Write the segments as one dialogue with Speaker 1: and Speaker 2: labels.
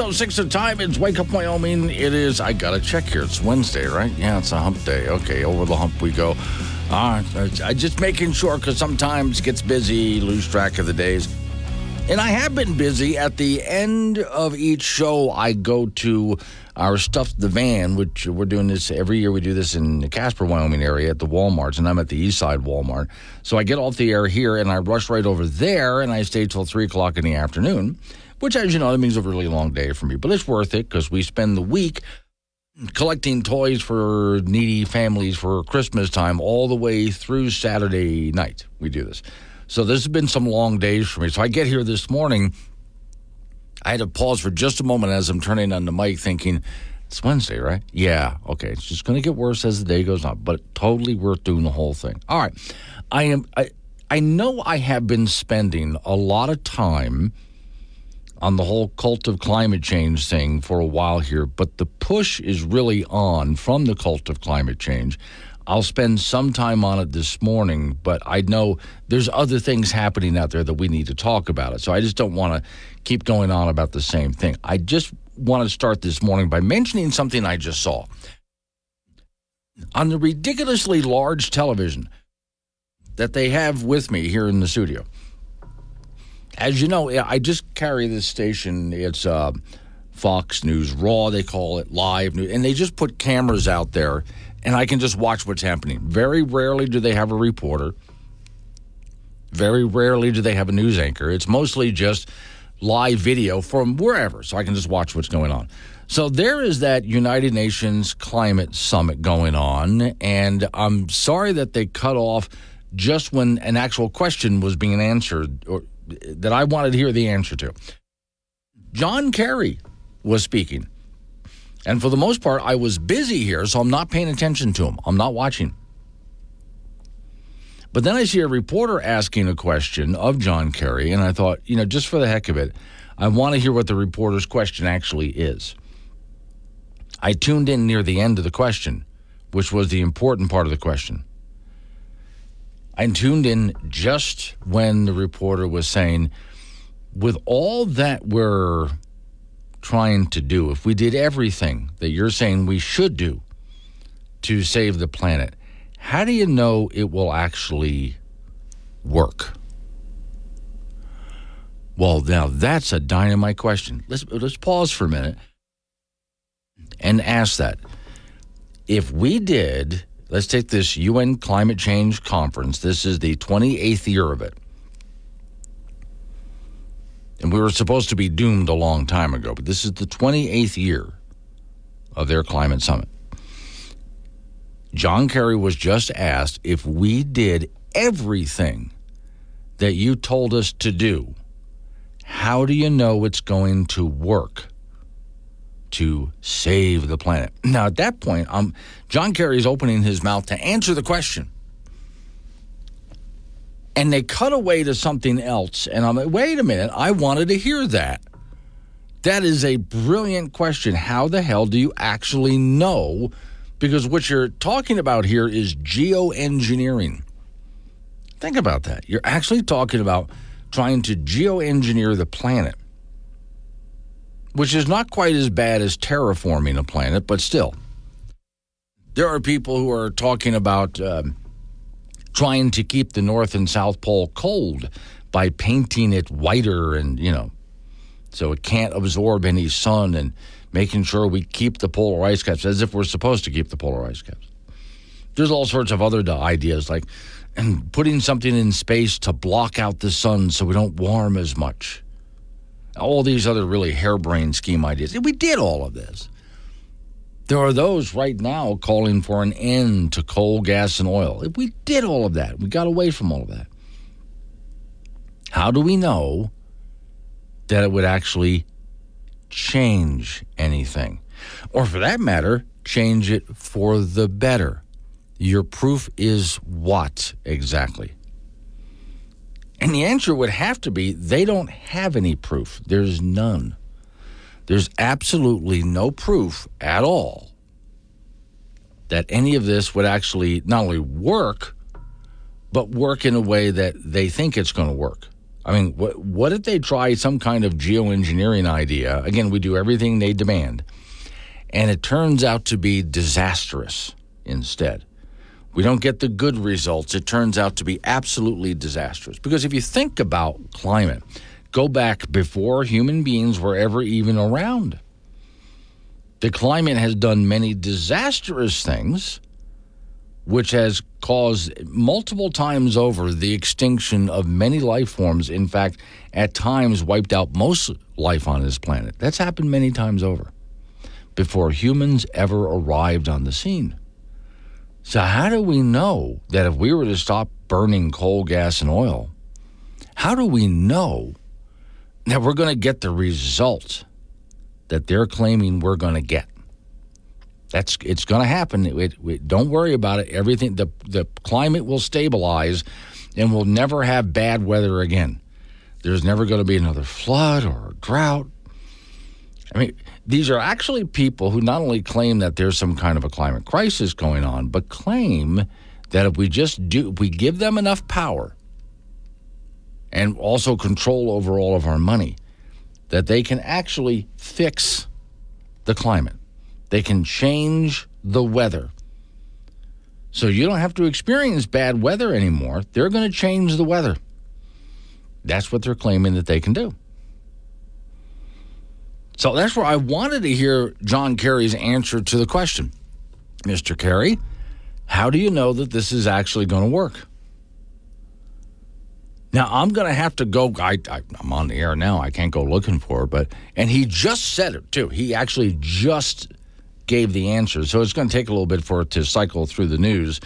Speaker 1: Six oh six the time. It's Wake Up Wyoming. It is. I gotta check here. It's Wednesday, right? Yeah, it's a hump day. Okay, over the hump we go. Ah, All right, I just making sure because sometimes it gets busy, lose track of the days. And I have been busy. At the end of each show, I go to our Stuff the van, which we're doing this every year. We do this in the Casper, Wyoming area at the Walmarts, and I'm at the East Side Walmart. So I get off the air here and I rush right over there, and I stay till three o'clock in the afternoon. Which, as you know, that means a really long day for me, but it's worth it because we spend the week collecting toys for needy families for Christmas time all the way through Saturday night. We do this. So this has been some long days for me. So I get here this morning. I had to pause for just a moment as I'm turning on the mic thinking, it's Wednesday, right? Yeah. Okay. It's just going to get worse as the day goes on, but totally worth doing the whole thing. All right. I am, I, I know I have been spending a lot of time on the whole cult of climate change thing for a while here, but the push is really on from the cult of climate change. I'll spend some time on it this morning, but I know there's other things happening out there that we need to talk about it. So I just don't want to keep going on about the same thing. I just want to start this morning by mentioning something I just saw. On the ridiculously large television that they have with me here in the studio, as you know, I just carry this station. It's uh, Fox News Raw, they call it live news, and they just put cameras out there, and I can just watch what's happening. Very rarely do they have a reporter. Very rarely do they have a news anchor. It's mostly just live video from wherever, so I can just watch what's going on. So there is that United Nations climate summit going on, and I'm sorry that they cut off just when an actual question was being answered or that I wanted to hear the answer to. John Kerry was speaking. And for the most part, I was busy here, so I'm not paying attention to him. I'm not watching. But then I see a reporter asking a question of John Kerry, and I thought, you know, just for the heck of it, I want to hear what the reporter's question actually is. I tuned in near the end of the question, which was the important part of the question. I tuned in just when the reporter was saying, with all that we're trying to do, if we did everything that you're saying we should do to save the planet, how do you know it will actually work? Well, now that's a dynamite question. Let's, let's pause for a minute and ask that. If we did Let's take this UN climate change conference. This is the 28th year of it. And we were supposed to be doomed a long time ago, but this is the 28th year of their climate summit. John Kerry was just asked if we did everything that you told us to do, how do you know it's going to work? To save the planet. Now, at that point, um, John Kerry is opening his mouth to answer the question. And they cut away to something else. And I'm like, wait a minute, I wanted to hear that. That is a brilliant question. How the hell do you actually know? Because what you're talking about here is geoengineering. Think about that. You're actually talking about trying to geoengineer the planet which is not quite as bad as terraforming a planet, but still. There are people who are talking about um, trying to keep the North and South Pole cold by painting it whiter and, you know, so it can't absorb any sun and making sure we keep the polar ice caps as if we're supposed to keep the polar ice caps. There's all sorts of other ideas like putting something in space to block out the sun so we don't warm as much all these other really harebrained scheme ideas. We did all of this. There are those right now calling for an end to coal, gas, and oil. If we did all of that. We got away from all of that. How do we know that it would actually change anything. Or for that matter, change it for the better. Your proof is what exactly? And the answer would have to be they don't have any proof. There's none. There's absolutely no proof at all that any of this would actually not only work, but work in a way that they think it's going to work. I mean, what, what if they try some kind of geoengineering idea? Again, we do everything they demand, and it turns out to be disastrous instead. We don't get the good results. It turns out to be absolutely disastrous. Because if you think about climate, go back before human beings were ever even around. The climate has done many disastrous things, which has caused multiple times over the extinction of many life forms. In fact, at times wiped out most life on this planet. That's happened many times over before humans ever arrived on the scene. So, how do we know that if we were to stop burning coal, gas, and oil, how do we know that we're going to get the result that they're claiming we're going to get? That's it's going to happen. It, it, don't worry about it. Everything the the climate will stabilize, and we'll never have bad weather again. There's never going to be another flood or drought. I mean, these are actually people who not only claim that there's some kind of a climate crisis going on, but claim that if we just do, if we give them enough power and also control over all of our money, that they can actually fix the climate. They can change the weather. So you don't have to experience bad weather anymore. They're going to change the weather. That's what they're claiming that they can do. So that's where I wanted to hear John Kerry's answer to the question. Mr. Kerry, how do you know that this is actually going to work? Now I'm going to have to go. I, am on the air now. I can't go looking for it, but and he just said it too. He actually just gave the answer. So it's going to take a little bit for it to cycle through the news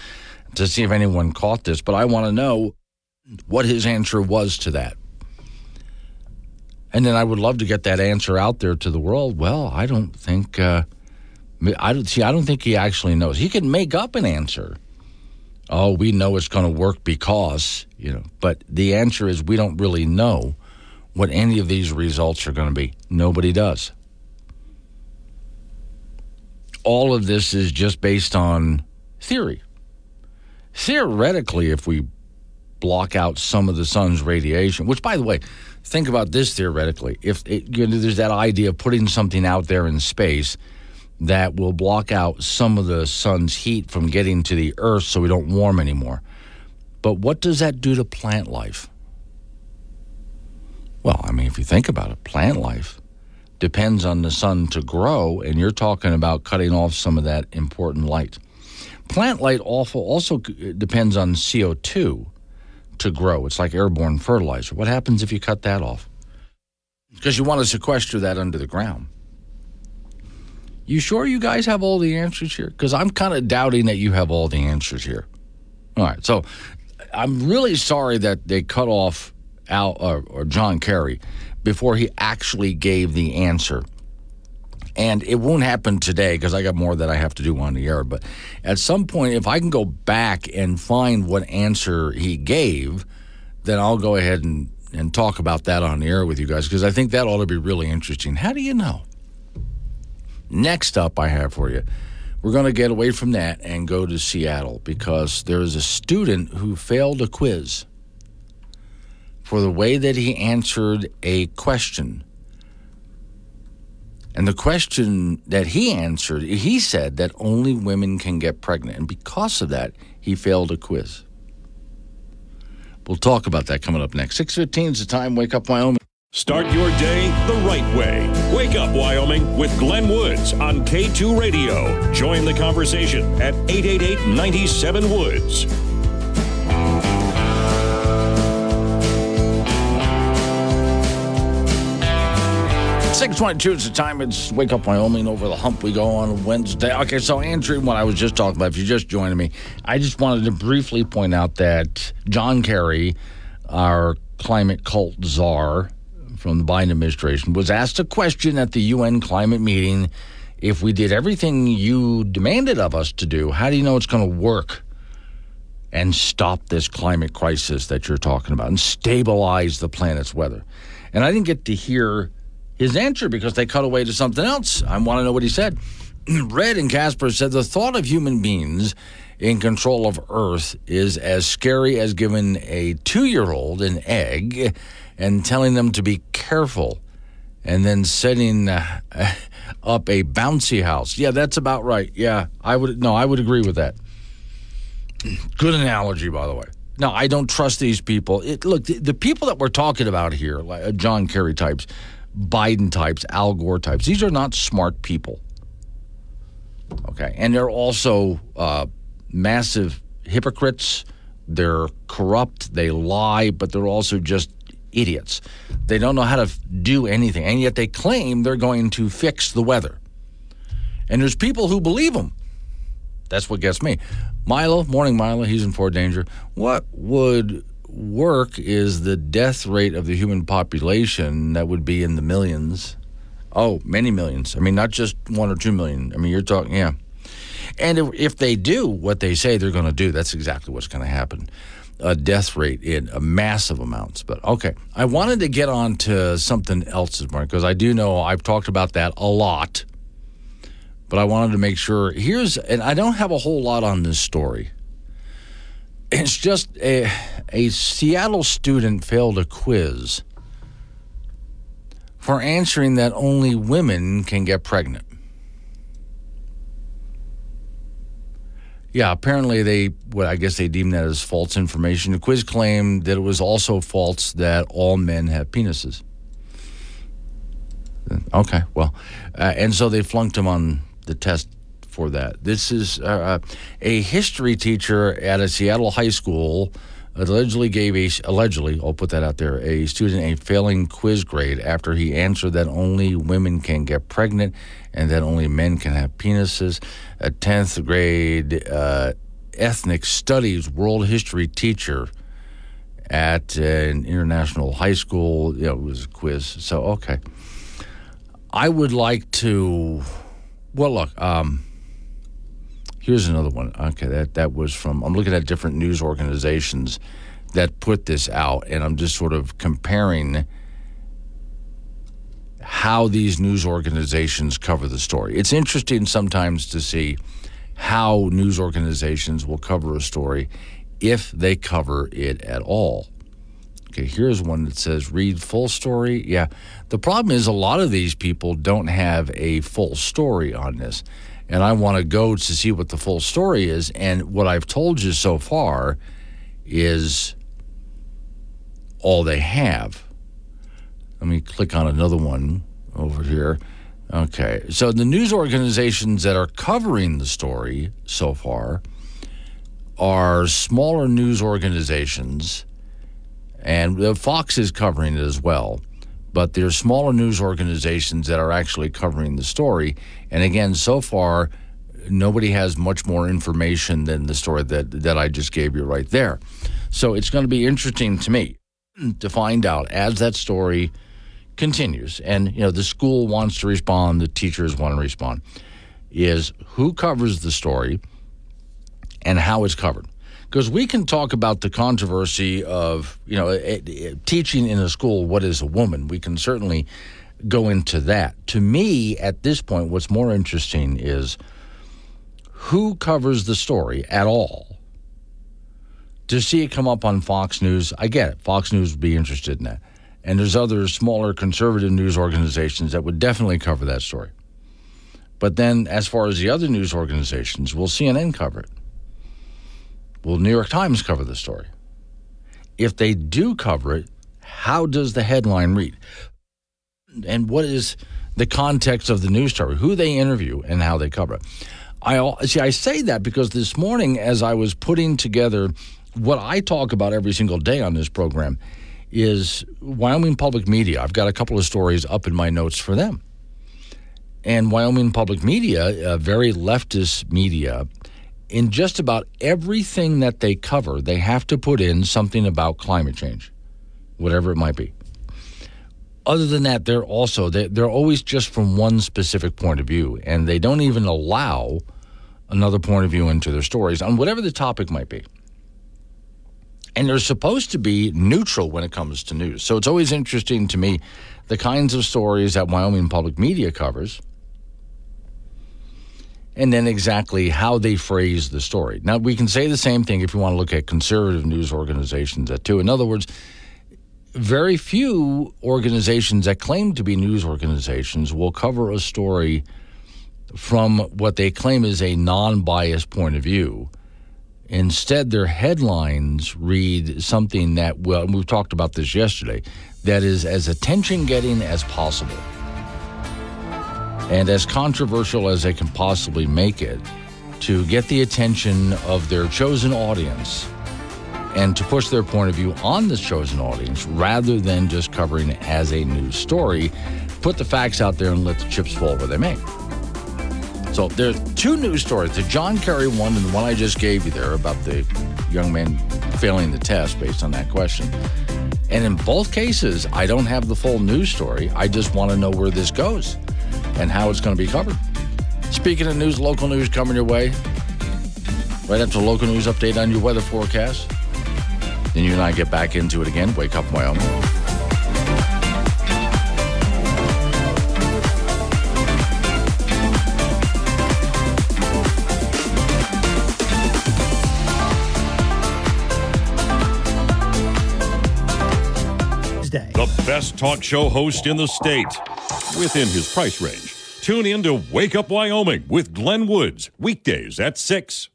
Speaker 1: to see if anyone caught this. But I want to know what his answer was to that. And then I would love to get that answer out there to the world. Well, I don't think. Uh, I don't see. I don't think he actually knows. He can make up an answer. Oh, we know it's going to work because you know. But the answer is we don't really know what any of these results are going to be. Nobody does. All of this is just based on theory. Theoretically, if we block out some of the sun's radiation, which, by the way, think about this theoretically. If it, you know, there's that idea of putting something out there in space that will block out some of the sun's heat from getting to the earth so we don't warm anymore. But what does that do to plant life? Well, I mean, if you think about it, plant life depends on the sun to grow, and you're talking about cutting off some of that important light. Plant light also, also depends on CO2 to grow. It's like airborne fertilizer. What happens if you cut that off? Because you want to sequester that under the ground. You sure you guys have all the answers here? Because I'm kind of doubting that you have all the answers here. All right, so I'm really sorry that they cut off Al or, or John Kerry before he actually gave the answer. And it won't happen today because I got more that I have to do on the air. But at some point, if I can go back and find what answer he gave, then I'll go ahead and, and talk about that on the air with you guys because I think that ought to be really interesting. How do you know? Next up, I have for you, we're going to get away from that and go to Seattle because there is a student who failed a quiz for the way that he answered a question. And the question that he answered, he said that only women can get pregnant. And because of that, he failed a quiz. We'll talk about that coming up next. 6.15 is the time. Wake up, Wyoming.
Speaker 2: Start your day the right way. Wake up, Wyoming, with Glenn Woods on K2 Radio. Join the conversation at 888 97 Woods.
Speaker 1: 622 is the time. It's Wake Up Wyoming over the hump we go on Wednesday. Okay, so answering what I was just talking about, if you're just joining me, I just wanted to briefly point out that John Kerry, our climate cult czar, from the Biden administration was asked a question at the UN climate meeting. If we did everything you demanded of us to do, how do you know it's going to work and stop this climate crisis that you're talking about and stabilize the planet's weather? And I didn't get to hear his answer because they cut away to something else. I want to know what he said. Red and Casper said the thought of human beings in control of Earth is as scary as giving a two year old an egg and telling them to be careful and then setting uh, up a bouncy house. Yeah, that's about right. Yeah, I would, no, I would agree with that. Good analogy, by the way. No, I don't trust these people. It, look, the, the, people that we're talking about here, like uh, John Kerry types, Biden types, Al Gore types, these are not smart people. Okay. And they're also uh, massive hypocrites. They're corrupt. They lie, but they're also just idiots. They don't know how to do anything. And yet they claim they're going to fix the weather. And there's people who believe them. That's what gets me. Milo, morning Milo, he's in Fort Danger. What would work is the death rate of the human population that would be in the millions. Oh, many millions. I mean, not just one or two million. I mean, you're talking, yeah. And if, if they do what they say they're going to do, that's exactly what's going to happen. A death rate in a massive amounts. But okay, I wanted to get on to something else this morning because I do know I've talked about that a lot. But I wanted to make sure here's, and I don't have a whole lot on this story. It's just a, a Seattle student failed a quiz for answering that only women can get pregnant. Yeah, apparently they, well, I guess they deemed that as false information. The quiz claimed that it was also false that all men have penises. Okay, well, uh, and so they flunked him on the test for that. This is uh, uh a history teacher at a Seattle high school allegedly gave a allegedly I'll put that out there a student a failing quiz grade after he answered that only women can get pregnant and that only men can have penises. A tenth grade uh, ethnic studies world history teacher at an international high school. You know, it was a quiz. So okay, I would like to. Well, look. Um, Here's another one. Okay, that, that was from, I'm looking at different news organizations that put this out, and I'm just sort of comparing how these news organizations cover the story. It's interesting sometimes to see how news organizations will cover a story if they cover it at all. Okay, here's one that says read full story. Yeah, the problem is a lot of these people don't have a full story on this and I want to go to see what the full story is. And what I've told you so far is all they have. Let me click on another one over here. Okay. So the news organizations that are covering the story so far are smaller news organizations, and Fox is covering it as well but there's smaller news organizations that are actually covering the story. And again, so far, nobody has much more information than the story that, that I just gave you right there. So it's going to be interesting to me to find out as that story continues. And, you know, the school wants to respond, the teachers want to respond, is who covers the story and how it's covered because we can talk about the controversy of you know it, it, teaching in a school what is a woman. We can certainly go into that. To me, at this point, what's more interesting is who covers the story at all. To see it come up on Fox News, I get it. Fox News would be interested in that. And there's other smaller conservative news organizations that would definitely cover that story. But then, as far as the other news organizations, will CNN cover it? Will New York Times cover the story? If they do cover it, how does the headline read? And what is the context of the news story? Who they interview and how they cover it? I see. I say that because this morning, as I was putting together what I talk about every single day on this program, is Wyoming Public Media. I've got a couple of stories up in my notes for them. And Wyoming Public Media, a very leftist media, in just about everything that they cover, they have to put in something about climate change, whatever it might be. other than that, they're also they're, always just from one specific point of view, and they don't even allow another point of view into their stories on whatever the topic might be. And they're supposed to be neutral when it comes to news. So it's always interesting to me the kinds of stories that Wyoming Public Media covers and then exactly how they phrase the story. Now, we can say the same thing if you want to look at conservative news organizations that too. In other words, very few organizations that claim to be news organizations will cover a story from what they claim is a non biased point of view. Instead, their headlines read something that, well, we've talked about this yesterday, that is as attention getting as possible and as controversial as they can possibly make it to get the attention of their chosen audience and to push their point of view on this chosen audience rather than just covering it as a news story. Put the facts out there and let the chips fall where they may. So there's two news stories the John Kerry one and the one I just gave you there about the young man failing the test based on that question. And in both cases, I don't have the full news story. I just want to know where this goes and how it's going to be covered. Speaking of news, local news coming your way. Right after the local news update on your weather forecast. Then you and I get back into it again. Wake up, Wyoming.
Speaker 2: The best talk show host in the state within his price range. Tune in to Wake Up Wyoming with Glenn Woods, weekdays at 6.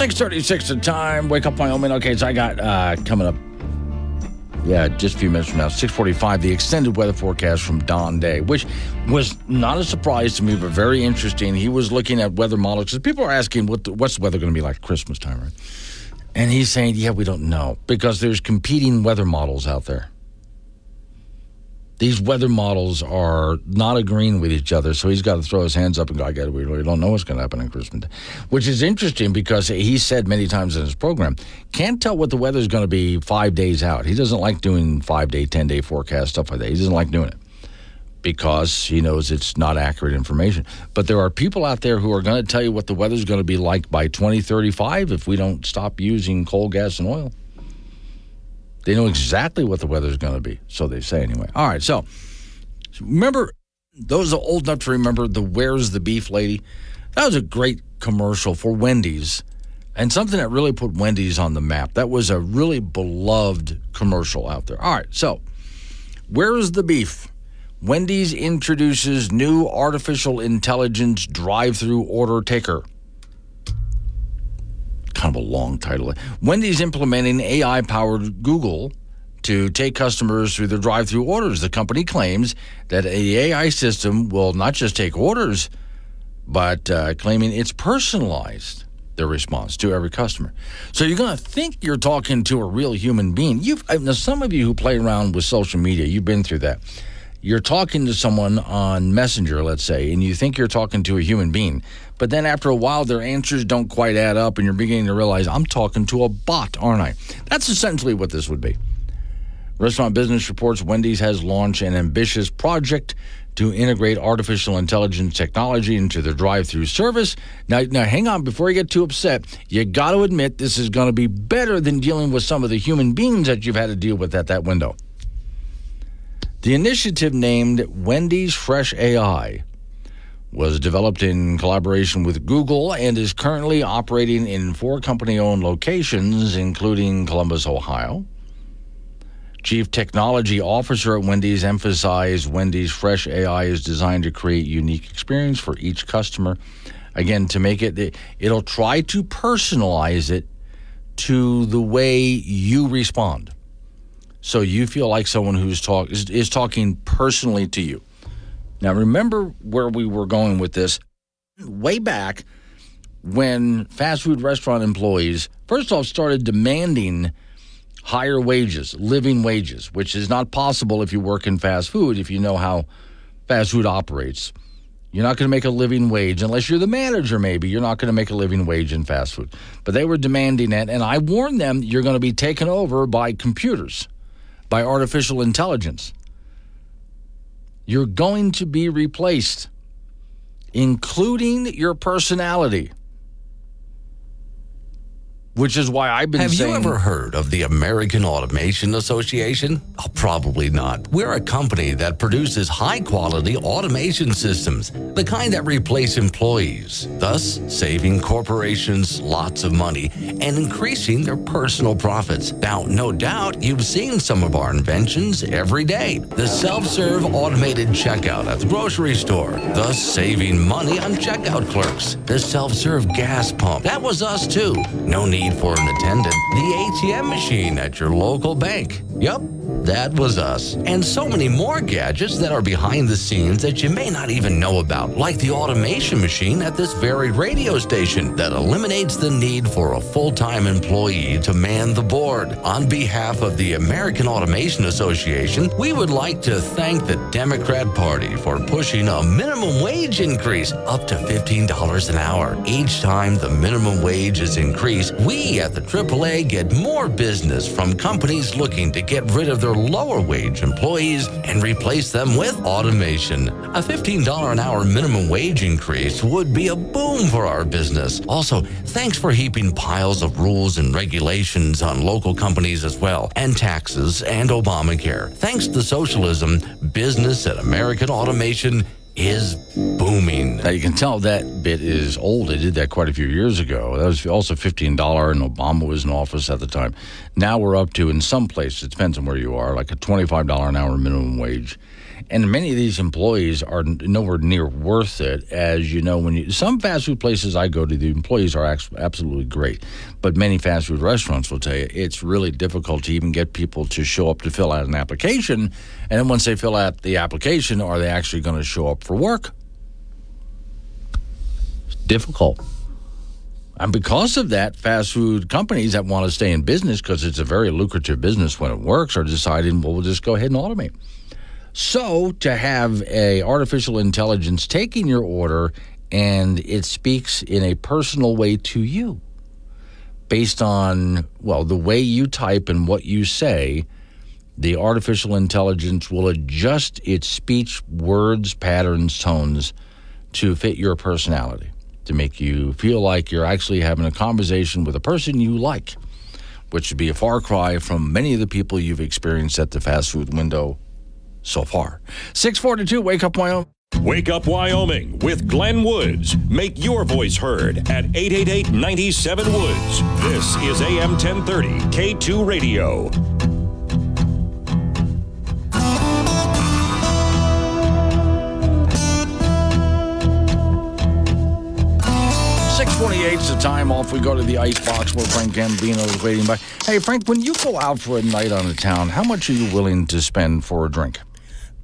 Speaker 1: Six thirty-six the time. Wake up, Wyoming. Okay, so I got uh, coming up. Yeah, just a few minutes from now, six forty-five. The extended weather forecast from Don Day, which was not a surprise to me, but very interesting. He was looking at weather models because people are asking what the, what's the weather going to be like Christmas time, right? And he's saying, yeah, we don't know because there's competing weather models out there these weather models are not agreeing with each other. So he's got to throw his hands up and go, I got we really don't know what's going to happen on Christmas Day. Which is interesting because he said many times in his program, can't tell what the weather is going to be five days out. He doesn't like doing five day, 10 day forecast, stuff like that. He doesn't like doing it because he knows it's not accurate information. But there are people out there who are going to tell you what the weather is going to be like by 2035 if we don't stop using coal, gas, and oil. They know exactly what the weather is going to be. So they say anyway. All right. So remember, those old enough to remember the Where's the Beef Lady? That was a great commercial for Wendy's and something that really put Wendy's on the map. That was a really beloved commercial out there. All right. So, Where's the Beef? Wendy's introduces new artificial intelligence drive through order taker kind of a long title. Wendy's implementing AI powered Google to take customers through their drive through orders. The company claims that the AI system will not just take orders, but uh, claiming it's personalized their response to every customer. So you're going to think you're talking to a real human being. You've now some of you who play around with social media, you've been through that you're talking to someone on Messenger, let's say, and you think you're talking to a human being. But then after a while, their answers don't quite add up, and you're beginning to realize, I'm talking to a bot, aren't I? That's essentially what this would be. Restaurant Business reports Wendy's has launched an ambitious project to integrate artificial intelligence technology into their drive-through service. Now, now, hang on before you get too upset. You got to admit this is going to be better than dealing with some of the human beings that you've had to deal with at that window. The initiative named Wendy's Fresh AI was developed in collaboration with Google and is currently operating in four company owned locations, including Columbus, Ohio. Chief Technology Officer at Wendy's emphasized Wendy's Fresh AI is designed to create unique experience for each customer. Again, to make it, it'll try to personalize it to the way you respond. So you feel like someone who's talk is, is talking personally to you. Now remember where we were going with this way back when fast food restaurant employees, first off, started demanding higher wages, living wages, which is not possible if you work in fast food, if you know how fast food operates. You're not going to make a living wage unless you're the manager, maybe. You're not going to make a living wage in fast food. But they were demanding it, and I warned them you're going to be taken over by computers, by artificial intelligence. You're going to be replaced, including your personality which is why I've been
Speaker 3: Have
Speaker 1: saying.
Speaker 3: you ever heard of the American Automation Association? Oh, probably not. We're a company that produces high quality automation systems, the kind that replace employees, thus saving corporations lots of money and increasing their personal profits. Now, no doubt you've seen some of our inventions every day. The self serve automated checkout at the grocery store, thus saving money on checkout clerks. The self serve gas pump, that was us too. No need need for an attendant, the ATM machine at your local bank. Yup, that was us. And so many more gadgets that are behind the scenes that you may not even know about, like the automation machine at this very radio station that eliminates the need for a full time employee to man the board. On behalf of the American Automation Association, we would like to thank the Democrat Party for pushing a minimum wage increase up to $15 an hour. Each time the minimum wage is increased, we at the AAA get more business from companies looking to get rid of their lower wage employees and replace them with automation. A $15 an hour minimum wage increase would be a boom for our business. Also, thanks for heaping piles of rules and regulations on local companies as well, and taxes and Obamacare. Thanks to socialism, business at American Automation is booming.
Speaker 1: Now you can tell that bit is old. They did that quite a few years ago. That was also fifteen dollar, and Obama was in office at the time. Now we're up to in some places. It depends on where you are, like a twenty five dollar an hour minimum wage and many of these employees are nowhere near worth it. As you know, when you some fast food places I go to, the employees are absolutely great, but many fast food restaurants will tell you it's really difficult to even get people to show up to fill out an application. And then once they fill out the application, are they actually going to show up for work? It's difficult. And because of that, fast food companies that want to stay in business because it's a very lucrative business when it works are deciding, well, we'll just go ahead and automate. So to have a artificial intelligence taking your order and it speaks in a personal way to you based on well the way you type and what you say the artificial intelligence will adjust its speech words patterns tones to fit your personality to make you feel like you're actually having a conversation with a person you like which would be a far cry from many of the people you've experienced at the fast food window so far. 642, Wake Up Wyoming.
Speaker 2: Wake Up Wyoming with Glenn Woods. Make your voice heard at 888 97 Woods. This is AM 1030, K2 Radio.
Speaker 1: 628 is the time off. We go to the ice box where Frank Gambino is waiting by. Hey, Frank, when you go out for a night on the town, how much are you willing to spend for a drink?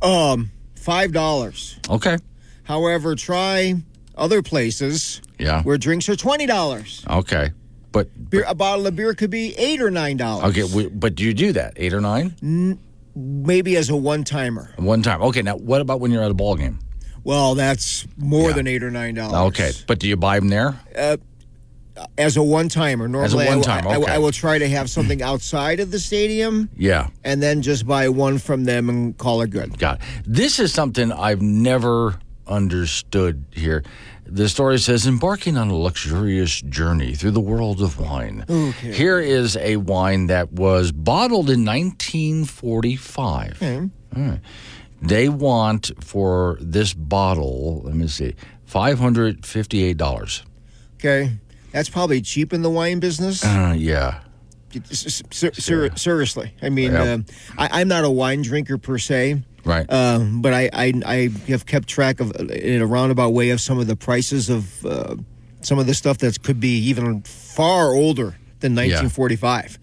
Speaker 4: Um, five dollars.
Speaker 1: Okay.
Speaker 4: However, try other places.
Speaker 1: Yeah.
Speaker 4: Where drinks are twenty dollars.
Speaker 1: Okay. But,
Speaker 4: beer, a bottle of beer could be eight or nine dollars.
Speaker 1: Okay, but do you do that? Eight or nine?
Speaker 4: N- maybe as a one timer.
Speaker 1: One time. Okay. Now, what about when you're at a ball game?
Speaker 4: Well, that's more yeah. than eight or nine dollars.
Speaker 1: Okay, but do you buy them there?
Speaker 4: Uh, as a one timer, normally
Speaker 1: as a one time,
Speaker 4: I,
Speaker 1: okay.
Speaker 4: I, I, will try to have something hmm. outside of the stadium.
Speaker 1: Yeah,
Speaker 4: and then just buy one from them and call it good.
Speaker 1: Got it. This is something I've never understood here. The story says embarking on a luxurious journey through the world of wine.
Speaker 4: Okay.
Speaker 1: Here is a wine that was bottled in 1945.
Speaker 4: Okay. Hmm.
Speaker 1: All right. They want for this bottle, let me see, $558.
Speaker 4: Okay. That's probably cheap in the wine business.
Speaker 1: Uh, yeah.
Speaker 4: Ser- ser- seriously. I mean, yep. uh, I, am not a wine drinker per se.
Speaker 1: Right.
Speaker 4: Um, but I, I, I, have kept track of, in a roundabout way, of some of the prices of uh, some of the stuff that could be even far older than 1945.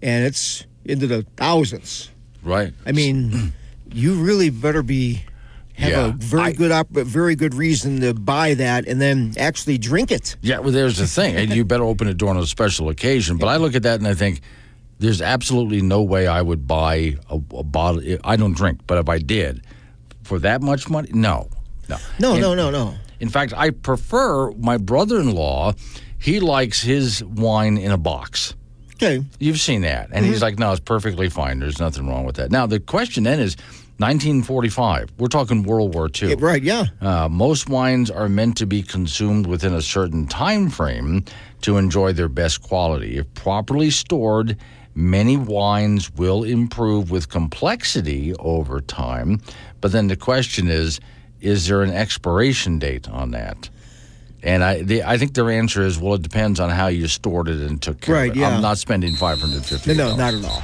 Speaker 4: Yeah. And it's into the thousands.
Speaker 1: Right.
Speaker 4: I mean. you really better be have
Speaker 1: Yeah.
Speaker 4: a very
Speaker 1: I-
Speaker 4: good op- very good reason to buy that and then actually drink it.
Speaker 1: Yeah, well, there's the thing, and you better open a door on a special occasion. But I look at that and I think there's absolutely no way I would buy a, a bottle. I don't drink, but if I did, for that much money, no, no,
Speaker 4: No,
Speaker 1: And-
Speaker 4: no, no, no.
Speaker 1: In fact, I prefer my brother-in-law. He likes his wine in a box.
Speaker 4: Okay.
Speaker 1: You've seen that, and he's mm-hmm. like, "No, it's perfectly fine. There's nothing wrong with that." Now the question then is, 1945. We're talking World War II.
Speaker 4: Yeah, right, yeah.
Speaker 1: Uh, most wines are meant to be consumed within a certain time frame to enjoy their best quality. If properly stored, many wines will improve with complexity over time. But then the question is, is there an expiration date on that? And I, the, I think their answer is, well, it depends on how you stored it and took care
Speaker 4: Right,
Speaker 1: of it.
Speaker 4: yeah.
Speaker 1: I'm not spending 550
Speaker 4: No, no, not at all.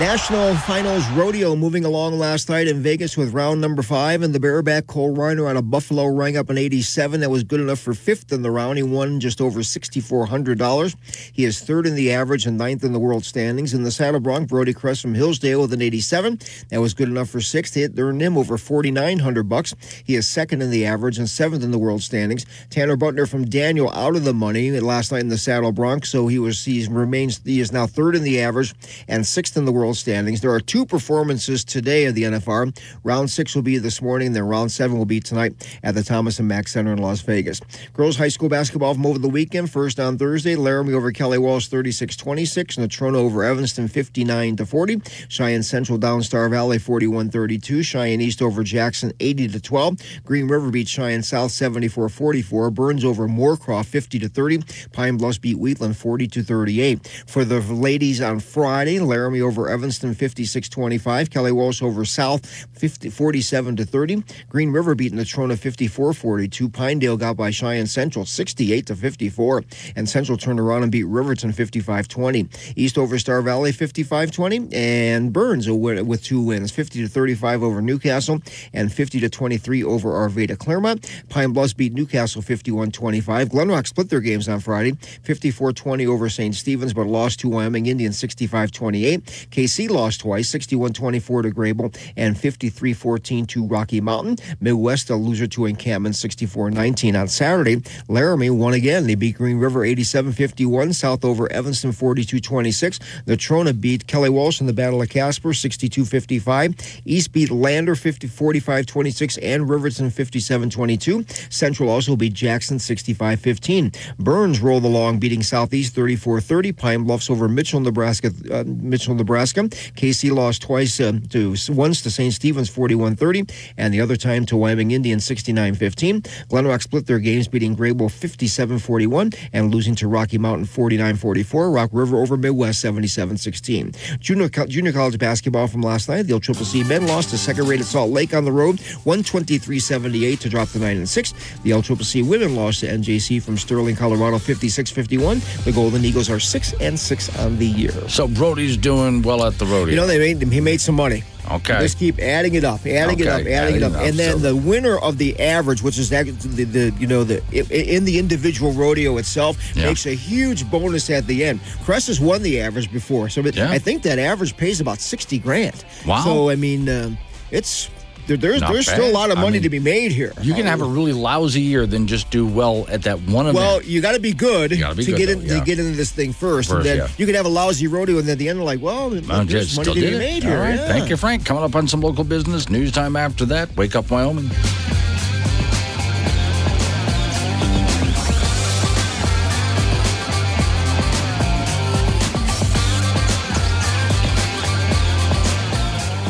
Speaker 4: National Finals Rodeo moving along last night in Vegas with round number five, and the bareback Cole Reiner out of Buffalo rang up an 87. That was good enough for fifth in the round. He won just over $6,400. He is third in the average and ninth in the world standings. In the saddle bronc, Brody Cress from Hillsdale with an 87. That was good enough for sixth. It earned him over 4,900 bucks. He is second in the average and seventh in the world standings. Tanner Butner from Daniel out of the money last night in the saddle bronc, so he was he remains he is now third in the average and sixth in the world standings. There are two performances today of the NFR. Round six will be this morning, then round seven will be tonight at the Thomas and Mack Center in Las Vegas. Girls high school basketball from over the weekend. First on Thursday, Laramie over Kelly Walsh 36-26, Natrona over Evanston 59 to 40. Cheyenne Central down Star Valley 41-32. Cheyenne East over Jackson 80 to 12. Green River beat Cheyenne South 74-44. Burns over Moorcroft 50 to 30. Pine Bluffs beat Wheatland 40 to 38. For the ladies on Friday, Laramie over Evanston 56-25. Kelly Walsh over South 50, 47 to 30. Green River beat Natrona 54-42. Pinedale got by Cheyenne Central 68 to 54. And Central turned around and beat Riverton 55-20. East over Star Valley 55-20. And Burns with two wins 50 to 35 over Newcastle and 50 to 23 over Arvada Clearmont. Pine Bluffs beat Newcastle 51-25. Glenrock split their games on Friday 54-20 over St. Stephen's but lost to Wyoming Indians 65-28. Kaycee lost twice 61-24 to Grable and 53-14 to Rocky Mountain. Midwest a loser to Encampment 64-19 on Saturday. Laramie won again. They beat Green River 87-51. South over Evanston 42-26. Natrona beat Kelly Walsh in the Battle of Casper 62-55. East beat Lander 50 45-26 and Riverton 57-22. Central also beat Jackson 65-15. Burns rolled along beating Southeast 34-30. Pine Bluffs over Mitchell, Nebraska. Uh, Mitchell, Nebraska. Kaycee lost twice uh, to once to St. Stephen's 41-30 and the other time to Wyoming Indians 69-15. Glenrock split their games beating Grable 57-41 and losing to Rocky Mountain 49-44. Rock River over Midwest 77-16. Junior, junior college basketball from last night. The Triple C men lost to second-rated Salt Lake on the road 123-78 to drop to 9 and 6. The L Triple C women lost to NJC from Sterling, Colorado 56-51. The Golden Eagles are 6 and 6 on the year.
Speaker 1: So Brody's doing well at the rodeo.
Speaker 4: You know, they made him. he made some money.
Speaker 1: Okay.
Speaker 4: Just keep adding it up, adding it up, adding, it up, and then
Speaker 1: so-
Speaker 4: the winner of the average, which is that the, the you know the in the individual rodeo itself,
Speaker 1: Yeah.
Speaker 4: makes a huge bonus at the end. Cress has won the average before, so
Speaker 1: Yeah.
Speaker 4: I think that average pays about sixty grand.
Speaker 1: Wow.
Speaker 4: So I mean, um, it's there, there's
Speaker 1: Not
Speaker 4: there's still a lot of
Speaker 1: I
Speaker 4: money
Speaker 1: mean,
Speaker 4: to be made here.
Speaker 1: you can have a really lousy year than just do well at that one event.
Speaker 4: Well, you got to be good
Speaker 1: gotta be
Speaker 4: to
Speaker 1: good,
Speaker 4: get
Speaker 1: though,
Speaker 4: in,
Speaker 1: yeah.
Speaker 4: to get into this thing first,
Speaker 1: First,
Speaker 4: and then
Speaker 1: yeah.
Speaker 4: you could have a lousy rodeo, and at the end, like, well,
Speaker 1: Well,
Speaker 4: there's
Speaker 1: just
Speaker 4: money to be
Speaker 1: it.
Speaker 4: made
Speaker 1: All
Speaker 4: here.
Speaker 1: right.
Speaker 4: yeah.
Speaker 1: Thank you, Frank. Coming up on some local business news time after that. Wake up, Wyoming.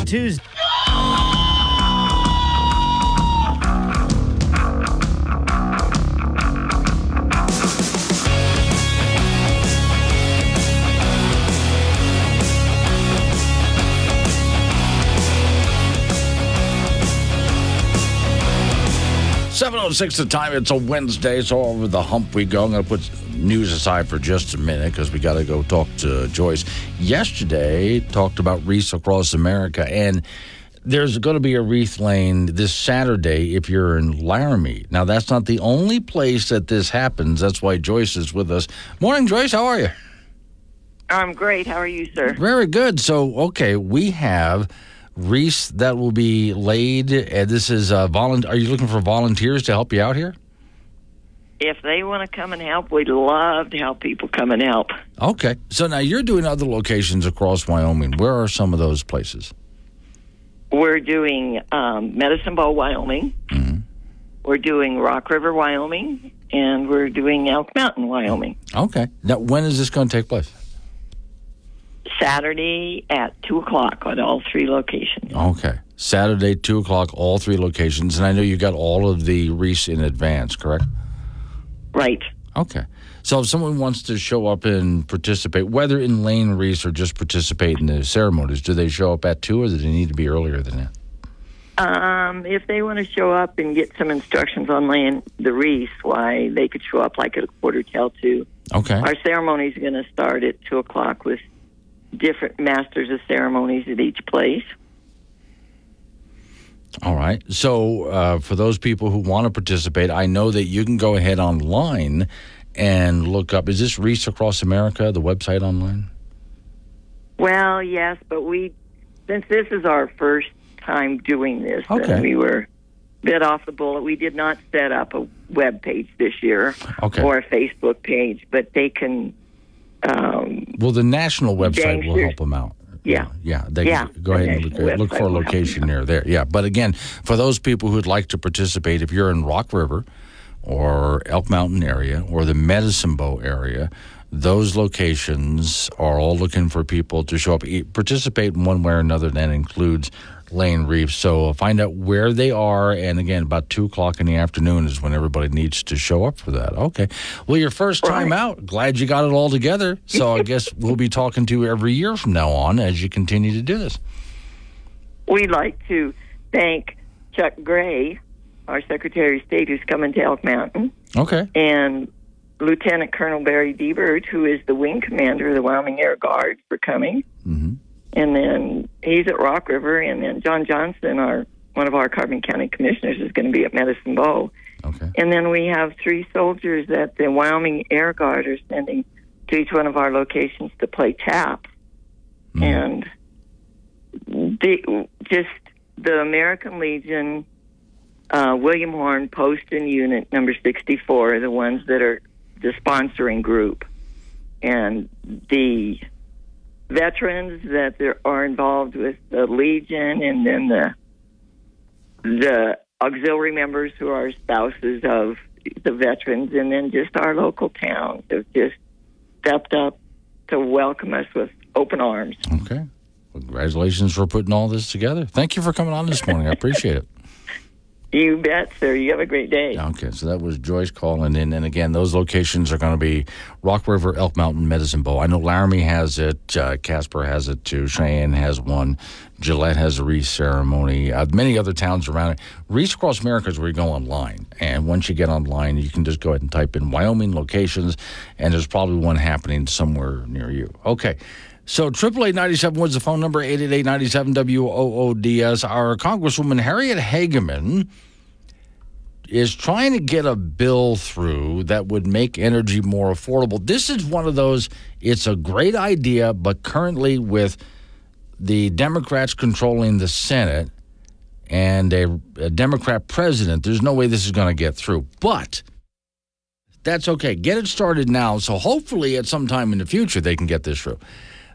Speaker 5: Tuesday.
Speaker 1: Seven oh six the time. It's a Wednesday, so over the hump we go. I'm going to put news aside for just a minute because we got to go talk to Joyce. Yesterday, talked about wreaths across America, and there's going to be a wreath lane this Saturday if you're in Laramie. Now, that's not the only place that this happens. That's why Joyce is with us. Morning, Joyce. How are you?
Speaker 6: I'm great. How are you, sir?
Speaker 1: Very good. So, okay, we have wreaths that will be laid. And this is uh, volun- Are you looking for volunteers to help you out here?
Speaker 6: If they want to come and help, we'd love to help people come and help.
Speaker 1: Okay. So now you're doing other locations across Wyoming. Where are some of those places?
Speaker 6: We're doing um, Medicine Bow, Wyoming.
Speaker 1: Mm-hmm.
Speaker 6: We're doing Rock River, Wyoming, and we're doing Elk Mountain, Wyoming.
Speaker 1: Okay. Now, when is this going to take place?
Speaker 6: Saturday at 2 o'clock at all three locations.
Speaker 1: Okay. Saturday, 2 o'clock, all three locations. And I know you got all of the wreaths in advance, correct?
Speaker 6: Right.
Speaker 1: Okay. So if someone wants to show up and participate, whether in lane wreaths or just participate in the ceremonies, do they show up at 2 or do they need to be earlier than that?
Speaker 6: Um, if they want to show up and get some instructions on laying the wreaths, why they could show up like at a quarter till two.
Speaker 1: Okay.
Speaker 6: Our ceremony is going to start at two o'clock with different masters of ceremonies at each place.
Speaker 1: All right. So, uh, for those people who want to participate, I know that you can go ahead online and look up. Is this Wreaths Across America, the website online?
Speaker 6: Well, yes, but we, since this is our first time doing this,
Speaker 1: Okay.
Speaker 6: we were bit off the bullet. We did not set up a web page this year
Speaker 1: Okay.
Speaker 6: or a Facebook page, but they can. Um,
Speaker 1: Well, the national website will help them out.
Speaker 6: Yeah.
Speaker 1: Yeah. They
Speaker 6: Yeah,
Speaker 1: Go ahead and look, look for a
Speaker 6: website will help
Speaker 1: location near there. Yeah. But again, for those people who'd like to participate, if you're in Rock River or Elk Mountain area or the Medicine Bow area, those locations are all looking for people to show up, participate in one way or another. That includes Lane Reef. So find out where they are. And again, about two o'clock in the afternoon is when everybody needs to show up for that. Okay. Well, your first time out. Glad you got it all together. So I guess we'll be talking to you every year from now on as you continue to do this.
Speaker 6: we'd like to thank Chuck Gray, our Secretary of State, who's coming to Elk Mountain,
Speaker 1: Okay.
Speaker 6: and Lieutenant Colonel Barry Diebert, who is the wing commander of the Wyoming Air Guard, for coming.
Speaker 1: Mhm.
Speaker 6: And then he's at Rock River, and then John Johnson, our one of our Carbon County commissioners, is going to be at Medicine Bow.
Speaker 1: Okay.
Speaker 6: And then we have three soldiers that the Wyoming Air Guard are sending to each one of our locations to play tap. And the, just the American Legion, uh, William Horn Post and Unit number 64 are the ones that are the sponsoring group. And the veterans that are involved with the Legion and then the the auxiliary members who are spouses of the veterans, and then just our local towns have just stepped up to welcome us with open arms.
Speaker 1: Okay. Well, congratulations for putting all this together. Thank you for coming on this morning. I appreciate it.
Speaker 6: You bet, sir. You have a great day.
Speaker 1: Okay, so that was Joyce calling in. And again, those locations are going to be Rock River, Elk Mountain, Medicine Bow. I know Laramie has it, uh, Casper has it too, Cheyenne has one, Gillette has a wreath ceremony, uh, many other towns around it. Wreaths Across America is where you go online. And once you get online, you can just go ahead and type in Wyoming locations, and there's probably one happening somewhere near you. Okay. So, 888 was the phone number, 888 97 WOODS. Our Congresswoman Harriet Hageman is trying to get a bill through that would make energy more affordable. This is one of those, it's a great idea, but currently with the Democrats controlling the Senate and a, a Democrat president, there's no way this is going to get through. But that's okay. Get it started now. So hopefully at some time in the future they can get this through.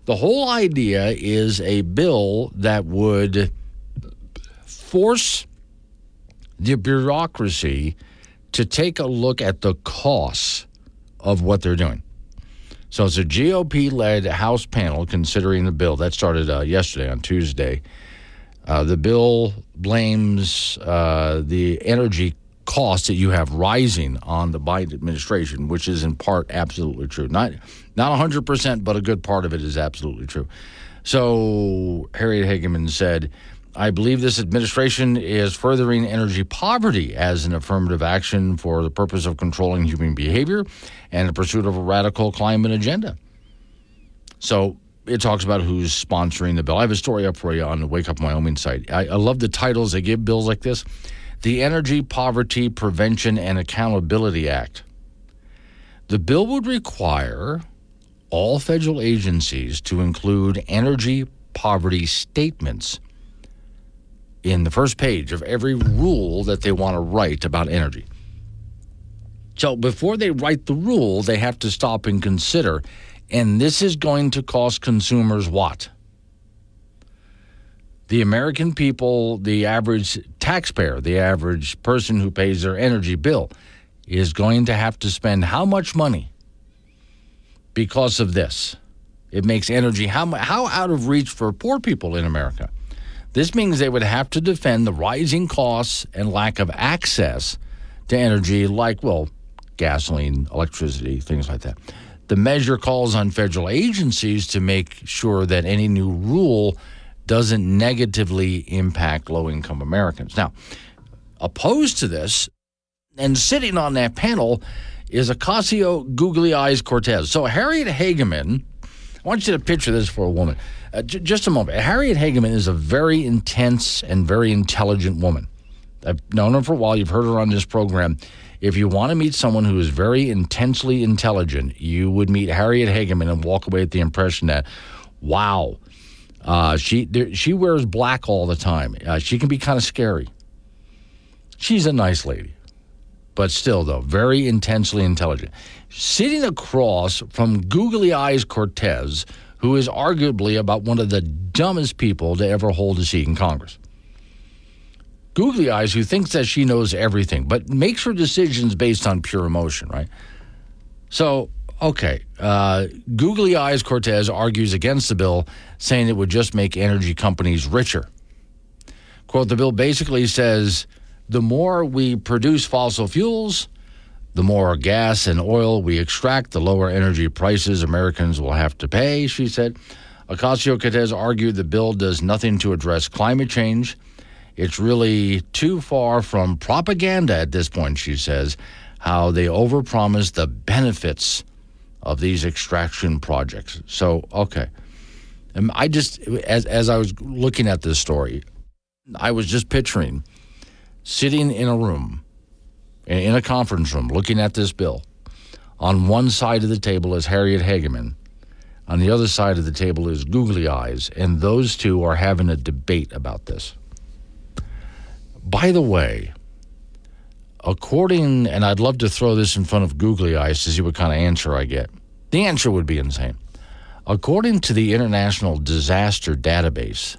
Speaker 1: The whole idea is a bill that would force the bureaucracy to take a look at the costs of what they're doing. So it's a GOP led House panel considering the bill. That started uh, yesterday on Tuesday. Uh, the bill blames uh, the energy costs that you have rising on the Biden administration, which is in part absolutely true. Not not 100%, but a good part of it is absolutely true. So Harriet Hageman said, I believe this administration is furthering energy poverty as an affirmative action for the purpose of controlling human behavior and the pursuit of a radical climate agenda. So it talks about who's sponsoring the bill. I have a story up for you on the Wake Up Wyoming site. I, I love the titles they give bills like this the Energy Poverty Prevention and Accountability Act. The bill would require all federal agencies to include energy poverty statements in the first page of every rule that they want to write about energy. So before they write the rule, they have to stop and consider. And this is going to cost consumers what? The American people, the average taxpayer, the average person who pays their energy bill, is going to have to spend how much money because of this? It makes energy how, how out of reach for poor people in America. This means they would have to defend the rising costs and lack of access to energy, like, well, gasoline, electricity, things like that. The measure calls on federal agencies to make sure that any new rule doesn't negatively impact low income Americans. Now, opposed to this, and sitting on that panel is Ocasio Googly Eyes Cortez. So, Harriet Hageman, I want you to picture this for a woman. Uh, j- just a moment. Harriet Hageman is a very intense and very intelligent woman. I've known her for a while. You've heard her on this program. If you want to meet someone who is very intensely intelligent, you would meet Harriet Hageman and walk away with the impression that, wow, uh, she there, she wears black all the time. Uh, she can be kind of scary. She's a nice lady, but still, though, very intensely intelligent. Sitting across from Googly Eyes Cortez, who is arguably about one of the dumbest people to ever hold a seat in Congress. Googly Eyes, who thinks that she knows everything, but makes her decisions based on pure emotion, right? So, okay, uh, Googly Eyes Cortez argues against the bill, saying it would just make energy companies richer. Quote The bill basically says the more we produce fossil fuels, the more gas and oil we extract, the lower energy prices Americans will have to pay, she said. Ocasio Cortez argued the bill does nothing to address climate change. It's really too far from propaganda at this point, she says, how they overpromise the benefits of these extraction projects. So, okay. And I just, as, as I was looking at this story, I was just picturing sitting in a room, in a conference room, looking at this bill. On one side of the table is Harriet Hageman. On the other side of the table is Googly Eyes, and those two are having a debate about this. By the way, according, and I'd love to throw this in front of Googly Eyes to see what kind of answer I get. The answer would be insane. According to the International Disaster Database,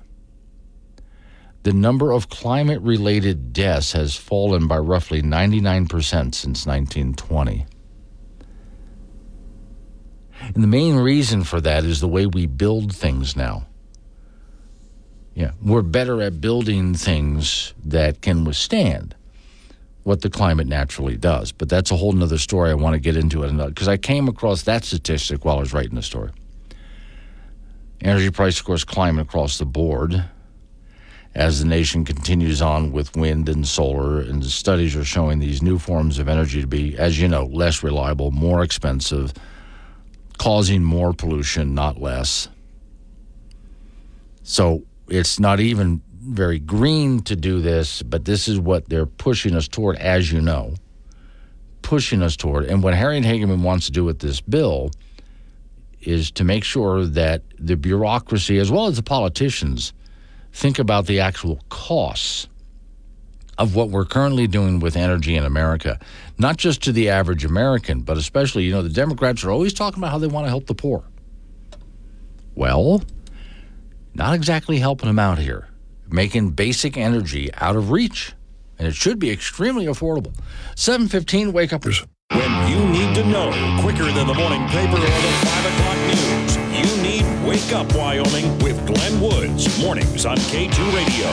Speaker 1: the number of climate related deaths has fallen by roughly 99% since 1920. And the main reason for that is the way we build things now. Yeah, we're better at building things that can withstand what the climate naturally does. But that's a whole nother story I want to get into it because I came across that statistic while I was writing the story. Energy price, of course, climbing across the board as the nation continues on with wind and solar, and studies are showing these new forms of energy to be, as you know, less reliable, more expensive, causing more pollution, not less. So it's not even very green to do this, but this is what they're pushing us toward, as you know, pushing us toward. And what Harriet Hageman wants to do with this bill is to make sure that the bureaucracy, as well as the politicians, think about the actual costs of what we're currently doing with energy in America, not just to the average American, but especially, you know, the Democrats are always talking about how they want to help the poor. Well, not exactly helping them out here, making basic energy out of reach. And it should be extremely affordable. 715, wake up.
Speaker 2: When you need to know quicker than the morning paper or the 5 o'clock news, Wake Up Wyoming with Glenn Woods. Mornings on K2 Radio.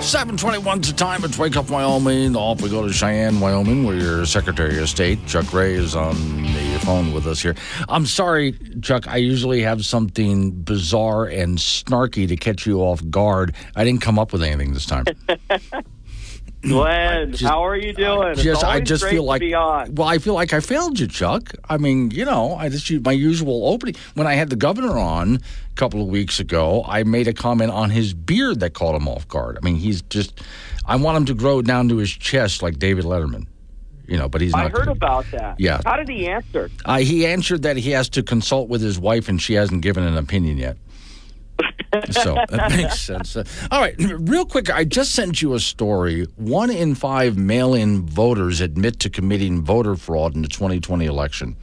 Speaker 1: 721 to time. It's Wake Up Wyoming. Off we go to Cheyenne, Wyoming, where your Secretary of State, Chuck Gray, is on the phone with us here. I'm sorry, Chuck. I usually have something bizarre and snarky to catch you off guard. I didn't come up with anything this time.
Speaker 7: Glenn,
Speaker 1: Just-
Speaker 7: how are you doing?
Speaker 1: Just I just feel like well, I feel like I failed you, Chuck. I mean, you know, I just my usual opening when I had the governor on a couple of weeks ago. I made a comment on his beard that caught him off guard. I mean, he's just I want him to grow down to his chest like David Letterman, you know, but he's not.
Speaker 7: I
Speaker 1: heard
Speaker 7: about that.
Speaker 1: Yeah.
Speaker 7: How did he answer?
Speaker 1: Uh, he answered that he has to consult with his wife, and she hasn't given an opinion yet. So that makes sense. All right, real quick, I just sent you a story. One in five mail in voters admit to committing voter fraud in the 2020 election.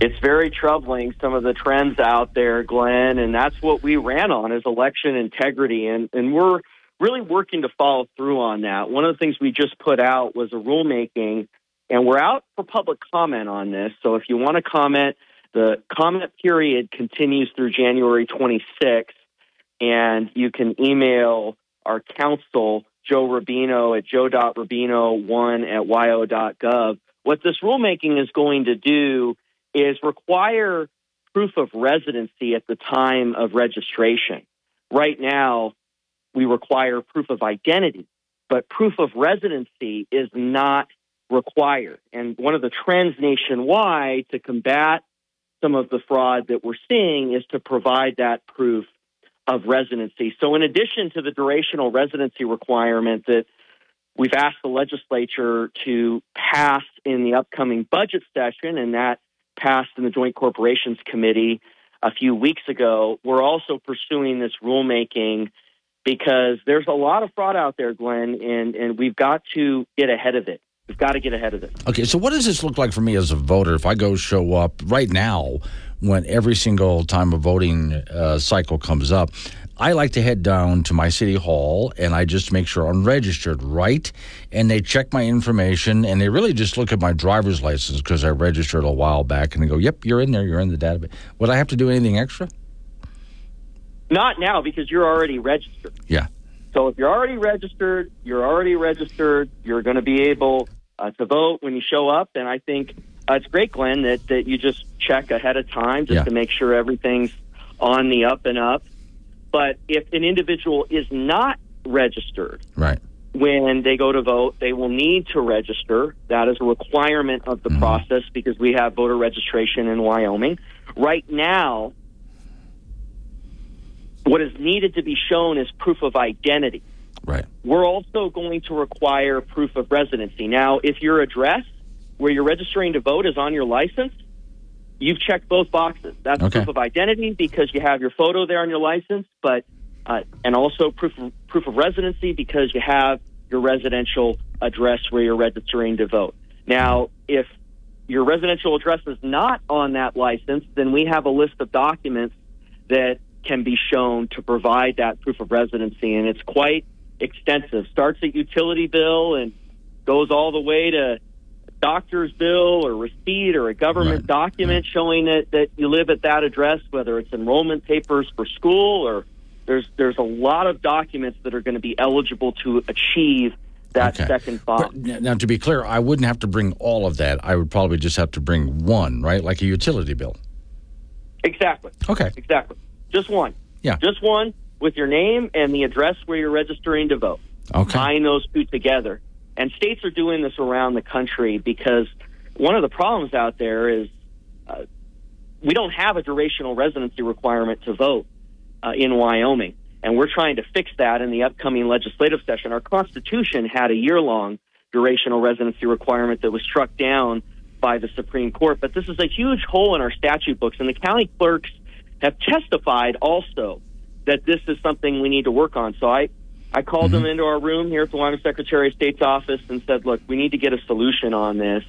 Speaker 7: It's very troubling, some of the trends out there, Glenn, and that's what we ran on is election integrity. And, and we're really working to follow through on that. One of the things we just put out was a rulemaking, and we're out for public comment on this. So if you want to comment, the comment period continues through January 26th, and you can email our counsel, Joe Rubino, at joe.rubino1 at wyo.gov. What this rulemaking is going to do is require proof of residency at the time of registration. Right now, we require proof of identity, but proof of residency is not required. And one of the trends nationwide to combat some of the fraud that we're seeing is to provide that proof of residency. So, in addition to the durational residency requirement that we've asked the legislature to pass in the upcoming budget session, and that passed in the Joint Corporations Committee a few weeks ago, we're also pursuing this rulemaking because there's a lot of fraud out there, Glenn, and, and we've got to get ahead of it. We've got to get ahead of it.
Speaker 1: Okay, so what does this look like for me as a voter if I go show up right now when every single time a voting uh, cycle comes up? I like to head down to my city hall and I just make sure I'm registered right. And they check my information and they really just look at my driver's license because I registered a while back and they go, yep, you're in there, you're in the database. Would I have to do anything extra?
Speaker 7: Not now because you're already registered.
Speaker 1: Yeah.
Speaker 7: So if you're already registered, you're already registered. You're going to be able uh, to vote when you show up. And I think uh, it's great, Glenn, that, that you just check ahead of time just
Speaker 1: Yeah.
Speaker 7: to make sure everything's on the up and up. But if an individual is not registered
Speaker 1: Right.
Speaker 7: when they go to vote, they will need to register. That is a requirement of the process because we have voter registration in Wyoming. Right now, what is needed to be shown is proof of identity.
Speaker 1: Right.
Speaker 7: We're also going to require proof of residency. Now, if your address where you're registering to vote is on your license, you've checked both boxes. That's
Speaker 1: Okay.
Speaker 7: proof of identity because you have your photo there on your license, but uh, and also proof of, proof of residency because you have your residential address where you're registering to vote. Now, if your residential address is not on that license, then we have a list of documents that can be shown to provide that proof of residency, and it's quite extensive. Starts at utility bill and goes all the way to doctor's bill or receipt or a government
Speaker 1: Right,
Speaker 7: document showing that, that you live at that address, whether it's enrollment papers for school or there's there's a lot of documents that are going to be eligible to achieve that
Speaker 1: Okay.
Speaker 7: second box.
Speaker 1: But now, to be clear, I wouldn't have to bring all of that. I would probably just have to bring one, right? Like a utility bill.
Speaker 7: Exactly.
Speaker 1: Okay.
Speaker 7: Exactly. Just one.
Speaker 1: Yeah.
Speaker 7: Just one with your name and the address where you're registering to vote.
Speaker 1: Okay.
Speaker 7: Tying those two together. And states are doing this around the country because one of the problems out there is uh, we don't have a durational residency requirement to vote uh, in Wyoming. And we're trying to fix that in the upcoming legislative session. Our Constitution had a year long durational residency requirement that was struck down by the Supreme Court. But this is a huge hole in our statute books. And the county clerks have testified also that this is something we need to work on. So I, I called them mm-hmm. into our room here at the Wyoming Secretary of State's office and said, look, we need to get a solution on this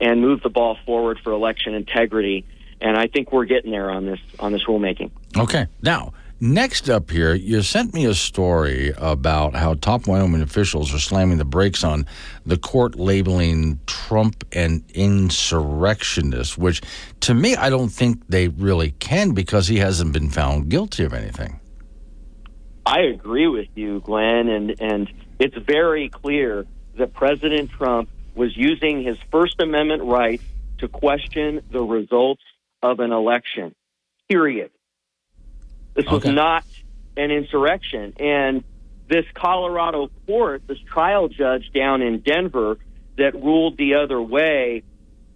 Speaker 7: and move the ball forward for election integrity. And I think we're getting there on this on this rulemaking.
Speaker 1: Okay. Now, next up here, you sent me a story about how top Wyoming officials are slamming the brakes on the court labeling Trump an insurrectionist, which to me, I don't think they really can because he hasn't been found guilty of anything.
Speaker 7: I agree with you, Glenn, and and it's very clear that President Trump was using his First Amendment right to question the results of an election. Period. This was not an insurrection, and this Colorado court, this trial judge down in Denver that ruled the other way,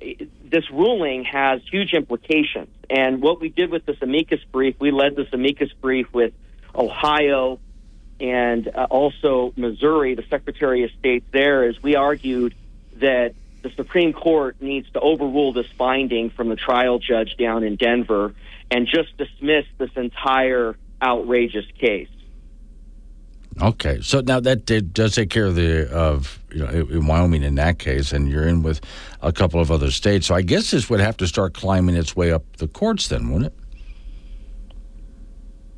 Speaker 7: this ruling has huge implications. And what we did with this amicus brief, we led this amicus brief with Ohio and uh, also Missouri, the Secretary of State there, is we argued that the Supreme Court needs to overrule this finding from the trial judge down in Denver and just dismiss this entire outrageous case.
Speaker 1: Okay, so now that does take care of the of you know in Wyoming in that case, and you're in with a couple of other states. So I guess this would have to start climbing its way up the courts, then, wouldn't it?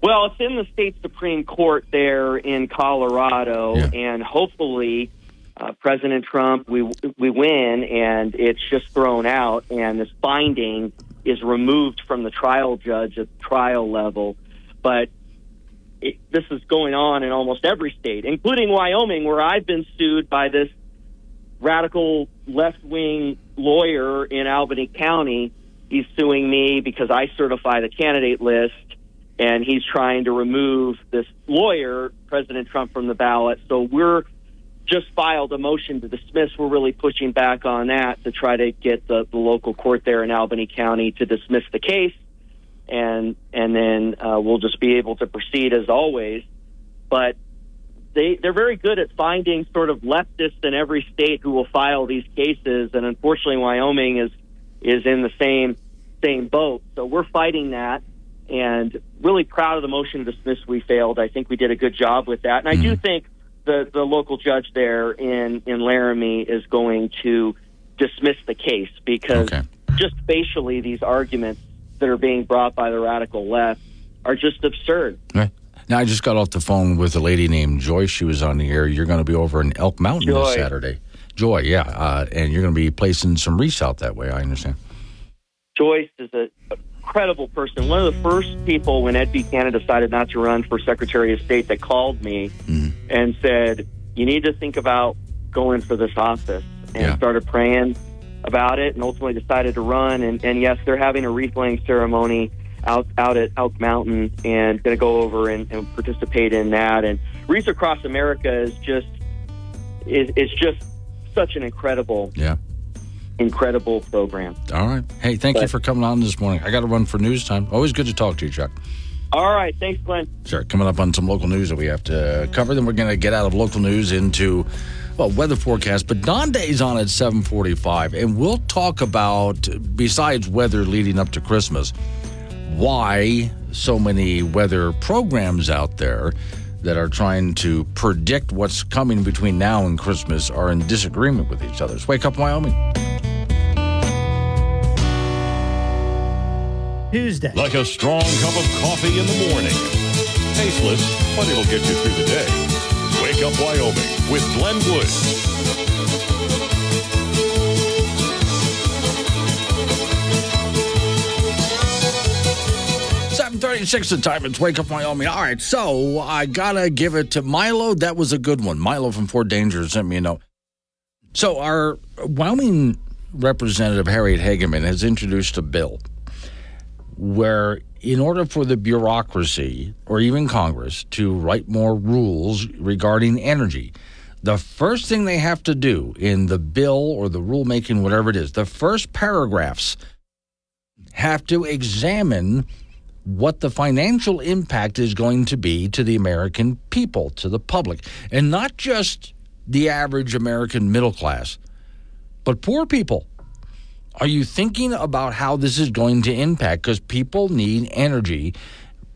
Speaker 7: Well, it's in the state supreme court there in Colorado,
Speaker 1: Yeah.
Speaker 7: and hopefully, uh, President Trump, we we win, and it's just thrown out, and this finding is removed from the trial judge at the trial level. But it, this is going on in almost every state, including Wyoming, where I've been sued by this radical left wing lawyer in Albany County. He's suing me because I certify the candidate list, and he's trying to remove this lawyer, President Trump, from the ballot. So we're just filed a motion to dismiss. We're really pushing back on that to try to get the, the local court there in Albany County to dismiss the case, and and then uh, we'll just be able to proceed as always. But they they're very good at finding sort of leftists in every state who will file these cases, and unfortunately, Wyoming is is in the same same boat. So we're fighting that, and really proud of the motion to dismiss we failed. I think we did a good job with that, and I do think the the local judge there in in Laramie is going to dismiss the case because
Speaker 1: Okay.
Speaker 7: just facially these arguments that are being brought by the radical left are just absurd.
Speaker 1: Right. Now I just got off the phone with a lady named Joyce. She was on the air. You're going to be over in Elk Mountain this Saturday. Joy, yeah, uh, and you're going to be placing some wreaths out that way. I understand.
Speaker 7: Joyce is a incredible person. One of the first people when Ed Buchanan decided not to run for Secretary of State that called me mm-hmm. and said, "You need to think about going for this office," and
Speaker 1: Yeah.
Speaker 7: started praying about it, and ultimately decided to run. And, and yes, they're having a wreath laying ceremony out out at Elk Mountain, and going to go over and, and participate in that. And Wreaths Across America is just is is just such an incredible
Speaker 1: Yeah.
Speaker 7: Incredible program.
Speaker 1: All right. Hey, thank you for coming on this morning. I got to run for news time. Always good to talk to you, Chuck.
Speaker 7: All right, thanks, Glenn.
Speaker 1: Sure. Coming up on some local news that we have to cover. Then we're going to get out of local news into well weather forecast. But Don Day's on at seven forty-five, and we'll talk about besides weather leading up to Christmas, why so many weather programs out there that are trying to predict what's coming between now and Christmas are in disagreement with each other. So wake up, Wyoming.
Speaker 5: Tuesday.
Speaker 2: Like a strong cup of coffee in the morning. Tasteless, but it'll get you through the day. Wake up Wyoming with Glenn Woods.
Speaker 1: 736 the time. It's Wake Up Wyoming. All right, so I gotta give it to Milo. That was a good one. Milo from Fort Danger sent me a note. So our Wyoming representative Harriet Hageman has introduced a bill where in order for the bureaucracy or even Congress to write more rules regarding energy, the first thing they have to do in the bill or the rulemaking, whatever it is, the first paragraphs have to examine what the financial impact is going to be to the American people, to the public, and not just the average American middle class, but poor people. Are you thinking about how this is going to impact? Because people need energy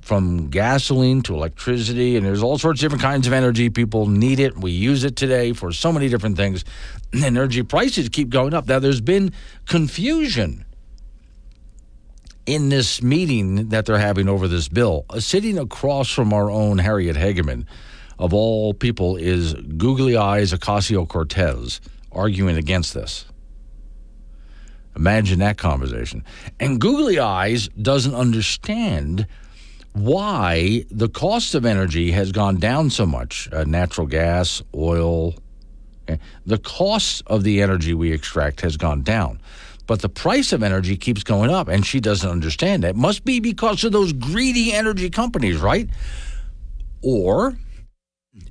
Speaker 1: from gasoline to electricity, and there's all sorts of different kinds of energy. People need it. We use it today for so many different things. And Energy prices keep going up. Now, there's been confusion in this meeting that they're having over this bill. Uh, sitting across from our own Harriet Hageman, of all people, is googly eyes Ocasio Cortez arguing against this. Imagine that conversation. And Googly Eyes doesn't understand why the cost of energy has gone down so much uh, natural gas, oil. eh, The cost of the energy we extract has gone down, but the price of energy keeps going up, and she doesn't understand that. It must be because of those greedy energy companies, right? Or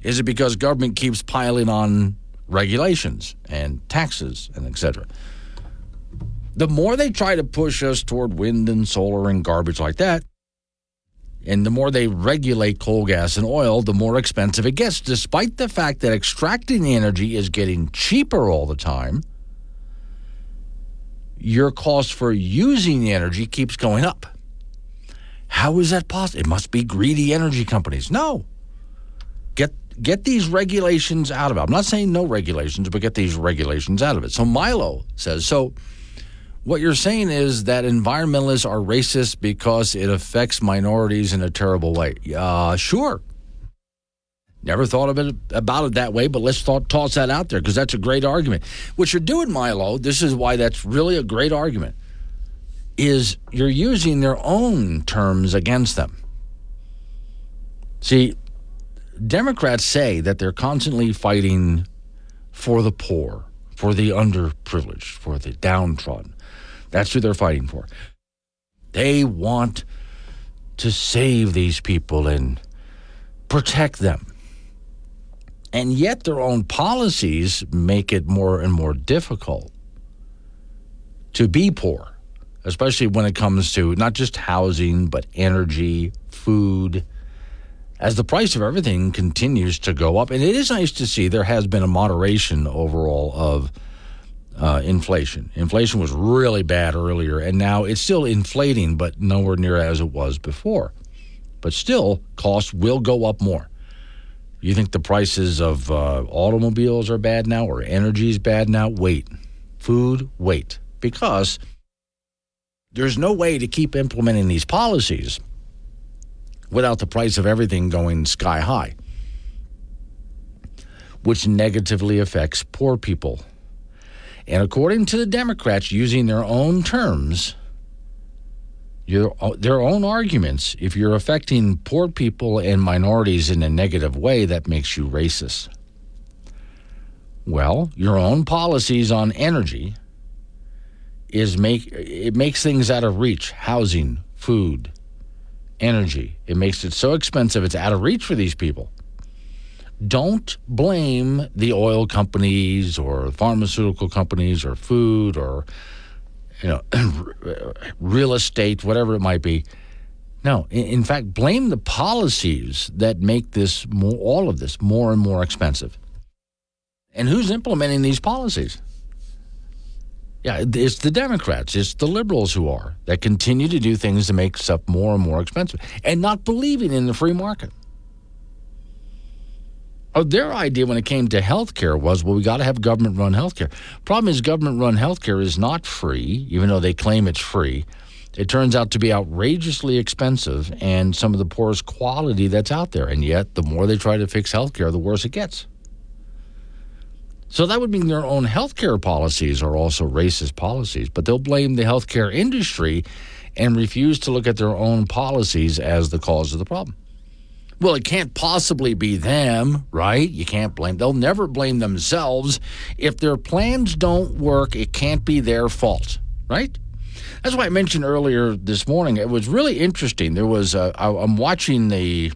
Speaker 1: is it because government keeps piling on regulations and taxes and et cetera? The more they try to push us toward wind and solar and garbage like that, and the more they regulate coal, gas, and oil, the more expensive it gets, despite the fact that extracting the energy is getting cheaper all the time. your cost for using the energy keeps going up. How is that possible? It must be greedy energy companies. No. Get get these regulations out of it. I'm not saying no regulations, but get these regulations out of it. So Milo says so what you're saying is that environmentalists are racist because it affects minorities in a terrible way. Uh, sure. Never thought of it about it that way, but let's thought, toss that out there because that's a great argument. What you're doing, Milo, this is why that's really a great argument, is you're using their own terms against them. See, Democrats say that they're constantly fighting for the poor, for the underprivileged, for the downtrodden. That's who they're fighting for. They want to save these people and protect them. And yet, their own policies make it more and more difficult to be poor, especially when it comes to not just housing, but energy, food, as the price of everything continues to go up. And it is nice to see there has been a moderation overall of uh, inflation. Inflation was really bad earlier, and now it's still inflating, but nowhere near as it was before. But still, costs will go up more. You think the prices of uh, automobiles are bad now or energy is bad now? Wait. Food, wait. Because there's no way to keep implementing these policies without the price of everything going sky high, which negatively affects poor people and according to the Democrats, using their own terms, your, uh, their own arguments, if you're affecting poor people and minorities in a negative way, that makes you racist. Well, your own policies on energy is make it makes things out of reach, housing, food, energy. It makes it so expensive it's out of reach for these people don't blame the oil companies or pharmaceutical companies or food or you know real estate whatever it might be. No in, fact blame the policies that make this more, all of this more and more expensive. And who's implementing these policies? Yeah it's the democrats. It's the liberals who are that continue to do things to make stuff more and more expensive and not believing in the free market Oh, their idea when it came to health care was, well, we got to have government run health care. Problem is, government run health care is not free, even though they claim it's free. It turns out to be outrageously expensive and some of the poorest quality that's out there. And yet, the more they try to fix health care, the worse it gets. So that would mean their own health care policies are also racist policies, but they'll blame the healthcare industry and refuse to look at their own policies as the cause of the problem. Well, it can't possibly be them, right? You can't blame. They'll never blame themselves. If their plans don't work, it can't be their fault, right? That's why I mentioned earlier this morning. It was really interesting. There was a, I, I'm watching the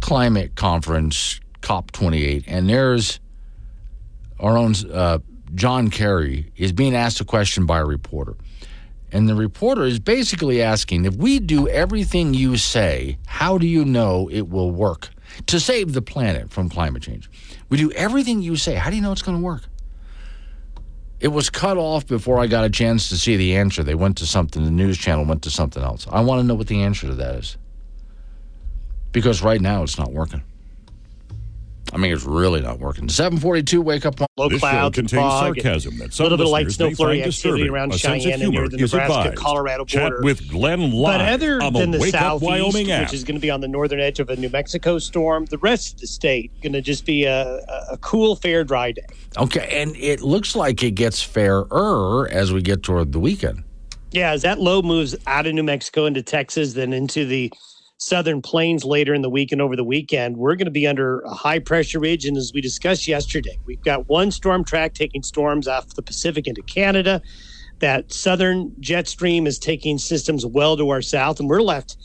Speaker 1: climate conference COP28, and there's our own uh, John Kerry is being asked a question by a reporter. And the reporter is basically asking if we do everything you say, how do you know it will work to save the planet from climate change? We do everything you say. How do you know it's going to work? It was cut off before I got a chance to see the answer. They went to something, the news channel went to something else. I want to know what the answer to that is. Because right now it's not working. I mean, it's really not working. 742, wake up.
Speaker 2: Low this clouds, show contains
Speaker 8: fog,
Speaker 2: sarcasm that
Speaker 8: some
Speaker 2: a little
Speaker 8: bit of light
Speaker 2: snow
Speaker 8: flurry activity around Cheyenne and near the Nebraska-Colorado border.
Speaker 2: Chat with Glenn Lott
Speaker 8: But other
Speaker 2: on
Speaker 8: than
Speaker 2: the,
Speaker 8: the
Speaker 2: Wake
Speaker 8: southeast,
Speaker 2: Up Wyoming
Speaker 8: which
Speaker 2: app.
Speaker 8: is going to be on the northern edge of a New Mexico storm, the rest of the state going to just be a, a cool, fair, dry day.
Speaker 1: Okay, and it looks like it gets fairer as we get toward the weekend.
Speaker 8: Yeah, as that low moves out of New Mexico into Texas, then into the southern plains later in the week and over the weekend, we're going to be under a high pressure ridge. And as we discussed yesterday, we've got one storm track taking storms off the Pacific into Canada. That southern jet stream is taking systems well to our south, and we're left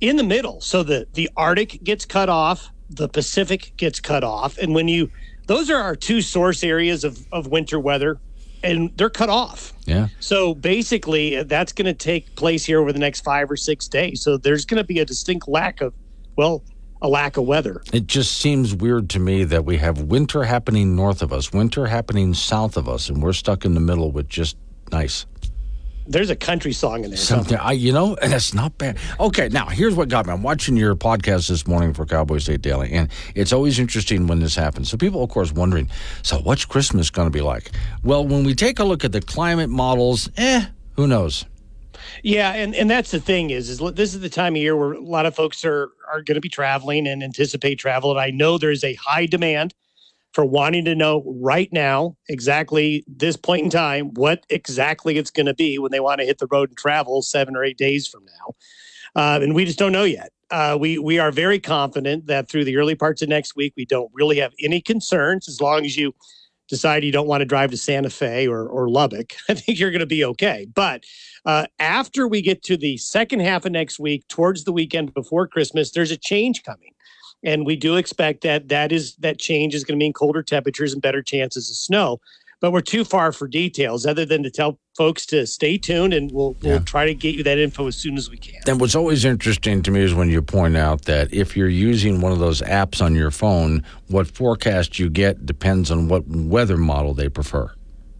Speaker 8: in the middle. So the, the Arctic gets cut off, the Pacific gets cut off. And when you, those are our two source areas of, of winter weather and they're cut off.
Speaker 1: Yeah.
Speaker 8: So basically, that's going to take place here over the next five or six days. So there's going to be a distinct lack of, well, a lack of weather.
Speaker 1: It just seems weird to me that we have winter happening north of us, winter happening south of us, and we're stuck in the middle with just nice.
Speaker 8: There's a country song in there.
Speaker 1: Something, I, you know, and that's not bad. Okay, now here's what got me. I'm watching your podcast this morning for Cowboy State Daily, and it's always interesting when this happens. So people, of course, wondering, so what's Christmas going to be like? Well, when we take a look at the climate models, eh, who knows?
Speaker 8: Yeah, and, and that's the thing is is this is the time of year where a lot of folks are are going to be traveling and anticipate travel, and I know there's a high demand for wanting to know right now exactly this point in time what exactly it's going to be when they want to hit the road and travel seven or eight days from now, uh, and we just don't know yet. Uh, we we are very confident that through the early parts of next week we don't really have any concerns as long as you decide you don't want to drive to Santa Fe or, or Lubbock, I think you're going to be okay. But uh, after we get to the second half of next week, towards the weekend before Christmas, there's a change coming. And we do expect that that is that change is going to mean colder temperatures and better chances of snow but we're too far for details other than to tell folks to stay tuned and we'll, yeah. we'll try to get you that info as soon as we can.
Speaker 1: And what's always interesting to me is when you point out that if you're using one of those apps on your phone, what forecast you get depends on what weather model they prefer.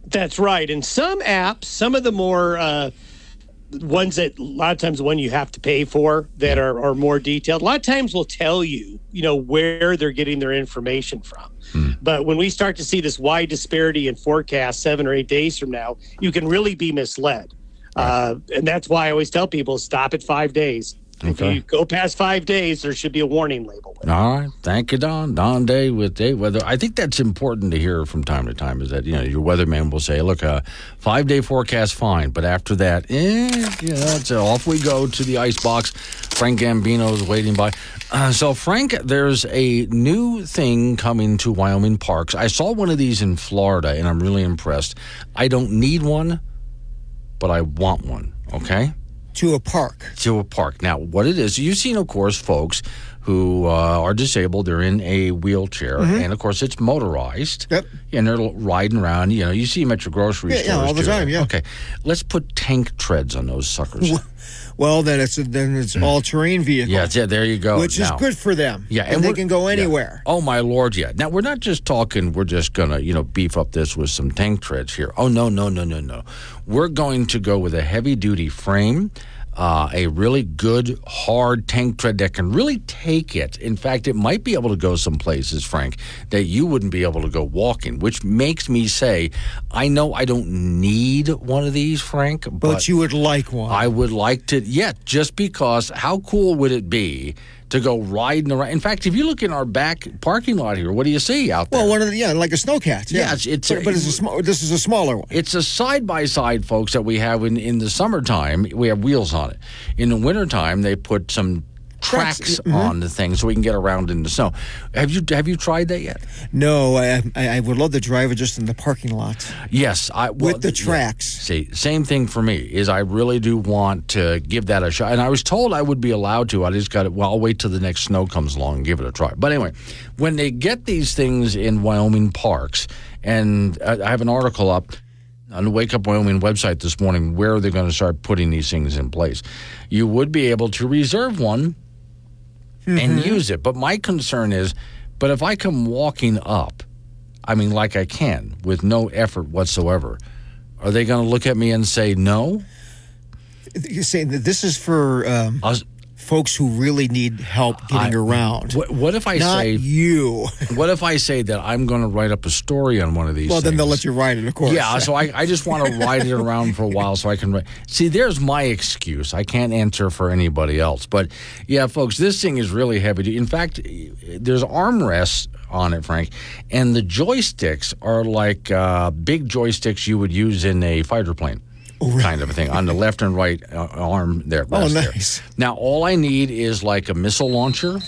Speaker 8: That's right. And some apps, some of the more uh, ones that a lot of times the one you have to pay for that are, are more detailed, a lot of times will tell you, you know, where they're getting their information from. Hmm. But when we start to see this wide disparity in forecast seven or eight days from now, you can really be misled. Uh, and that's why I always tell people stop at five days. Okay. If you go past five days, there should be a warning label.
Speaker 1: All right. Thank you, Don. Don Day with day weather. I think that's important to hear from time to time is that, you know, your weatherman will say, look, a uh, five day forecast, fine. But after that, eh, you know, it's off we go to the ice box. Frank Gambino is waiting by. Uh, so, Frank, there's a new thing coming to Wyoming parks. I saw one of these in Florida and I'm really impressed. I don't need one, but I want one. Okay
Speaker 4: to a park.
Speaker 1: To a park. Now, what it is, you've seen, of course, folks who uh, are disabled. They're in a wheelchair, mm-hmm. and of course, it's motorized.
Speaker 4: Yep.
Speaker 1: And they're riding around. You know, you see them at your grocery
Speaker 4: yeah,
Speaker 1: stores.
Speaker 4: Yeah, all the
Speaker 1: too.
Speaker 4: time. Yeah.
Speaker 1: Okay, let's put tank treads on those suckers.
Speaker 4: Well, then it's a, then it's mm. all terrain vehicle.
Speaker 1: Yeah, yeah, there you go.
Speaker 4: Which
Speaker 1: now,
Speaker 4: is good for them.
Speaker 1: Yeah,
Speaker 4: and, and they can go anywhere.
Speaker 1: Yeah. Oh my lord, yeah. Now we're not just talking. We're just gonna you know beef up this with some tank treads here. Oh no, no, no, no, no. We're going to go with a heavy duty frame uh, a really good hard tank tread that can really take it. In fact, it might be able to go some places, Frank, that you wouldn't be able to go walking, which makes me say, I know I don't need one of these, Frank, but,
Speaker 4: but you would like one.
Speaker 1: I would like to, yeah, just because how cool would it be to go riding around. In fact, if you look in our back parking lot here, what do you see out there?
Speaker 4: Well, one of the yeah, like a snowcat. Yeah,
Speaker 1: yeah it's, it's
Speaker 4: but, a, but it's a small. This is a smaller one.
Speaker 1: It's a side by side, folks, that we have in in the summertime. We have wheels on it. In the wintertime, they put some tracks mm-hmm. on the thing so we can get around in the snow. Have you have you tried that yet?
Speaker 4: No, I I, I would love to drive it just in the parking lot.
Speaker 1: Yes, I well,
Speaker 4: with the tracks.
Speaker 1: Yeah, see, same thing for me. Is I really do want to give that a shot, and I was told I would be allowed to. I just got it. Well, I'll wait till the next snow comes along and give it a try. But anyway, when they get these things in Wyoming parks, and I have an article up on the Wake Up Wyoming website this morning where they're going to start putting these things in place. You would be able to reserve one mm-hmm. and use it. But my concern is, but if I come walking up, I mean, like I can with no effort whatsoever, are they going to look at me and say no?
Speaker 4: You're saying that this is for um, folks who really need help getting I, around.
Speaker 1: What, what, if I
Speaker 4: Not
Speaker 1: say
Speaker 4: you?
Speaker 1: what if I say that I'm going to write up a story on one of these?
Speaker 4: Well,
Speaker 1: things?
Speaker 4: then they'll let you write it, of course.
Speaker 1: Yeah, so I, I just want to ride it around for a while so I can write. See, there's my excuse. I can't answer for anybody else. But yeah, folks, this thing is really heavy. In fact, there's armrests on it, Frank, and the joysticks are like uh, big joysticks you would use in a fighter plane kind of a thing on the left and right uh, arm there.
Speaker 4: Oh, nice.
Speaker 1: There. Now, all I need is like a missile launcher,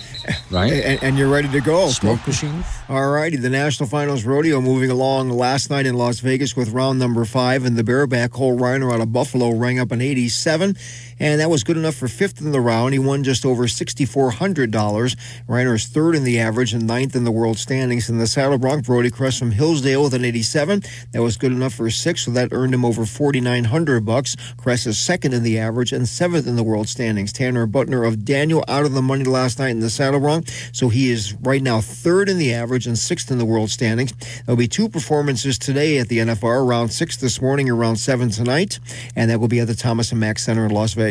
Speaker 1: right?
Speaker 4: And, and you're ready to go.
Speaker 1: Smoke machine.
Speaker 4: All righty. The National Finals Rodeo moving along last night in Las Vegas with round number five, and the bareback Cole Reiner out of Buffalo rang up an 87. And that was good enough for fifth in the round. He won just over $6,400. Reiner is third in the average and ninth in the world standings. In the saddle bronc, Brody Cress from Hillsdale with an 87. That was good enough for sixth, so that earned him over 4,900 bucks. Cress is second in the average and seventh in the world standings. Tanner Butner of Daniel out of the money last night in the saddle bronc, so he is right now third in the average and sixth in the world standings. There'll be two performances today at the NFR, around six this morning, around seven tonight, and that will be at the Thomas and Mack Center in Las Vegas.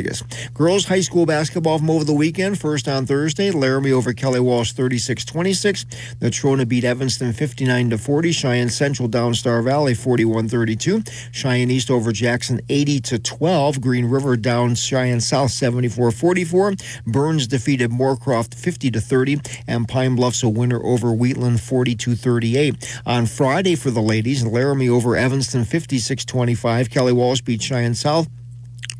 Speaker 4: Girls high school basketball from over the weekend. First on Thursday, Laramie over Kelly Walsh 36-26. Natrona beat Evanston 59 to 40. Cheyenne Central down Star Valley 41-32. Cheyenne East over Jackson 80 to 12. Green River down Cheyenne South 74-44. Burns defeated Moorcroft 50 to 30, and Pine Bluffs a winner over Wheatland 42 38. On Friday for the ladies, Laramie over Evanston 56 25. Kelly Walsh beat Cheyenne South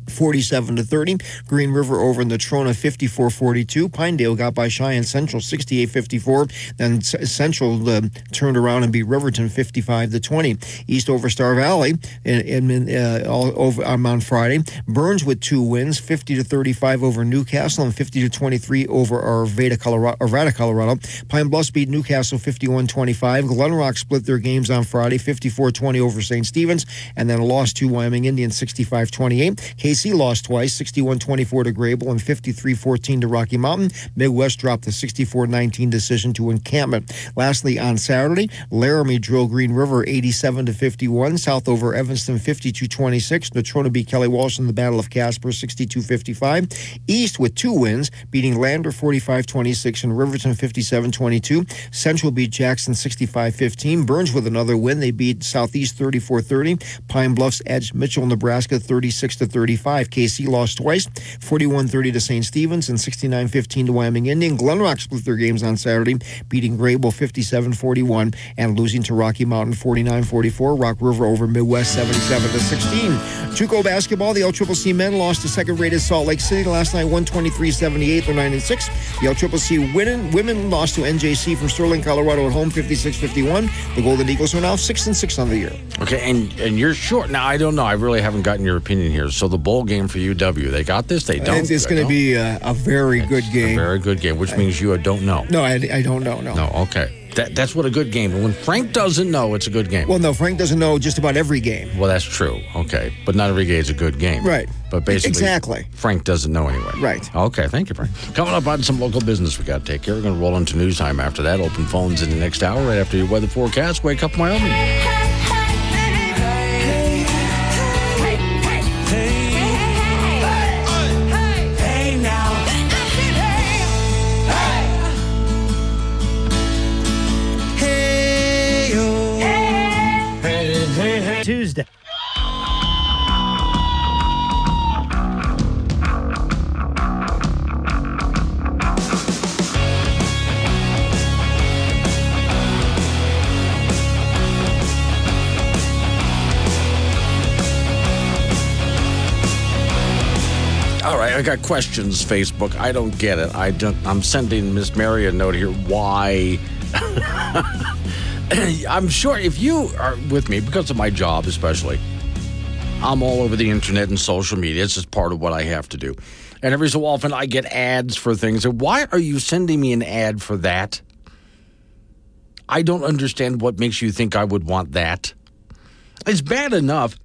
Speaker 4: 47 to 30. Green River over in the Trona 54 42. Pinedale got by Cheyenne Central 68 54. Then Central uh, turned around and beat Riverton 55 to 20. East over Star Valley in, in uh, all over um, on Friday. Burns with two wins 50 to 35 over Newcastle and 50 to 23 over Arvada, Colorado. Arvada, Colorado. Pine Bluffs beat Newcastle 51 25. Glenrock split their games on Friday 54 20 over St. Stephen's and then lost to Wyoming Indians 65 28. Kaycee lost twice, 61 24 to Grable and 53 14 to Rocky Mountain. Midwest dropped the 64 19 decision to Encampment. Lastly, on Saturday, Laramie drilled Green River 87-51. South over Evanston 52 26, Natrona beat Kelly Walsh in the Battle of Casper 62 55. East with two wins, beating Lander 45 26 and Riverton 57 22. Central beat Jackson 65 15. Burns with another win. They beat Southeast 34 30. Pine Bluffs edged Mitchell, Nebraska 36 35. Five Kaycee lost twice, 41 30 to St. Stephen's and 69 15 to Wyoming Indian. Glenrock split their games on Saturday, beating Grable 57 41 and losing to Rocky Mountain 49 44. Rock River over Midwest 77 to 16. Juco basketball, the LCCC men lost to second rated Salt Lake City last night 123 78. 9 and 6. The LCCC women, women lost to NJC from Sterling, Colorado at home 56 51. The Golden Eagles are now 6 and 6 on the year.
Speaker 1: Okay, and, and you're short. Now, I don't know. I really haven't gotten your opinion here. So the Bulls bowl game for UW, they got this. They don't.
Speaker 4: It's going to be a, a very
Speaker 1: It's
Speaker 4: good game.
Speaker 1: A very good game, which means you don't know.
Speaker 4: no, I, I don't know. No.
Speaker 1: No, okay. That, that's what a good game. When Frank doesn't know, it's a good game.
Speaker 4: Well, no, Frank doesn't know just about every game.
Speaker 1: Well, that's true. Okay, but not every game is a good game.
Speaker 4: Right.
Speaker 1: But basically,
Speaker 4: Exactly.
Speaker 1: Frank doesn't know anyway.
Speaker 4: Right.
Speaker 1: Okay. Thank you, Frank. Coming up on some local business we got to take care. We're going to roll into news time after that. Open phones in the next hour, right after your weather forecast. Wake up, Wyoming.
Speaker 5: Tuesday.
Speaker 1: All right, I got questions. Facebook, I don't get it. I don't. I'm sending Miss Mary a note here. Why? I'm sure if you are with me because of my job, especially, I'm all over the internet and social media. It's just part of what I have to do. And every so often, I get ads for things. And why are you sending me an ad for that? I don't understand what makes you think I would want that. It's bad enough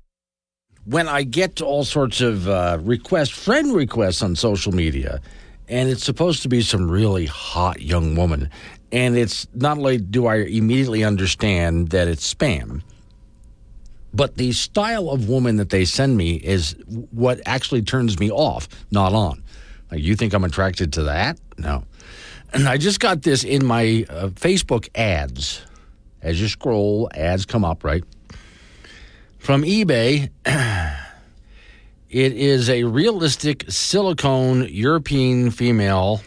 Speaker 1: when I get all sorts of uh, requests, friend requests on social media, and it's supposed to be some really hot young woman, and it's not only do I immediately understand that it's spam, but the style of woman that they send me is what actually turns me off, not on. Like, you think I'm attracted to that? No. And I just got this in my uh, Facebook ads. As you scroll, ads come up, right? From eBay, it is a realistic silicone European female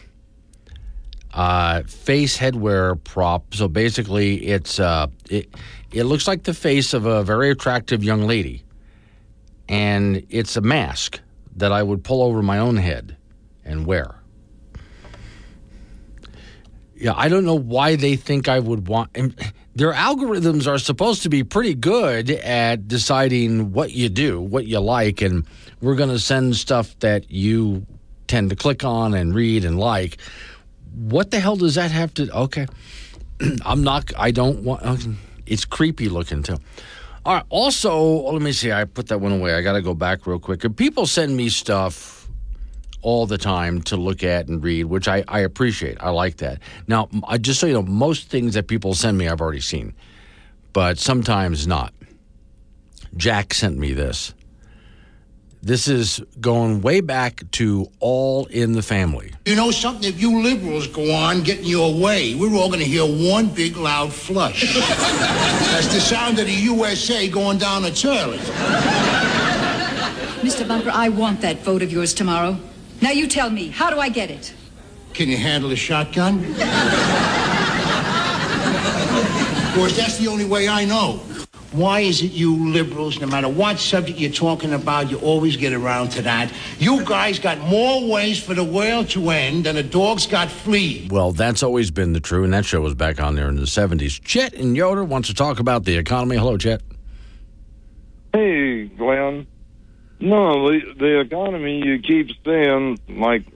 Speaker 1: uh, face headwear prop. So basically, it's uh, it it looks like the face of a very attractive young lady, and it's a mask that I would pull over my own head and wear. Yeah, I don't know why they think I would want. their algorithms are supposed to be pretty good at deciding what you do, what you like, and we're going to send stuff that you tend to click on and read and like. What the hell does that have to? Okay, I'm not. I don't want. It's creepy looking too. All right. Also, let me see. I put that one away. I got to go back real quick. People send me stuff all the time to look at and read, which I, I appreciate. I like that. Now, I just so you know, most things that people send me, I've already seen, but sometimes not. Jack sent me this. This is going way back to All in the Family.
Speaker 9: You know something? If you liberals go on getting your way, we're all going to hear one big loud flush. That's the sound of the USA going down the toilet.
Speaker 10: Mr. Bumper, I want that vote of yours tomorrow. Now you tell me, how do I get it?
Speaker 9: Can you handle a shotgun? of course, that's the only way I know. Why is it you liberals, no matter what subject you're talking about, you always get around to that? You guys got more ways for the world to end than a dog's got fleas.
Speaker 1: Well, that's always been the true, and that show was back on there in the 70s. Chet and Yoder wants to talk about the economy. Hello, Chet.
Speaker 11: Hey, Glenn. No, the, the economy you keep saying, like,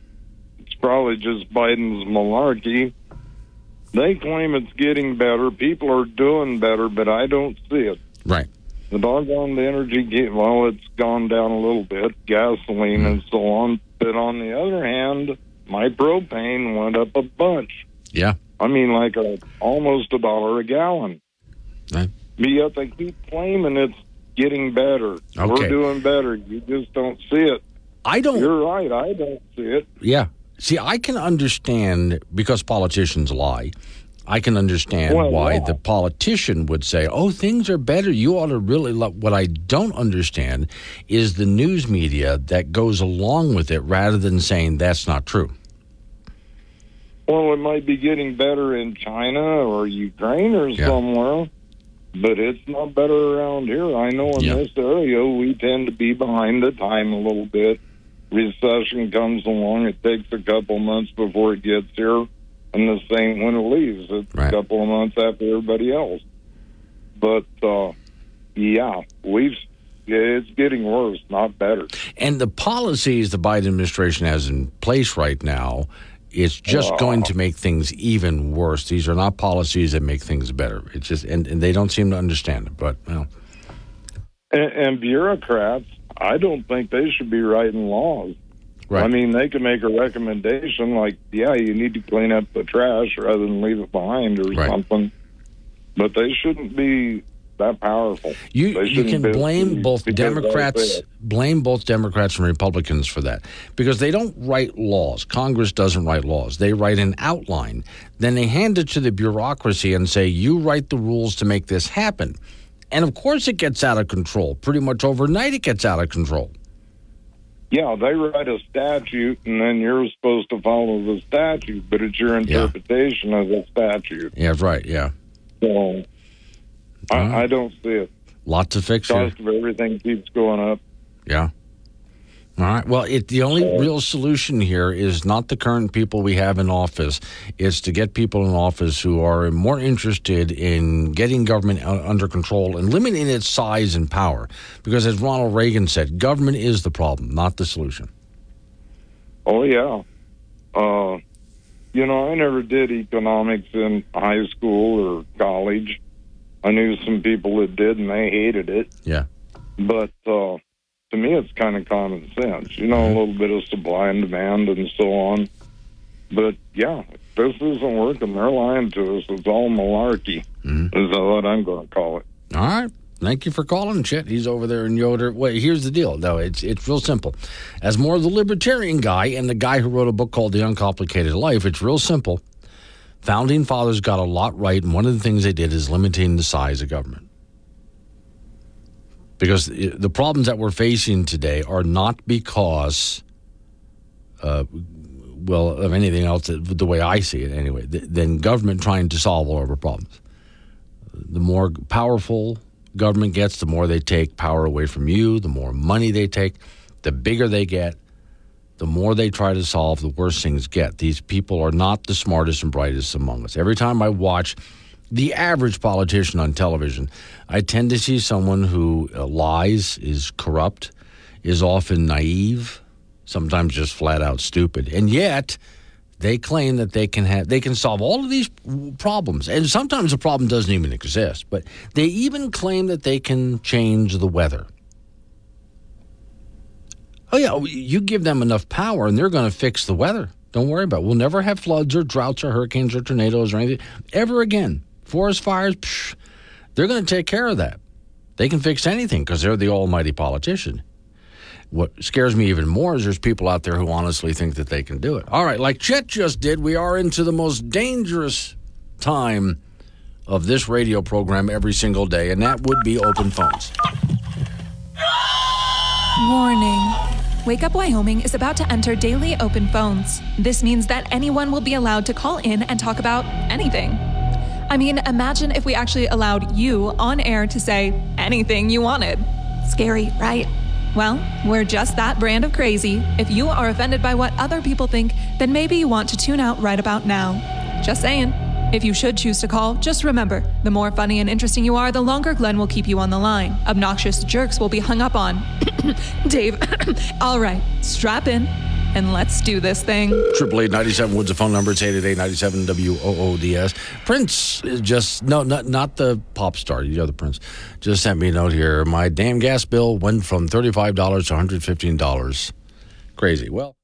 Speaker 11: it's probably just Biden's malarkey. They claim it's getting better. People are doing better, but I don't see it.
Speaker 1: Right.
Speaker 11: The doggone the energy, ga- well, it's gone down a little bit, gasoline and so on. But on the other hand, my propane went up a bunch.
Speaker 1: Yeah.
Speaker 11: I mean, like a almost a dollar a gallon.
Speaker 1: Right.
Speaker 11: But yet they keep claiming it's getting better.
Speaker 1: Okay.
Speaker 11: We're doing better. You just don't see it.
Speaker 1: I don't.
Speaker 11: You're right. I don't see it.
Speaker 1: Yeah. See, I can understand because politicians lie. I can understand
Speaker 11: Well,
Speaker 1: why
Speaker 11: yeah.
Speaker 1: the politician would say, "Oh, things are better. You ought to really." Love. What I don't understand is the news media that goes along with it, rather than saying that's not true.
Speaker 11: Well, it might be getting better in China or Ukraine or
Speaker 1: Yeah.
Speaker 11: somewhere, but it's not better around here. I know in
Speaker 1: Yeah.
Speaker 11: this area we tend to be behind the time a little bit. Recession comes along, it takes a couple months before it gets here, and the same when it leaves. It's
Speaker 1: Right.
Speaker 11: a couple of months after everybody else. But uh, yeah, we've it's getting worse, not better.
Speaker 1: And the policies the Biden administration has in place right now, it's just going to make things even worse. These are not policies that make things better. It's just, and, and they don't seem to understand it. But well,
Speaker 11: And, and bureaucrats, I don't think they should be writing laws.
Speaker 1: Right.
Speaker 11: I mean, they can make a recommendation like, yeah, you need to clean up the trash rather than leave it behind or
Speaker 1: Right.
Speaker 11: something. But they shouldn't be that powerful.
Speaker 1: You you can
Speaker 11: be-
Speaker 1: blame both Democrats blame both Democrats and Republicans for that because they don't write laws. Congress doesn't write laws. They write an outline. Then they hand it to the bureaucracy and say, "You write the rules to make this happen." And of course, it gets out of control. Pretty much overnight, it gets out of control.
Speaker 11: Yeah, they write a statute, and then you're supposed to follow the statute, but it's your interpretation of the statute.
Speaker 1: Yeah, right. Yeah,
Speaker 11: So I, I don't see it.
Speaker 1: lot to fix here.
Speaker 11: Cost of everything keeps going up.
Speaker 1: Yeah. All right. Well, it, the only real solution here is not the current people we have in office. It's to get people in office who are more interested in getting government under control and limiting its size and power. Because as Ronald Reagan said, government is the problem, not the solution.
Speaker 11: Oh yeah. Uh, you know, I never did economics in high school or college. I knew some people that did, and they hated it.
Speaker 1: Yeah.
Speaker 11: But uh, to me, it's kind of common sense. You know, a little bit of supply and demand, and so on. But yeah, this isn't working, they're lying to us. It's all malarkey. Mm-hmm. Is what I'm going to call it.
Speaker 1: All right. Thank you for calling, Chet. He's over there in Yoder. Wait, here's the deal, though. It's it's real simple. As more of the libertarian guy and the guy who wrote a book called The Uncomplicated Life, it's real simple. Founding fathers got a lot right, and one of the things they did is limiting the size of government. Because the problems that we're facing today are not because, uh, well, of anything else, the way I see it anyway, th- than government trying to solve all of our problems the more powerful government gets, the more they take power away from you, the more money they take, the bigger they get, the more they try to solve, the worse things get. These people are not the smartest and brightest among us. Every time I watch the average politician on television, I tend to see someone who uh, lies, is corrupt, is often naive, sometimes just flat out stupid. And yet, they claim that they can have they can solve all of these problems. And sometimes the problem doesn't even exist, but they even claim that they can change the weather. Oh yeah, you give them enough power and they're going to fix the weather. Don't worry about it. We'll never have floods or droughts or hurricanes or tornadoes or anything ever again. Forest fires, psh, they're going to take care of that. They can fix anything because they're the almighty politician. What scares me even more is there's people out there who honestly think that they can do it. All right, like Chet just did, we are into the most dangerous time of this radio program every single day, and that would be open phones.
Speaker 12: Warning. Wake Up Wyoming is about to enter daily open phones. This means that anyone will be allowed to call in and talk about anything. I mean, imagine if we actually allowed you on air to say anything you wanted. Scary, right? Well, we're just that brand of crazy. If you are offended by what other people think, then maybe you want to tune out right about now. Just saying. If you should choose to call, just remember the more funny and interesting you are, the longer Glenn will keep you on the line. Obnoxious jerks will be hung up on. Dave, all right, strap in and let's do this thing.
Speaker 1: Triple eight ninety seven Woods. The phone number. It's eight eight eight ninety seven W O O D S. Prince is just no, not not the pop star. The other Prince just sent me a note here. My damn gas bill went from thirty five dollars to one hundred fifteen dollars. Crazy. Well.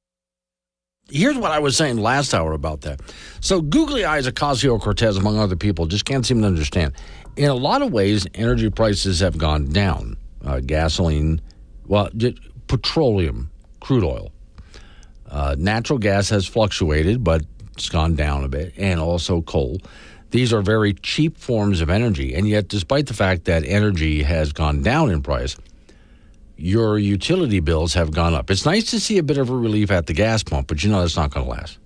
Speaker 1: Here's what I was saying last hour about that. So, googly eyes Ocasio Cortez, among other people, just can't seem to understand. In a lot of ways, energy prices have gone down. Uh, gasoline, well, petroleum, crude oil. Uh, natural gas has fluctuated, but it's gone down a bit, and also coal. These are very cheap forms of energy. And yet, despite the fact that energy has gone down in price, your utility bills have gone up. It's nice to see a bit of a relief at the gas pump, but you know that's not going to last.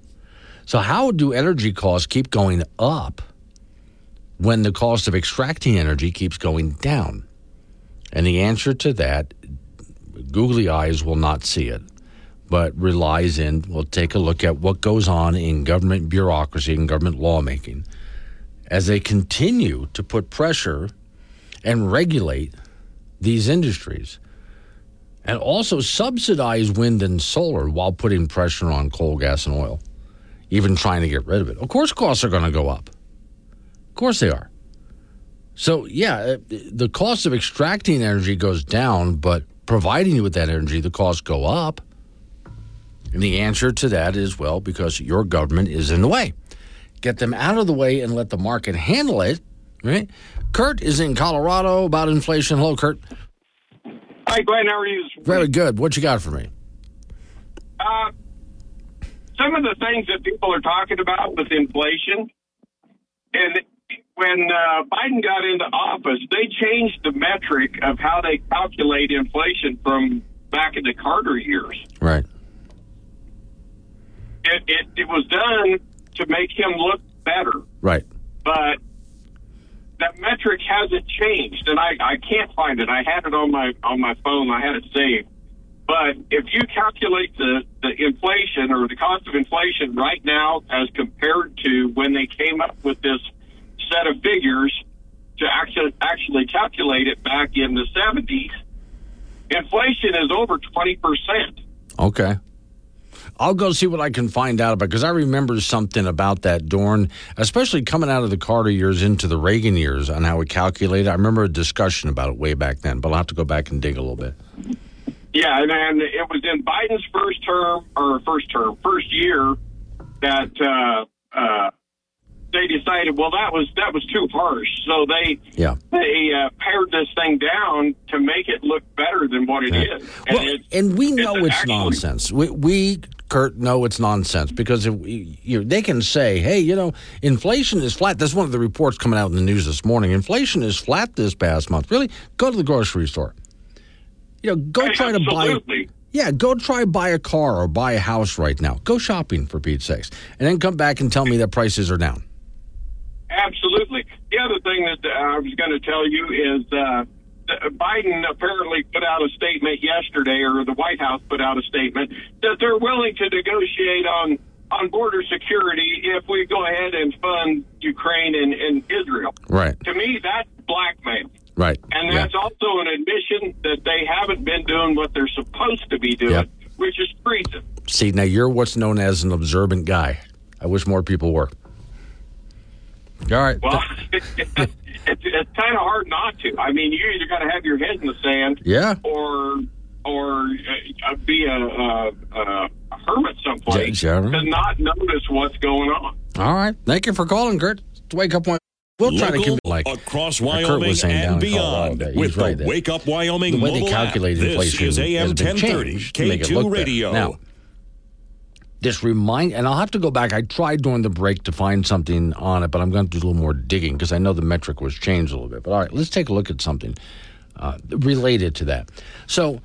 Speaker 1: So, how do energy costs keep going up when the cost of extracting energy keeps going down? And the answer to that, googly eyes will not see it, but relies in, we'll take a look at what goes on in government bureaucracy and government lawmaking as they continue to put pressure and regulate these industries and also subsidize wind and solar while putting pressure on coal, gas, and oil, even trying to get rid of it. Of course, costs are going to go up. Of course, they are. So, yeah, uh, the cost of extracting energy goes down, but providing you with that energy, the costs go up. And the answer to that is well, because your government is in the way. Get them out of the way and let the market handle it, right? Kurt is in Colorado about inflation. Hello, Kurt.
Speaker 13: Hi, Glenn. How are you?
Speaker 1: Very good. What you got for me?
Speaker 13: Uh, some of the things that people are talking about with inflation, and when uh, Biden got into office, they changed the metric of how they calculate inflation from back in the Carter years.
Speaker 1: Right.
Speaker 13: It, it, it was done to make him look better.
Speaker 1: Right.
Speaker 13: But that metric hasn't changed, and I, I can't find it. I had it on my on my phone. I had it saved. But if you calculate the, the inflation or the cost of inflation right now as compared to when they came up with this set of figures to actually actually calculate it back in the 70s, inflation is over 20%.
Speaker 1: Okay. I'll go see what I can find out about because I remember something about that Dorn, especially coming out of the Carter years into the Reagan years on how we calculated. I remember a discussion about it way back then, but I'll have to go back and dig a little bit.
Speaker 13: Yeah, and, and it was in Biden's first term or first term, first year that uh, uh, they decided, well, that was that was too harsh, so they
Speaker 1: yeah
Speaker 13: they uh, pared this thing down to make it look better than what it
Speaker 1: yeah.
Speaker 13: is.
Speaker 1: And, well, and we know it's, it's nonsense. We we Kurt, no, it's nonsense because if, you, they can say, hey, you know, inflation is flat. That's one of the reports coming out in the news this morning. Inflation is flat this past month. Really? Go to the grocery store. You know, go
Speaker 13: hey,
Speaker 1: try
Speaker 13: absolutely.
Speaker 1: to buy. Yeah, go try buy a car or buy a house right now. Go shopping for Pete's sakes, and then come back and tell me that prices are down.
Speaker 13: Absolutely. The other thing that uh, I was going to tell you is. Uh, Biden apparently put out a statement yesterday, or the White House put out a statement that they're willing to negotiate on on border security if we go ahead and fund Ukraine and, and Israel.
Speaker 1: Right.
Speaker 13: To me, that's blackmail.
Speaker 1: Right.
Speaker 13: And
Speaker 1: Yeah.
Speaker 13: that's also an admission that they haven't been doing what they're supposed to be doing,
Speaker 1: Yep.
Speaker 13: which is treason.
Speaker 1: See, now you're what's known as an observant guy. I wish more people were. All right.
Speaker 13: Well, it's, it's kind of hard not to. I mean, you either got to have your head in the sand,
Speaker 1: Yeah.
Speaker 13: or or uh, be a, a, a hermit someplace
Speaker 1: Yeah, yeah.
Speaker 13: to not notice what's going on.
Speaker 1: All right. Thank you for calling, Kurt. It's Wake Up Wyoming. We'll try to
Speaker 2: Local,
Speaker 1: keep like
Speaker 2: across
Speaker 1: like Kurt
Speaker 2: Wyoming
Speaker 1: was saying down
Speaker 2: and
Speaker 1: in
Speaker 2: beyond with
Speaker 1: right
Speaker 2: the
Speaker 1: there.
Speaker 2: Wake Up Wyoming
Speaker 1: the way they
Speaker 2: mobile app. This is AM 1030
Speaker 1: changed to make it look
Speaker 2: K2. Radio.
Speaker 1: Now, this remind, and I'll have to go back. I tried during the break to find something on it, but I'm going to do a little more digging because I know the metric was changed a little bit. But all right, let's take a look at something uh, related to that. So,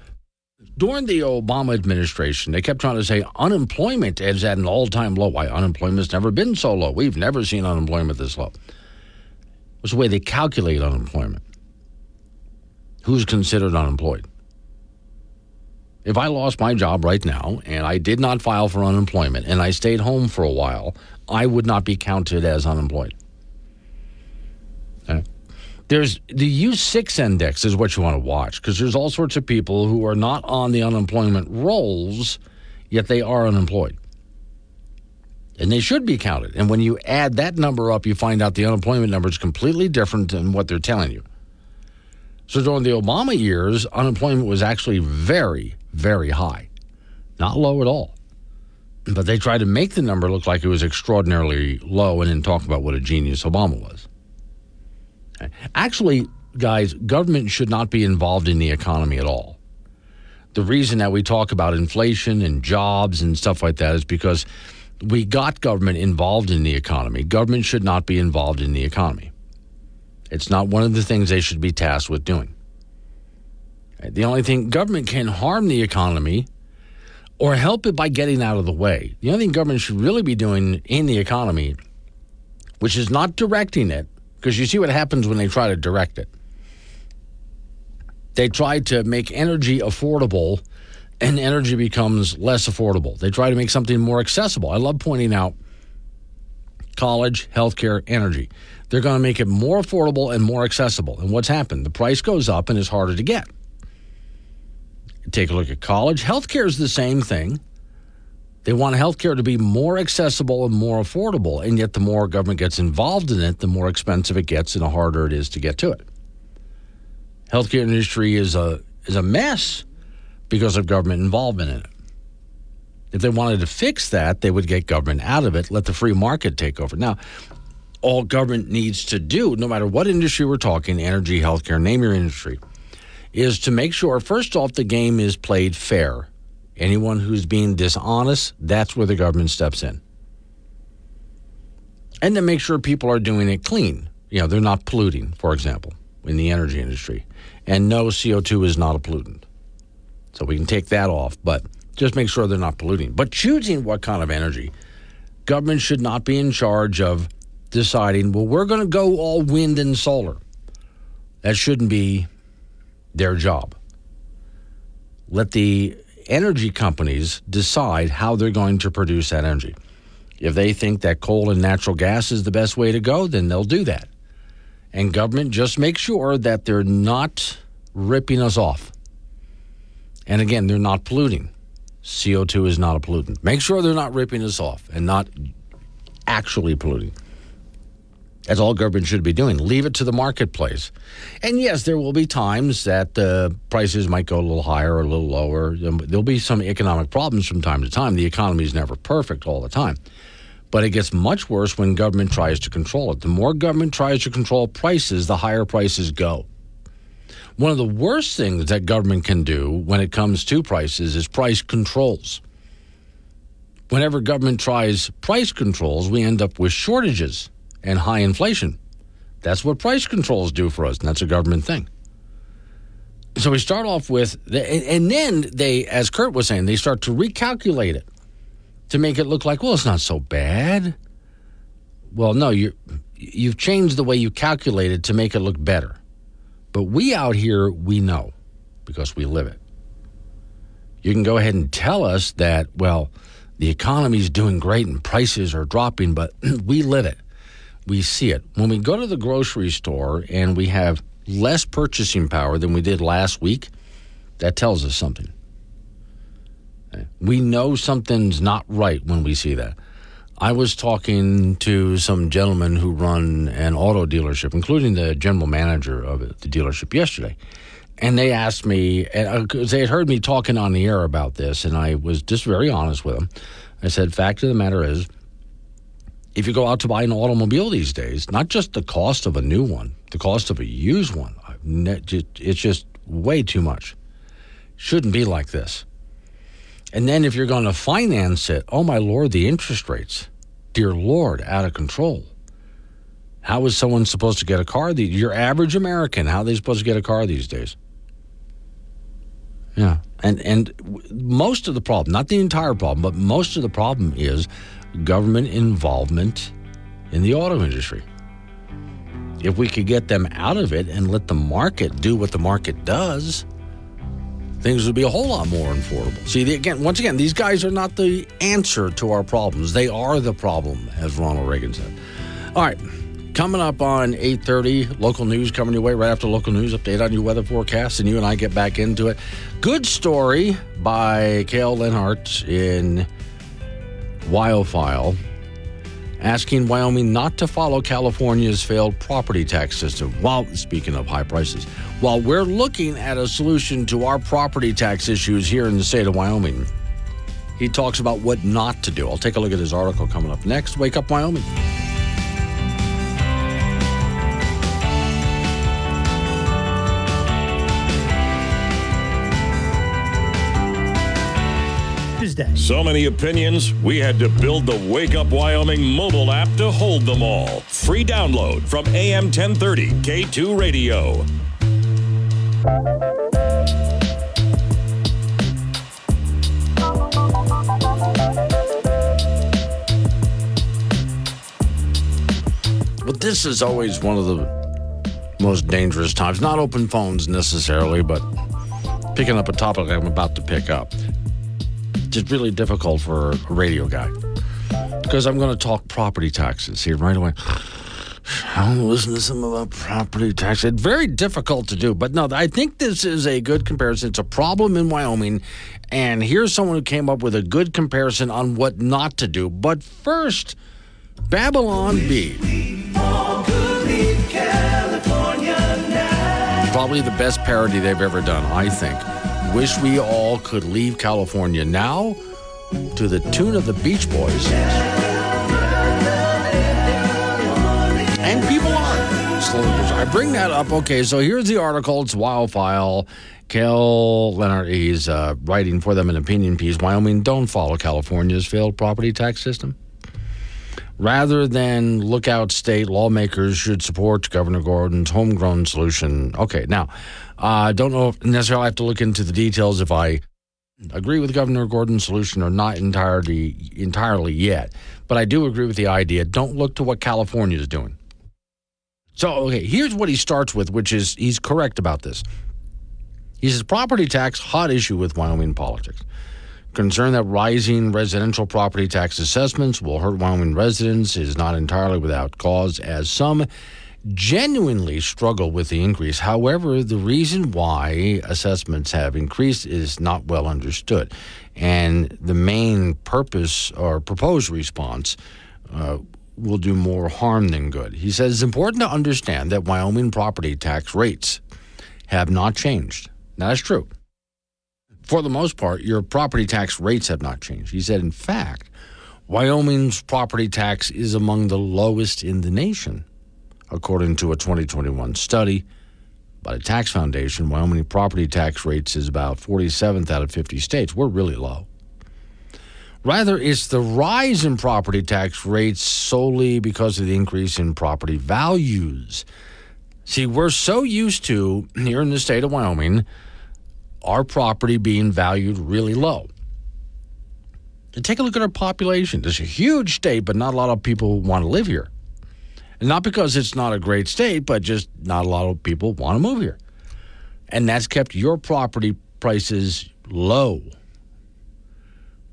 Speaker 1: during the Obama administration, they kept trying to say unemployment is at an all time low. Why unemployment's never been so low? We've never seen unemployment this low. It's the way they calculate unemployment. Who's considered unemployed? If I lost my job right now and I did not file for unemployment and I stayed home for a while, I would not be counted as unemployed. Okay? There's the U6 index is what you want to watch because there's all sorts of people who are not on the unemployment rolls, yet they are unemployed. And they should be counted. And when you add that number up, you find out the unemployment number is completely different than what they're telling you. So during the Obama years, unemployment was actually very, very high. Not low at all. But they tried to make the number look like it was extraordinarily low and then talk about what a genius Obama was. Actually, guys, government should not be involved in the economy at all. The reason that we talk about inflation and jobs and stuff like that is because we got government involved in the economy. Government should not be involved in the economy. It's not one of the things they should be tasked with doing. The only thing government can harm the economy or help it by getting out of the way. The only thing government should really be doing in the economy, which is not directing it, because you see what happens when they try to direct it. They try to make energy affordable and energy becomes less affordable. They try to make something more accessible. I love pointing out college, healthcare, energy. They're going to make it more affordable and more accessible. And what's happened? The price goes up and it's harder to get. Take a look at college. Healthcare is the same thing. They want healthcare to be more accessible and more affordable. And yet, the more government gets involved in it, the more expensive it gets and the harder it is to get to it. Healthcare industry is a, is a mess because of government involvement in it. If they wanted to fix that, they would get government out of it, let the free market take over. Now, all government needs to do, no matter what industry we're talking energy, healthcare, name your industry is to make sure, first off, the game is played fair. Anyone who's being dishonest, that's where the government steps in. And to make sure people are doing it clean. You know, they're not polluting, for example, in the energy industry. And no, CO2 is not a pollutant. So we can take that off, but just make sure they're not polluting. But choosing what kind of energy, government should not be in charge of deciding, well, we're going to go all wind and solar. That shouldn't be their job. Let the energy companies decide how they're going to produce that energy. If they think that coal and natural gas is the best way to go, then they'll do that. And government just make sure that they're not ripping us off. And again, they're not polluting. CO2 is not a pollutant. Make sure they're not ripping us off and not actually polluting. That's all government should be doing. Leave it to the marketplace. And yes, there will be times that the prices might go a little higher or a little lower. Um, there'll be some economic problems from time to time. The economy is never perfect all the time. But it gets much worse when government tries to control it. The more government tries to control prices, the higher prices go. One of the worst things that government can do when it comes to prices is price controls. Whenever government tries price controls, we end up with shortages and high inflation. That's what price controls do for us, and that's a government thing. So we start off with, the, and then they, as Kurt was saying, they start to recalculate it to make it look like, well, it's not so bad. Well, no, you you've changed the way you calculate it to make it look better. But we out here, we know because we live it. You can go ahead and tell us that, well, the economy is doing great and prices are dropping, but we live it. We see it. When we go to the grocery store and we have less purchasing power than we did last week, that tells us something. We know something's not right when we see that. I was talking to some gentlemen who run an auto dealership, including the general manager of the dealership yesterday. And they asked me, because uh, they had heard me talking on the air about this, and I was just very honest with them. I said, fact of the matter is, if you go out to buy an automobile these days, not just the cost of a new one, the cost of a used one, it's just way too much. Shouldn't be like this. And then if you're going to finance it, oh my Lord, the interest rates, dear Lord, out of control. How is someone supposed to get a car? Your average American, how are they supposed to get a car these days? Yeah. And, and most of the problem, not the entire problem, but most of the problem is government involvement in the auto industry. If we could get them out of it and let the market do what the market does, things would be a whole lot more affordable. See, again, once again, these guys are not the answer to our problems. They are the problem, as Ronald Reagan said. All right. Coming up on 8.30, local news coming your way right after local news update on your weather forecast, and you and I get back into it. Good story by Kale Lenhart in WyoFile asking Wyoming not to follow California's failed property tax system. While, speaking of high prices, while we're looking at a solution to our property tax issues here in the state of Wyoming, he talks about what not to do. I'll take a look at his article coming up next. Wake Up Wyoming.
Speaker 2: Tuesday. So many opinions, we had to build the Wake Up Wyoming mobile app to hold them all. Free download from AM 1030 K2 Radio.
Speaker 1: But this is always one of the most dangerous times. Not open phones necessarily, but picking up a topic I'm about to pick up just really difficult for a radio guy because I'm going to talk property taxes here right away. I don't listen to some about property taxes. It's very difficult to do, but no, I think this is a good comparison. It's a problem in Wyoming, and here's someone who came up with a good comparison on what not to do. But first, Babylon Bee. Probably the best parody they've ever done, I think. Wish we all could leave California now to the tune of the Beach Boys. And people are. I bring that up. Okay, so here's the article. It's WyoFile. Kel Leonard, he's uh, writing for them an opinion piece. Wyoming don't follow California's failed property tax system. Rather than look out state, lawmakers should support Governor Gordon's homegrown solution. Okay, now, I uh, don't know if necessarily I have to look into the details if I agree with Governor Gordon's solution or not entirely entirely yet. But I do agree with the idea. Don't look to what California is doing. So, okay, here's what he starts with, which is he's correct about this. He says property tax hot issue with Wyoming politics. Concern that rising residential property tax assessments will hurt Wyoming residents is not entirely without cause, as some genuinely struggle with the increase. However, the reason why assessments have increased is not well understood. And the main purpose or proposed response uh, will do more harm than good. He says it's important to understand that Wyoming property tax rates have not changed. That's true. For the most part, your property tax rates have not changed. He said, in fact, Wyoming's property tax is among the lowest in the nation according to a 2021 study by the Tax Foundation. Wyoming property tax rates is about 47th out of 50 states. We're really low. Rather, it's the rise in property tax rates solely because of the increase in property values. See, we're so used to, here in the state of Wyoming, our property being valued really low. And take a look at our population. It's a huge state, but not a lot of people want to live here. Not because it's not a great state, but just not a lot of people want to move here. And that's kept your property prices low.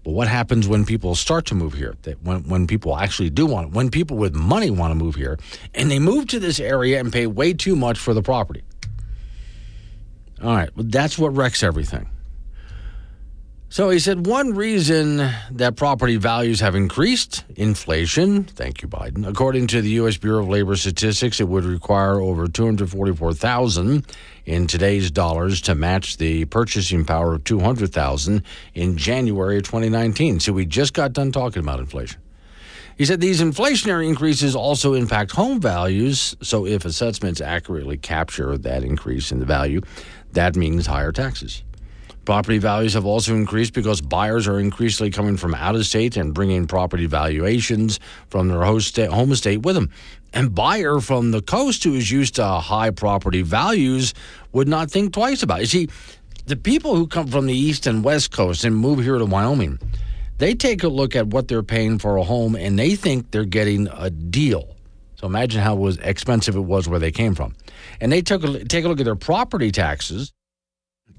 Speaker 1: But what happens when people start to move here? That when, when people actually do want it, when people with money want to move here, and they move to this area and pay way too much for the property. All right, well, that's what wrecks everything. So he said one reason that property values have increased, inflation. Thank you, Biden. According to the U.S. Bureau of Labor Statistics, it would require over 244,000 in today's dollars to match the purchasing power of 200,000 in January of 2019. So we just got done talking about inflation. He said these inflationary increases also impact home values. So if assessments accurately capture that increase in the value, that means higher taxes. Property values have also increased because buyers are increasingly coming from out of state and bringing property valuations from their host home state with them. And buyer from the coast who is used to high property values would not think twice about it. You see, the people who come from the east and west coast and move here to Wyoming, they take a look at what they're paying for a home and they think they're getting a deal. So imagine how was expensive it was where they came from. And they took a, take a look at their property taxes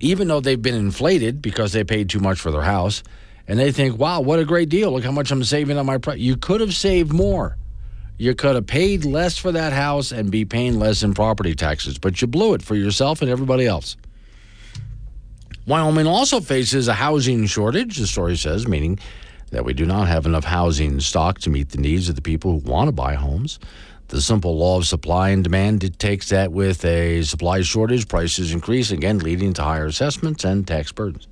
Speaker 1: even though they've been inflated because they paid too much for their house, and they think, wow, what a great deal. Look how much I'm saving on my price. You could have saved more. You could have paid less for that house and be paying less in property taxes, but you blew it for yourself and everybody else. Wyoming also faces a housing shortage, the story says, meaning that we do not have enough housing stock to meet the needs of the people who want to buy homes. The simple law of supply and demand dictates that with a supply shortage, prices increase, again, leading to higher assessments and tax burdens.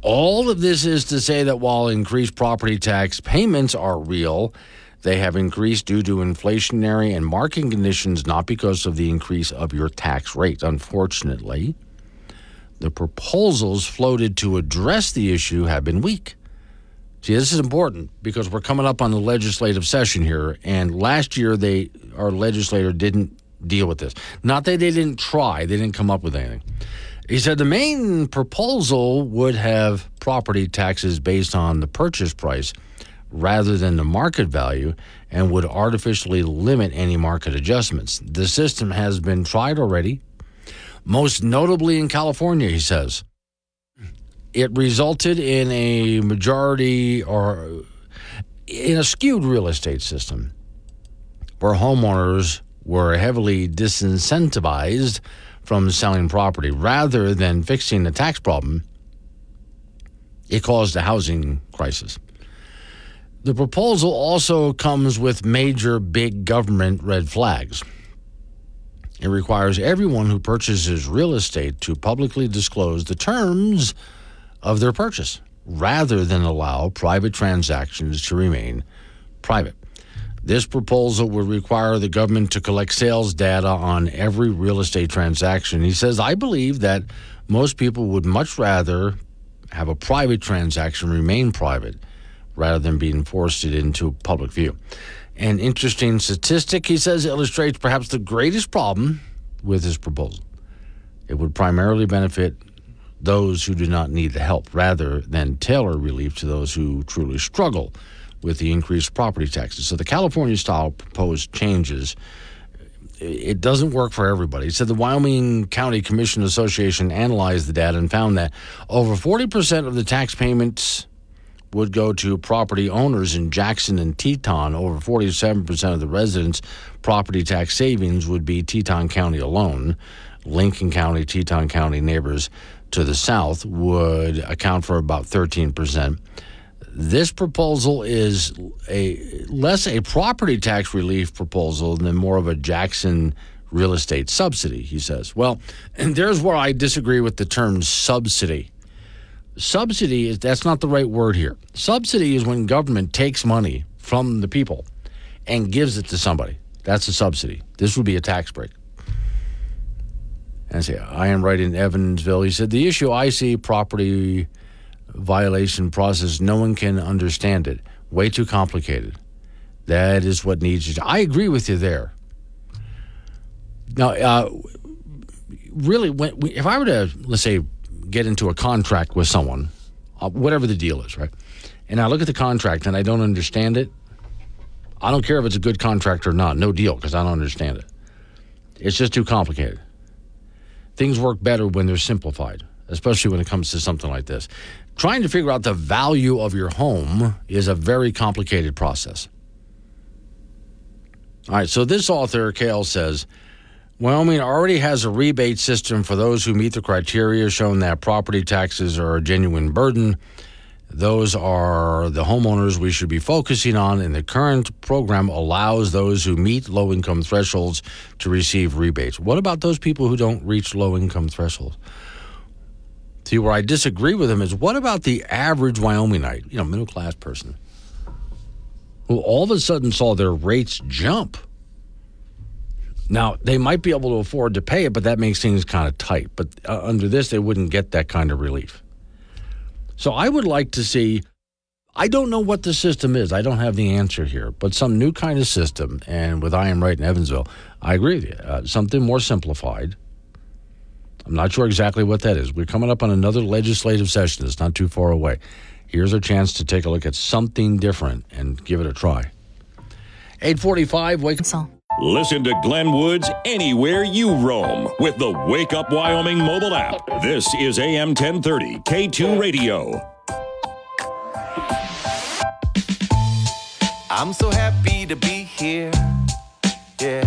Speaker 1: All of this is to say that while increased property tax payments are real, they have increased due to inflationary and market conditions, not because of the increase of your tax rate. Unfortunately, the proposals floated to address the issue have been weak. See, this is important because we're coming up on the legislative session here, and last year they our legislator didn't deal with this. Not that they didn't try; they didn't come up with anything. He said the main proposal would have property taxes based on the purchase price rather than the market value and would artificially limit any market adjustments. The system has been tried already, most notably in California, he says it resulted in a majority or in a skewed real estate system where homeowners were heavily disincentivized from selling property rather than fixing the tax problem. It caused a housing crisis. The proposal also comes with major big government red flags. It requires everyone who purchases real estate to publicly disclose the terms of their purchase rather than allow private transactions to remain private. This proposal would require the government to collect sales data on every real estate transaction. He says, I believe that most people would much rather have a private transaction remain private rather than being forced into public view. An interesting statistic, he says, illustrates perhaps the greatest problem with this proposal. It would primarily benefit those who do not need the help rather than tailor relief to those who truly struggle with the increased property taxes. So the California style proposed changes it doesn't work for everybody. Said the Wyoming County Commission Association analyzed the data and found that over 40% of the tax payments would go to property owners in Jackson and Teton. Over 47% of the residents' property tax savings would be Teton County alone. Lincoln County, Teton County neighbors to the south would account for about 13%. This proposal is a less a property tax relief proposal than more of a Jackson real estate subsidy, he says. Well, and there's where I disagree with the term subsidy. Subsidy is that's not the right word here. Subsidy is when government takes money from the people and gives it to somebody. That's a subsidy. This would be a tax break. And say, I am right in Evansville. He said, The issue I see property valuation process, no one can understand it. Way too complicated. That is what needs to. I agree with you there. Now, uh, really, when, if I were to, let's say, get into a contract with someone, uh, whatever the deal is, right? And I look at the contract and I don't understand it, I don't care if it's a good contract or not. No deal because I don't understand it. It's just too complicated things work better when they're simplified, especially when it comes to something like this. trying to figure out the value of your home is a very complicated process. All right, so this author, Kale, says Wyoming already has a rebate system for those who meet the criteria, showing that property taxes are a genuine burden. Those are the homeowners we should be focusing on, and the current program allows those who meet low income thresholds to receive rebates. What about those people who don't reach low income thresholds? See, where I disagree with him is what about the average Wyomingite, you know, middle class person, who all of a sudden saw their rates jump? Now, they might be able to afford to pay it, but that makes things kind of tight. But uh, under this, they wouldn't get that kind of relief. So I would like to see. I don't know what the system is. I don't have the answer here, but some new kind of system. And with I am right in Evansville, I agree with you. Uh, something more simplified. I'm not sure exactly what that is. We're coming up on another legislative session. It's not too far away. Here's a chance to take a look at something different and give it a try. 845, wake up.
Speaker 2: Listen to Glenn Woods anywhere you roam with the Wake Up Wyoming mobile app. This is AM 1030 K2 Radio.
Speaker 14: I'm so happy to be here. Yeah.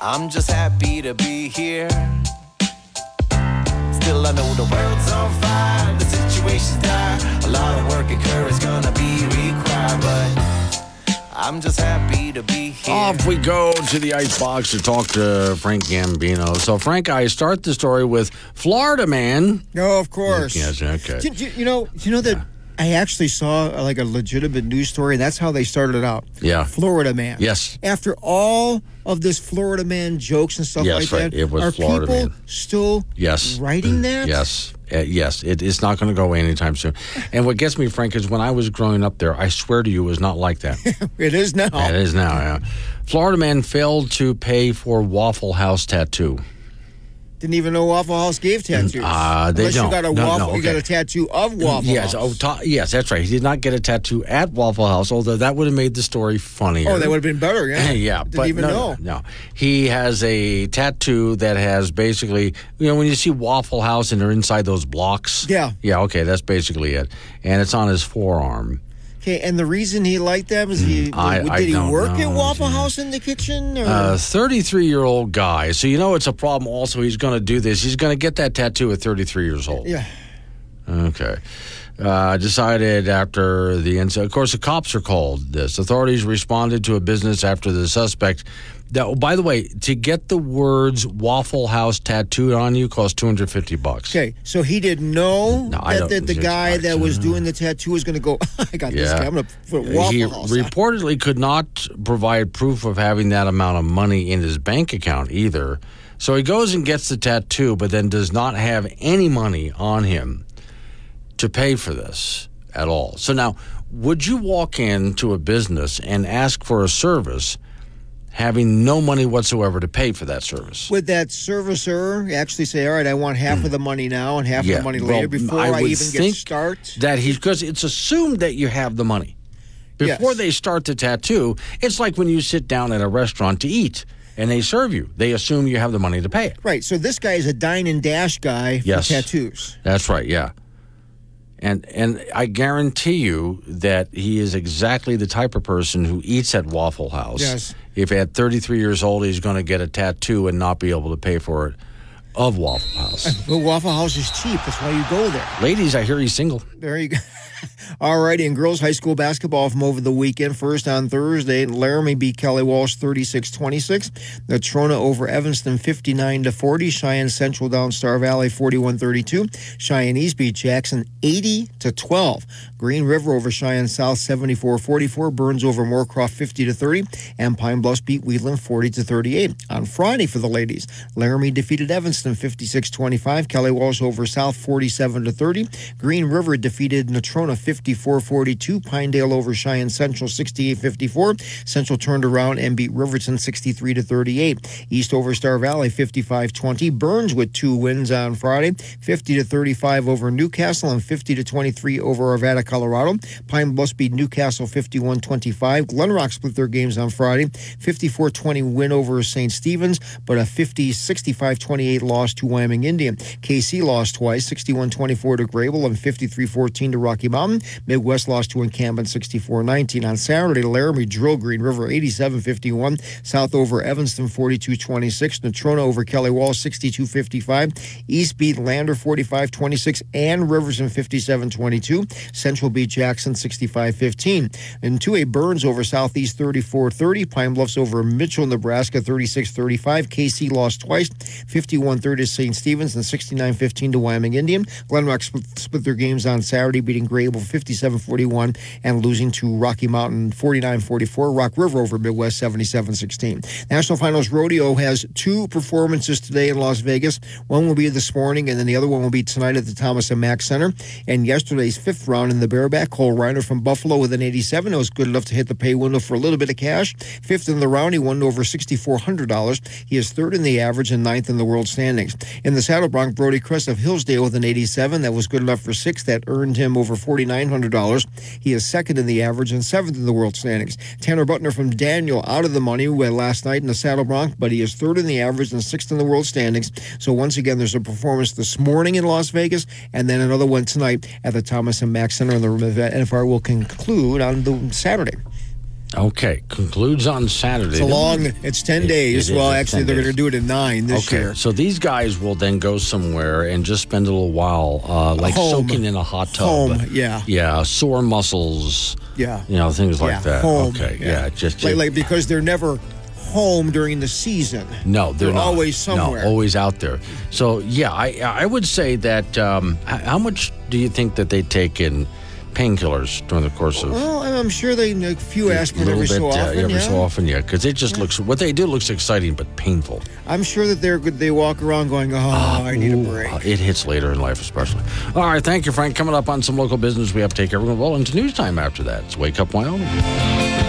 Speaker 14: I'm just happy to be here. Still, I know the world's on fire, the situation's dire. A lot of work and courage gonna be required, but I'm just happy to be here.
Speaker 1: Off we go to the icebox to talk to Frank Gambino. So, Frank, I start the story with Florida man.
Speaker 4: No, of course.
Speaker 1: Yes, okay.
Speaker 4: Do- do- you know, you know that I actually saw uh, like a legitimate news story, and that's how they started it out.
Speaker 1: Yeah.
Speaker 4: Florida man.
Speaker 1: Yes.
Speaker 4: After all of this Florida man jokes and stuff
Speaker 1: Yes,
Speaker 4: like
Speaker 1: right.
Speaker 4: that,
Speaker 1: It was
Speaker 4: are
Speaker 1: Florida
Speaker 4: people
Speaker 1: man.
Speaker 4: still
Speaker 1: Yes.
Speaker 4: writing that?
Speaker 1: Yes. Uh, yes, it, it's not going to go away anytime soon. And what gets me, Frank, is when I was growing up there, I swear to you, it was not like that.
Speaker 4: It is now.
Speaker 1: It is now, yeah. Florida man failed to pay for Waffle House tattoo.
Speaker 4: Didn't even know Waffle House gave tattoos.
Speaker 1: Uh, they
Speaker 4: Unless
Speaker 1: don't.
Speaker 4: you got a
Speaker 1: No, no,
Speaker 4: waffle, you got a tattoo of Waffle
Speaker 1: yes,
Speaker 4: House.
Speaker 1: oh, ta- yes, that's right. He did not get a tattoo at Waffle House, although that would have made the story funnier.
Speaker 4: Oh, that would have been better. Yeah.
Speaker 1: yeah,
Speaker 4: Didn't
Speaker 1: but
Speaker 4: even
Speaker 1: no,
Speaker 4: know.
Speaker 1: No, no. he has a tattoo that has basically, you know, when you see Waffle House and they're inside those blocks.
Speaker 4: Yeah.
Speaker 1: yeah, okay, that's basically it, and it's on his forearm.
Speaker 4: Okay, and the reason he liked them is he
Speaker 1: Mm, I-
Speaker 4: did
Speaker 1: I
Speaker 4: he work at Waffle House in the kitchen?
Speaker 1: A 33 year old guy. So you know it's a problem. Also, he's going to do this. He's going to get that tattoo at 33 years old.
Speaker 4: yeah.
Speaker 1: Okay. Uh, decided after the incident. Of course, the cops are called. This authorities responded to a business after the suspect. That, by the way, to get the words "Waffle House" tattooed on you costs two hundred fifty bucks.
Speaker 4: Okay, so he didn't know
Speaker 1: No,
Speaker 4: that, that the guy that was doing the tattoo was going to go. I got this guy. I'm going to put Waffle
Speaker 1: he
Speaker 4: House. on."
Speaker 1: reportedly could not provide proof of having that amount of money in his bank account either. So he goes and gets the tattoo, but then does not have any money on him to pay for this at all. So now, would you walk into a business and ask for a service having no money whatsoever to pay for that service?
Speaker 4: Would that servicer actually say, "All right, I want half of hmm. the money now and half of the money
Speaker 1: well,
Speaker 4: later before I,
Speaker 1: would
Speaker 4: even get start"?
Speaker 1: That he because it's assumed that you have the money before
Speaker 4: Yes.
Speaker 1: they start the tattoo. It's like when you sit down at a restaurant to eat and they serve you. They assume you have the money to pay it.
Speaker 4: Right. So this guy is a dine and dash guy
Speaker 1: Yes.
Speaker 4: for tattoos.
Speaker 1: That's right. Yeah. And and I guarantee you that he is exactly the type of person who eats at Waffle House.
Speaker 4: Yes.
Speaker 1: If at 33 years old he's going to get a tattoo and not be able to pay for it of Waffle House.
Speaker 4: But Waffle House is cheap. That's why you go there.
Speaker 1: Ladies, I hear he's single.
Speaker 4: There you go. All righty, and girls high school basketball from over the weekend. First on Thursday, Laramie beat Kelly Walsh 36-26. Natrona over Evanston 59 to 40. Cheyenne Central down Star Valley 41-32. Cheyenne East beat Jackson 80 to 12. Green River over Cheyenne South 74-44. Burns over Moorcroft 50 to 30. And Pine Bluffs beat Wheatland 40 to 38. On Friday for the ladies, Laramie defeated Evanston 56-25. Kelly Walsh over South 47 to 30. Green River defeated Natrona a 54-42. Pinedale over Cheyenne Central 68-54. Central turned around and beat Riverton 63 to 38. East over Star Valley 55-20. Burns with two wins on Friday, 50 to 35 over Newcastle and 50 to 23 over Arvada, Clearmont. Pine Bluffs beat Newcastle 51-25. Glenrock split their games on Friday, 54-20 win over St. Stephen's, but a 50-65-28 loss to Wyoming Indian. Kaycee lost twice, 61-24 to Greybull and 53-14 to Rocky Mountain. Midwest lost to Encampment 64-19. On Saturday, Laramie drill Green River 87-51. South over Evanston 42-26. Natrona over Kelly Walsh 62-55. East beat Lander 45-26 and Riverton 57-22. Central beat Jackson 65-15. And 2A Burns over Southeast 34-30. Pine Bluffs over Mitchell, Nebraska 36-35. Kaycee lost twice, 51-30 to St. Stephen's and 69-15 to Wyoming Indian. Glenrock split, split their games on Saturday, beating Greybull 57-41 and losing to Rocky Mountain 49-44. Rock River over Midwest 77-16. National Finals Rodeo has two performances today in Las Vegas. One will be this morning, and then the other one will be tonight at the Thomas and Mack Center. And yesterday's fifth round in the bareback, Cole Reiner from Buffalo with an 87. It was good enough to hit the pay window for a little bit of cash. Fifth in the round, he won over $6,400. He is third in the average and ninth in the world standings. In the saddle bronc, Brody Cress of Hillsdale with an 87. That was good enough for sixth. That earned him over $4,900. He is second in the average and seventh in the world standings. Tanner Butner from Daniel out of the money last night in the saddle bronc, but he is third in the average and sixth in the world standings. So once again, there's a performance this morning in Las Vegas, and then another one tonight at the Thomas and Mack Center, and the NFR will conclude on the Saturday.
Speaker 1: Okay, concludes on Saturday.
Speaker 4: It's a long. It's ten
Speaker 1: It-
Speaker 4: days.
Speaker 1: it is,
Speaker 4: well, actually, they're going to do it in nine this
Speaker 1: okay,
Speaker 4: year.
Speaker 1: so these guys will then go somewhere and just spend a little while, uh, like
Speaker 4: Home.
Speaker 1: soaking in a hot tub.
Speaker 4: Home, yeah.
Speaker 1: yeah, sore muscles.
Speaker 4: Yeah.
Speaker 1: you know things like
Speaker 4: Yeah,
Speaker 1: that.
Speaker 4: home,
Speaker 1: okay, yeah, just
Speaker 4: like, like because they're never home during the season.
Speaker 1: No, they're,
Speaker 4: They're always somewhere.
Speaker 1: No, always out there. So yeah, I I would say that. Um, how much do you think that they take in painkillers during the course of?
Speaker 4: Well, I'm sure they a few aspirin every
Speaker 1: bit,
Speaker 4: so
Speaker 1: uh,
Speaker 4: often.
Speaker 1: every
Speaker 4: yeah.
Speaker 1: so often, yeah, because it just looks what they do looks exciting but painful.
Speaker 4: I'm sure that they're good. They walk around going, "Oh, I need a break."
Speaker 1: Uh, It hits later in life, especially. All right, thank you, Frank. Coming up on some local business, we have to take everyone well into news time after that. It's Wake Up Wyoming.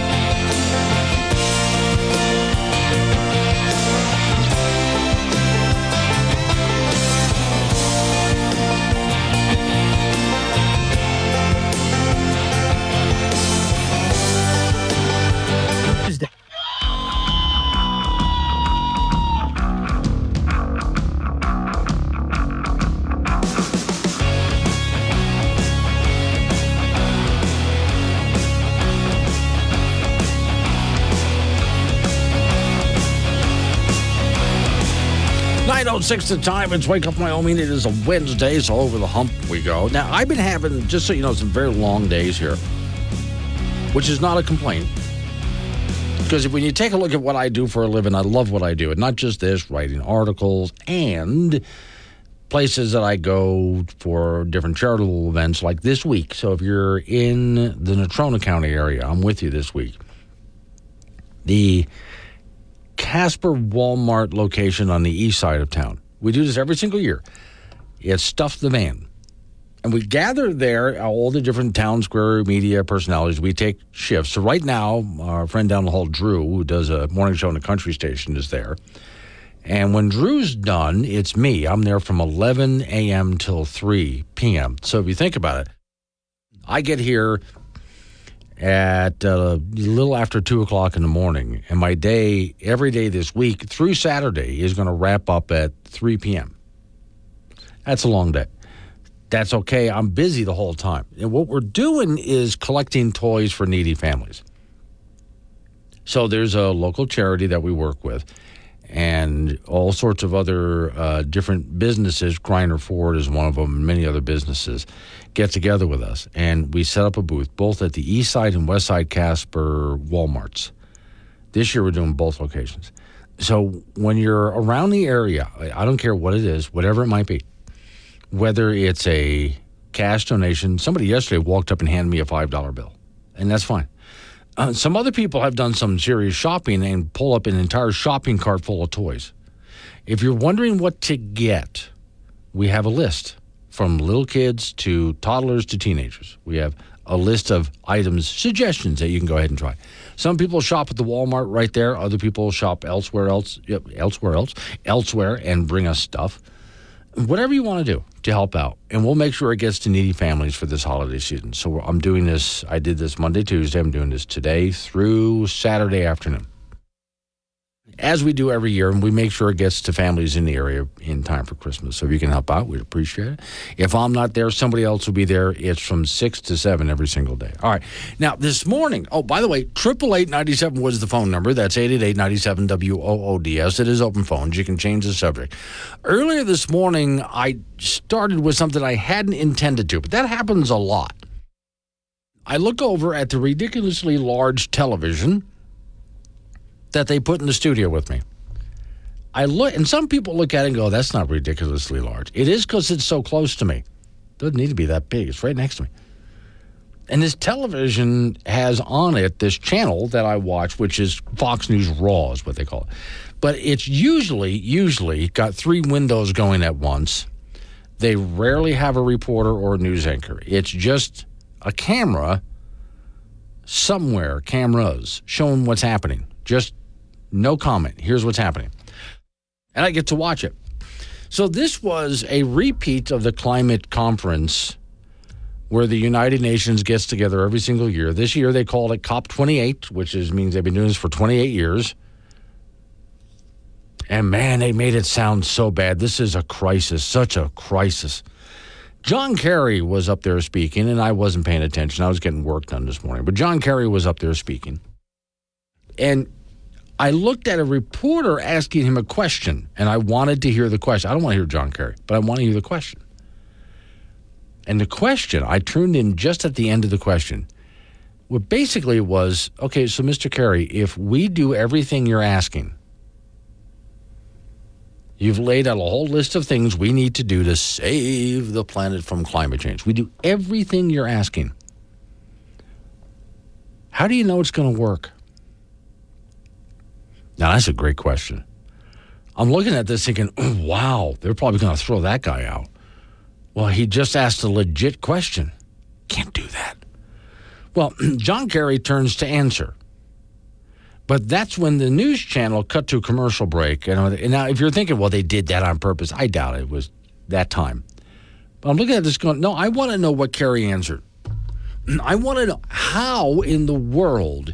Speaker 1: Nine oh six the time. It's Wake Up Wyoming. It is a Wednesday, so over the hump we go. Now I've been having, just so you know, some very long days here, which is not a complaint. Because when you take a look at what I do for a living, I love what I do, and not just this, writing articles and places that I go for different charitable events, like this week. So if you're in the Natrona County area, I'm with you this week. The Casper Walmart location on the east side of town. We do this every single year. It's Stuff the Van. And we gather there, all the different town square media personalities. We take shifts. So right now, our friend down the hall, Drew, who does a morning show on the country station, is there. And when Drew's done, it's me. I'm there from 11 a.m. till 3 p.m. So if you think about it, I get here at uh, a little after 2 o'clock in the morning, and my day, every day this week through Saturday, is going to wrap up at 3 p.m. That's a long day. That's okay. I'm busy the whole time. And what we're doing is collecting toys for needy families. So there's a local charity that we work with, and all sorts of other uh, different businesses. Greiner Ford is one of them, and many other businesses get together with us, and we set up a booth both at the East Side and West Side Casper WalMarts. This year we're doing both locations. So when you're around the area, I don't care what it is, whatever it might be, whether it's a cash donation. Somebody yesterday walked up and handed me a five dollar bill, and that's fine. Uh, some other people have done some serious shopping and pull up an entire shopping cart full of toys. If you're wondering what to get, we have a list from little kids to toddlers to teenagers. We have a list of items, suggestions that you can go ahead and try. Some people shop at the Walmart right there. Other people shop elsewhere else, yep, elsewhere else, elsewhere, and bring us stuff. Whatever you want to do to help out, and we'll make sure it gets to needy families for this holiday season. So I'm doing this. I did this Monday, Tuesday. I'm doing this today through Saturday afternoon as we do every year, and we make sure it gets to families in the area in time for Christmas. So if you can help out, we'd appreciate it. If I'm not there, somebody else will be there. It's from 6 to 7 every single day. All right. Now, this morning, oh, by the way, 888 was the phone number. That's 888 97 WOODS. It is open phones. You can change the subject. Earlier this morning, I started with something I hadn't intended to, but that happens a lot. I look over at the ridiculously large television that they put in the studio with me. I look, and some people look at it and go, "That's not ridiculously large." It is because it's so close to me. It Doesn't need to be that big. It's right next to me. And this television has on it this channel that I watch, which is Fox News Raw, is what they call it. But it's usually, usually got three windows going at once. They rarely have a reporter or a news anchor. It's just a camera somewhere, cameras showing what's happening. Just no comment. Here's what's happening. And I get to watch it. So this was a repeat of the climate conference where the United Nations gets together every single year. This year they called it COP28, which is, means they've been doing this for 28 years. And man, they made it sound so bad. This is a crisis, such a crisis. John Kerry was up there speaking, and I wasn't paying attention. I was getting work done this morning. But John Kerry was up there speaking. And I looked at a reporter asking him a question, and I wanted to hear the question. I don't want to hear John Kerry, but I want to hear the question. And the question, I turned in just at the end of the question. What basically was okay, so Mr. Kerry, if we do everything you're asking, you've laid out a whole list of things we need to do to save the planet from climate change. We do everything you're asking. How do you know it's going to work? Now, that's a great question. I'm looking at this thinking, oh, wow, they're probably going to throw that guy out. Well, he just asked a legit question. Can't do that. Well, John Kerry turns to answer. But that's when the news channel cut to a commercial break. Uh, and now, if you're thinking, well, they did that on purpose, I doubt it was that time. But I'm looking at this going, no, I want to know what Kerry answered. I want to know how in the world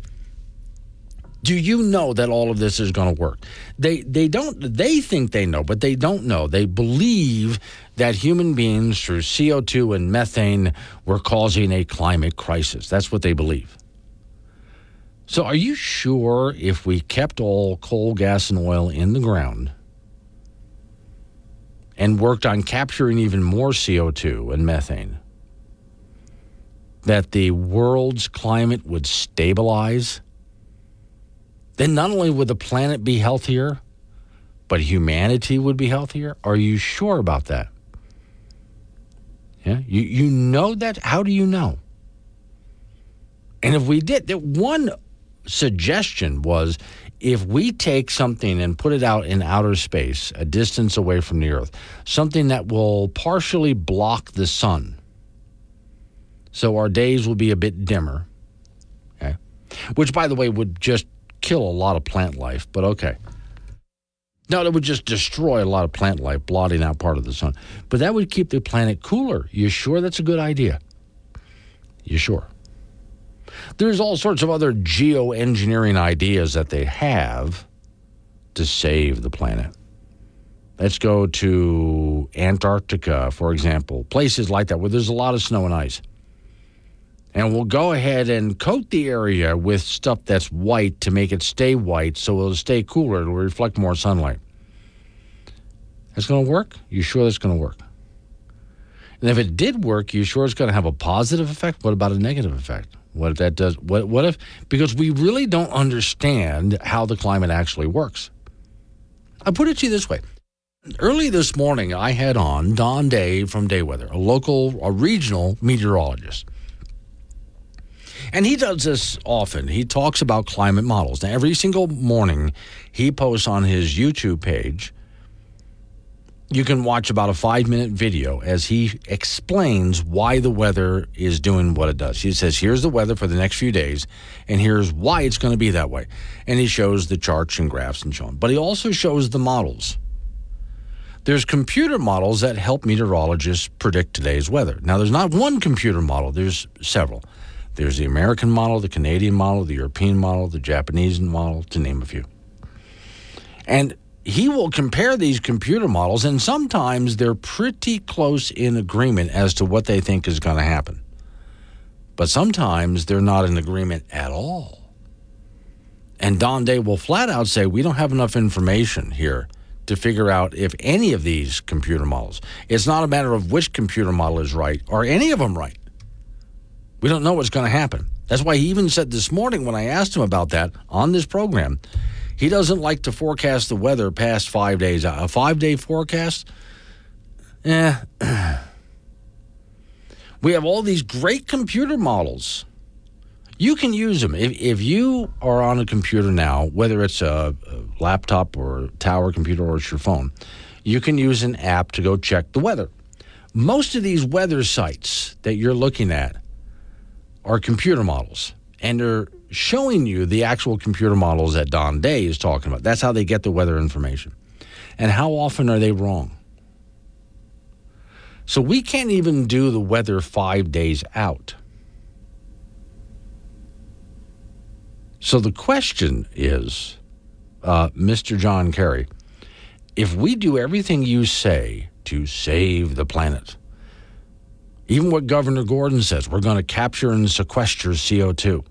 Speaker 1: do you know that all of this is going to work? They they don't they think they know, but they don't know. They believe that human beings through CO2 and methane were causing a climate crisis. That's what they believe. So are you sure if we kept all coal, gas and oil in the ground and worked on capturing even more CO2 and methane that the world's climate would stabilize? Then not only would the planet be healthier, but humanity would be healthier. Are you sure about that? Yeah, you, you know that? How do you know? And if we did, that one suggestion was if we take something and put it out in outer space, a distance away from the Earth, something that will partially block the sun, so our days will be a bit dimmer, okay? which, by the way, would just kill a lot of plant life, but okay. No, it would just destroy a lot of plant life, blotting out part of the sun. But that would keep the planet cooler. You sure that's a good idea? You sure? There's all sorts of other geoengineering ideas that they have to save the planet. Let's go to Antarctica, for example, places like that where there's a lot of snow and ice and we'll go ahead and coat the area with stuff that's white to make it stay white so it'll stay cooler. It'll reflect more sunlight. That's going to work? You sure that's going to work? And if it did work, you sure it's going to have a positive effect? What about a negative effect? What if that does? What, what if? Because we really don't understand how the climate actually works. I put it to you this way. Early this morning, I had on Don Day from Day Weather, a local, a regional meteorologist. And he does this often. He talks about climate models. Now, every single morning, he posts on his YouTube page you can watch about a five minute video as he explains why the weather is doing what it does. He says, Here's the weather for the next few days, and here's why it's going to be that way. And he shows the charts and graphs and so on. But he also shows the models. There's computer models that help meteorologists predict today's weather. Now, there's not one computer model, there's several. There's the American model, the Canadian model, the European model, the Japanese model, to name a few. And he will compare these computer models, and sometimes they're pretty close in agreement as to what they think is going to happen. But sometimes they're not in agreement at all. And Don Day will flat out say, We don't have enough information here to figure out if any of these computer models, it's not a matter of which computer model is right or any of them right. We don't know what's going to happen. That's why he even said this morning when I asked him about that on this program, he doesn't like to forecast the weather past five days. A five day forecast? Eh. we have all these great computer models. You can use them. If, if you are on a computer now, whether it's a, a laptop or a tower computer or it's your phone, you can use an app to go check the weather. Most of these weather sites that you're looking at are computer models, and they're showing you the actual computer models that Don Day is talking about. That's how they get the weather information. And how often are they wrong? So we can't even do the weather five days out. So the question is, uh, Mr. John Kerry, if we do everything you say to save the planet, even what Governor Gordon says, we're going to capture and sequester CO2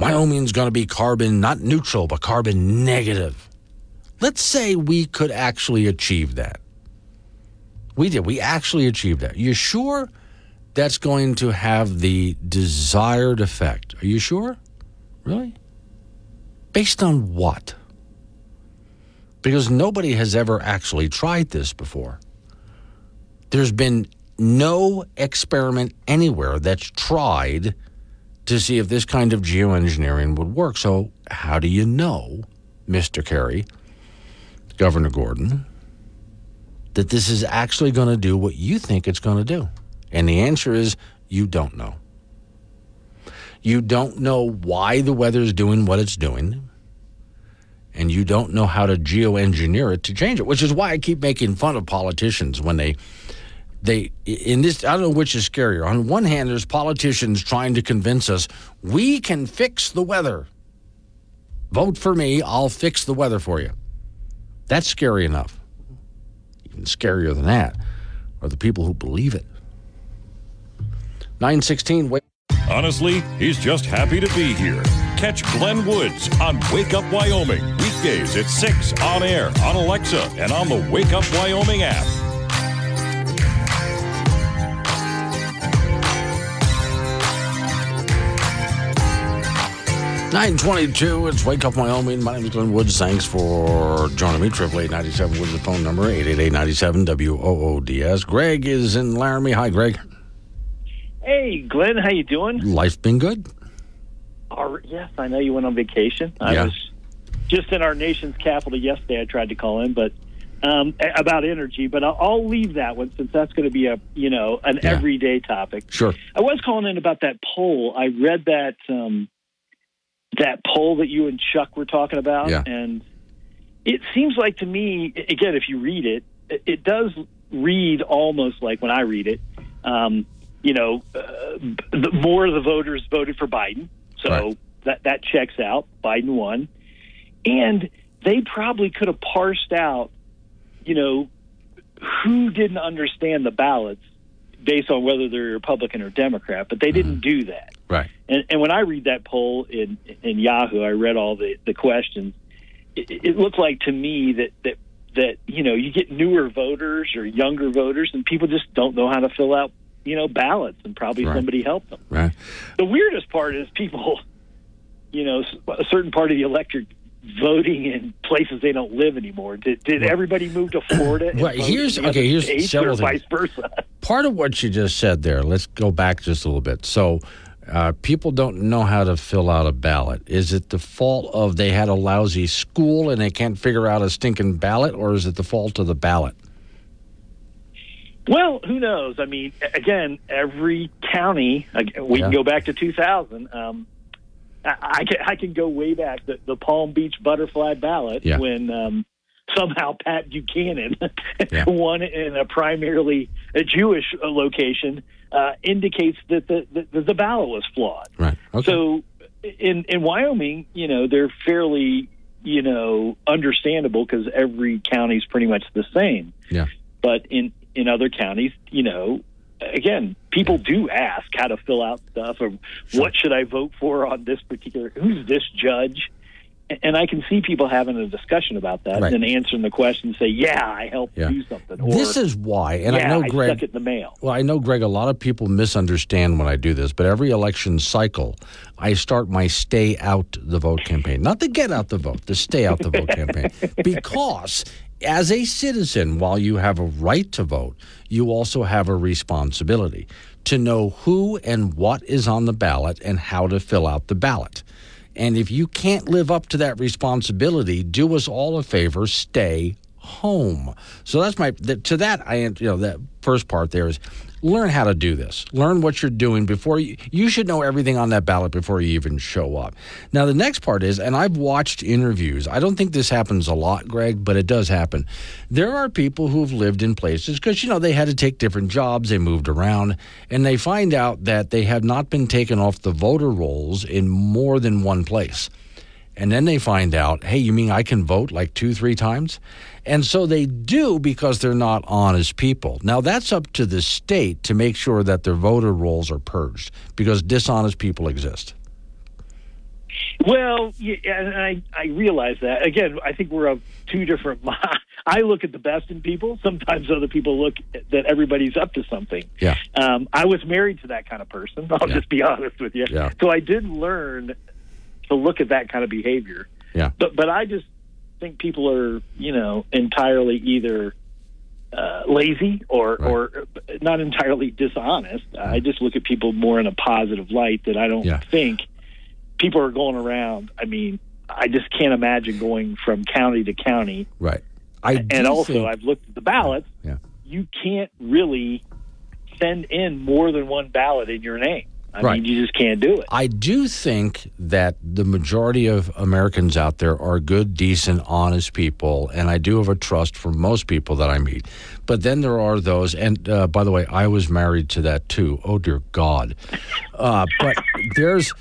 Speaker 1: Wyoming's going to be carbon not neutral, but carbon negative. Let's say we could actually achieve that. We did. We actually achieved that. You sure that's going to have the desired effect? Are you sure? Really? Based on what? Because nobody has ever actually tried this before. There's been no experiment anywhere that's tried to see if this kind of geoengineering would work. So, how do you know, Mr. Kerry, Governor Gordon, that this is actually going to do what you think it's going to do? And the answer is you don't know. You don't know why the weather is doing what it's doing. And you don't know how to geoengineer it to change it, which is why I keep making fun of politicians when they they in this I don't know which is scarier. On one hand, there's politicians trying to convince us we can fix the weather. Vote for me, I'll fix the weather for you. That's scary enough. Even scarier than that are the people who believe it. 916 wait.
Speaker 2: Honestly, he's just happy to be here. Catch Glenn Woods on Wake Up Wyoming weekdays at 6 on air on Alexa and on the Wake Up Wyoming app.
Speaker 1: 922, it's Wake Up Wyoming. My name is Glenn Woods. Thanks for joining me. Triple eight ninety seven with the phone number, 888 WOODS. Greg is in Laramie. Hi, Greg.
Speaker 15: Hey, Glenn, how you doing?
Speaker 1: Life been good?
Speaker 15: Uh, yes, I know you went on vacation. I
Speaker 1: Yeah.
Speaker 15: was just in our nation's capital yesterday. I tried to call in, but um, about energy. But I'll, I'll leave that one since that's going to be a you know an
Speaker 1: Yeah.
Speaker 15: everyday topic.
Speaker 1: Sure.
Speaker 15: I was calling in about that poll. I read that um, that poll that you and Chuck were talking about,
Speaker 1: Yeah.
Speaker 15: and it seems like to me, again, if you read it, it- does read almost like when I read it. Um, you know, uh, the, more of the voters voted for Biden, so that that checks out. Biden won, and they probably could have parsed out, you know, who didn't understand the ballots based on whether they're Republican or Democrat, but they didn't do that.
Speaker 1: Right.
Speaker 15: And, and when I read that poll in, in Yahoo, I read all the, the questions. It, it looked like to me that, that that you know you get newer voters or younger voters, and people just don't know how to fill out you know ballots, and probably
Speaker 1: Right.
Speaker 15: somebody helped them.
Speaker 1: Right.
Speaker 15: The weirdest part is people, you know, a certain part of the electorate voting in places they don't live anymore. Did, did everybody move to Florida? vote
Speaker 1: here's- okay, here's several things.
Speaker 15: vice versa.
Speaker 1: Part of what you just said there, let's go back just a little bit. So, uh, people don't know how to fill out a ballot. Is it the fault of they had a lousy school and they can't figure out a stinking ballot, or is it the fault of the ballot?
Speaker 15: Well, who knows? I mean, again, every county. We can go back to 2000. Um, I, I can I can go way back the, the Palm Beach butterfly ballot
Speaker 16: Yeah.
Speaker 15: when um, somehow Pat Buchanan won in a primarily a Jewish uh, location uh, indicates that the, the the ballot was flawed.
Speaker 16: Right.
Speaker 15: So in in Wyoming, you know, they're fairly you know understandable because every county is pretty much the same.
Speaker 16: Yeah.
Speaker 15: But in in other counties, you know, again, people do ask how to fill out stuff or what should I vote for on this particular who's this judge? And I can see people having a discussion about that
Speaker 1: Right.
Speaker 15: and answering the question and say, "Yeah, I helped
Speaker 1: Yeah.
Speaker 15: do something." Or,
Speaker 1: this is why, and
Speaker 15: yeah,
Speaker 1: I know
Speaker 15: I
Speaker 1: Greg.
Speaker 15: stuck it in the mail.
Speaker 1: Well, I know, Greg, a lot of people misunderstand when I do this, but every election cycle, I start my stay out the vote campaign. Not the get out the vote, the stay out the vote campaign. Because as a citizen, while you have a right to vote, you also have a responsibility to know who and what is on the ballot and how to fill out the ballot. And if you can't live up to that responsibility, do us all a favor, stay home. So that's my to that I you know that first part there is learn how to do this. Learn what you're doing before you you should know everything on that ballot before you even show up. Now the next part is and I've watched interviews. I don't think this happens a lot, Greg, but it does happen. There are people who've lived in places cuz you know they had to take different jobs, they moved around and they find out that they have not been taken off the voter rolls in more than one place. And then they find out, hey, you mean I can vote like two, three times? And so they do because they're not honest people. Now, that's up to the state to make sure that their voter rolls are purged because dishonest people exist.
Speaker 15: Well, yeah, I I realize that. Again, I think we're of two different. mi- I look at the best in people. Sometimes other people look at that everybody's up to something.
Speaker 1: Yeah.
Speaker 15: Um, I was married to that kind of person. I'll
Speaker 1: Yeah.
Speaker 15: just be honest with you.
Speaker 1: Yeah.
Speaker 15: So I did learn to look at that kind of behavior.
Speaker 1: Yeah.
Speaker 15: But but I just think people are you know entirely either uh, lazy or or not entirely dishonest. I just look at people more in a positive light that I don't
Speaker 1: Yeah.
Speaker 15: think people are going around. I mean, I just can't imagine going from county to county.
Speaker 1: Right. I
Speaker 15: and also,
Speaker 1: think-
Speaker 15: I've looked at the ballots.
Speaker 1: Yeah.
Speaker 15: You can't really send in more than one ballot in your name. I
Speaker 1: Right.
Speaker 15: mean, you just can't do it.
Speaker 1: I do think that the majority of Americans out there are good, decent, honest people, and I do have a trust for most people that I meet. But then there are those, and uh, by the way, I was married to that too. Oh dear God! Uh, but there's.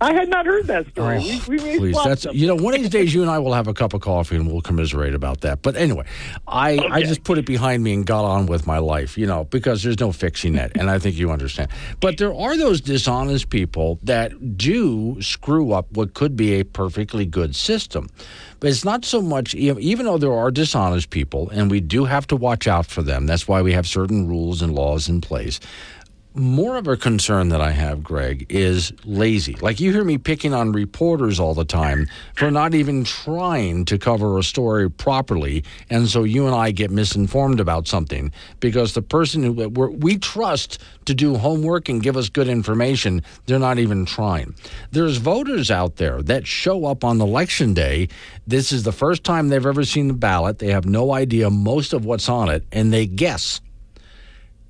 Speaker 15: I had not heard that story.
Speaker 1: Oh,
Speaker 15: we, we
Speaker 1: Please, that's
Speaker 15: them.
Speaker 1: you know, one of these days you and I will have a cup of coffee and we'll commiserate about that. But anyway, I I just put it behind me and got on with my life, you know, because there's no fixing that, and I think you understand. But there are those dishonest people that do screw up what could be a perfectly good system. But it's not so much, even though there are dishonest people, and we do have to watch out for them. That's why we have certain rules and laws in place more of a concern that I have, Greg, is lazy. Like you hear me picking on reporters all the time for not even trying to cover a story properly, and so you and I get misinformed about something because the person who we trust to do homework and give us good information, they're not even trying. There's voters out there that show up on election day. This is the first time they've ever seen the ballot. They have no idea most of what's on it, and they guess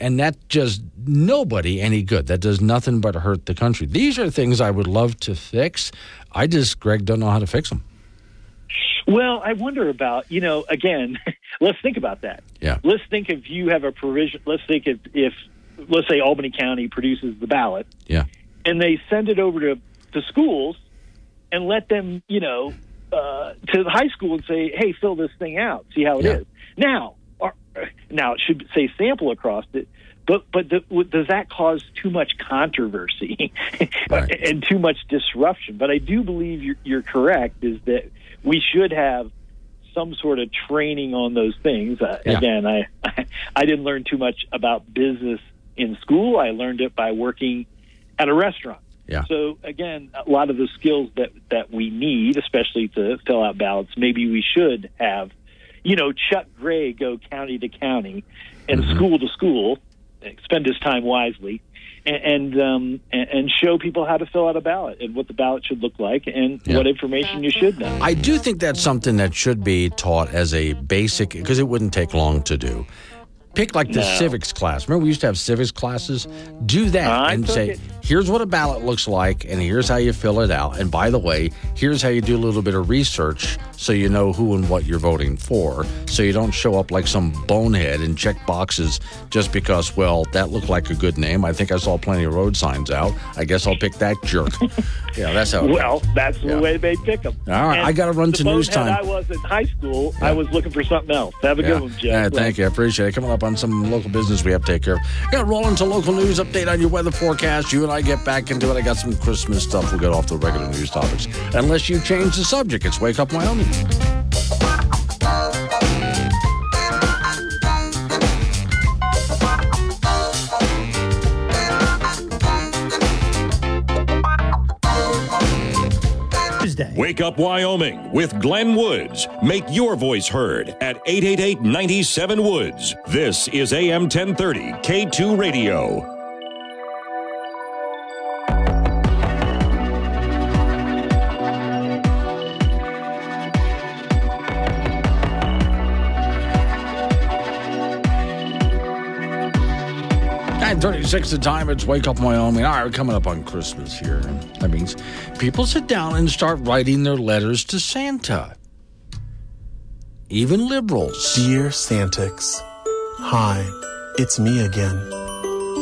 Speaker 1: and that does nobody any good. That does nothing but hurt the country. These are things I would love to fix. I just, Greg, don't know how to fix them.
Speaker 15: Well, I wonder about, you know, again, let's think about that.
Speaker 1: Yeah.
Speaker 15: Let's think if you have a provision, let's think if, if let's say Albany County produces the ballot
Speaker 1: Yeah.
Speaker 15: and they send it over to, to schools and let them, you know, uh, to the high school and say, hey, fill this thing out, see how it is.
Speaker 1: Yeah.
Speaker 15: Now, or, now it should say sample across it. But but the, does that cause too much controversy and too much disruption? But I do believe you're, you're correct. Is that we should have some sort of training on those things. Uh,
Speaker 1: Yeah.
Speaker 15: Again, I I didn't learn too much about business in school. I learned it by working at a restaurant.
Speaker 1: Yeah.
Speaker 15: So again, a lot of the skills that that we need, especially to fill out ballots, maybe we should have. You know, Chuck Gray go county to county and
Speaker 1: Mm-hmm.
Speaker 15: school to school, spend his time wisely, and and, um, and show people how to fill out a ballot and what the ballot should look like and
Speaker 1: Yeah.
Speaker 15: what information you should know.
Speaker 1: I do think that's something that should be taught as a basic, because it wouldn't take long to do. Pick like the
Speaker 15: No.
Speaker 1: civics class. Remember, we used to have civics classes? Do that
Speaker 15: I
Speaker 1: and say,
Speaker 15: it.
Speaker 1: here's what a ballot looks like, and here's how you fill it out. And by the way, here's how you do a little bit of research so you know who and what you're voting for. So you don't show up like some bonehead and check boxes just because, well, that looked like a good name. I think I saw plenty of road signs out. I guess I'll pick that jerk. yeah, that's how
Speaker 15: Well, that's the way they pick them.
Speaker 1: All right, I gotta run to news time.
Speaker 15: I was in high school. I was looking for something else. Have a
Speaker 1: Yeah.
Speaker 15: good one, Jeff.
Speaker 1: Yeah, thank you. I appreciate it. Coming up on some local business we have to take care of. Got to roll into local news update on your weather forecast. You and I get back into it. I got some Christmas stuff. We'll get off the regular news topics. Unless you change the subject, it's Wake Up Wyoming.
Speaker 2: Wake Up Wyoming with Glenn Woods. Make your voice heard at 888 97 Woods. This is AM 1030 K2 Radio.
Speaker 1: Nine thirty-six the time. It's Wake Up Wyoming. All right, coming up on Christmas here. That means people sit down and start writing their letters to Santa. Even liberals.
Speaker 17: Dear Santix, hi, it's me again.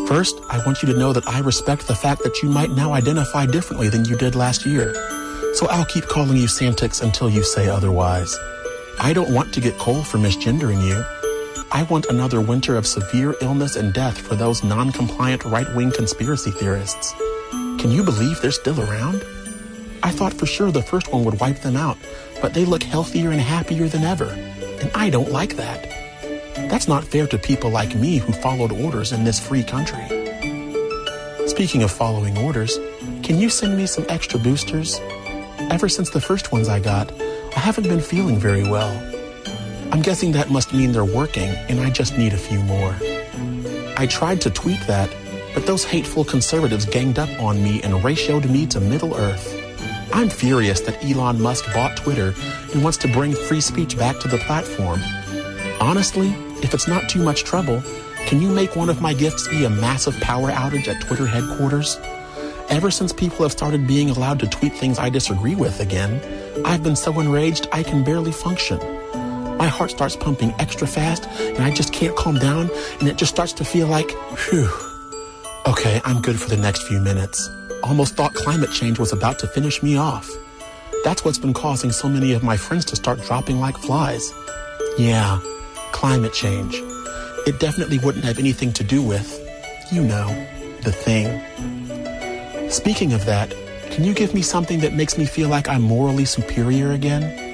Speaker 17: First, I want you to know that I respect the fact that you might now identify differently than you did last year. So I'll keep calling you Santix until you say otherwise. I don't want to get coal for misgendering you. I want another winter of severe illness and death for those non compliant right wing conspiracy theorists. Can you believe they're still around? I thought for sure the first one would wipe them out, but they look healthier and happier than ever. And I don't like that. That's not fair to people like me who followed orders in this free country. Speaking of following orders, can you send me some extra boosters? Ever since the first ones I got, I haven't been feeling very well. I'm guessing that must mean they're working, and I just need a few more. I tried to tweet that, but those hateful conservatives ganged up on me and ratioed me to Middle Earth. I'm furious that Elon Musk bought Twitter and wants to bring free speech back to the platform. Honestly, if it's not too much trouble, can you make one of my gifts be a massive power outage at Twitter headquarters? Ever since people have started being allowed to tweet things I disagree with again, I've been so enraged I can barely function. My heart starts pumping extra fast and I just can't calm down and it just starts to feel like, whew. Okay, I'm good for the next few minutes. Almost thought climate change was about to finish me off. That's what's been causing so many of my friends to start dropping like flies. Yeah, climate change. It definitely wouldn't have anything to do with, you know, the thing. Speaking of that, can you give me something that makes me feel like I'm morally superior again?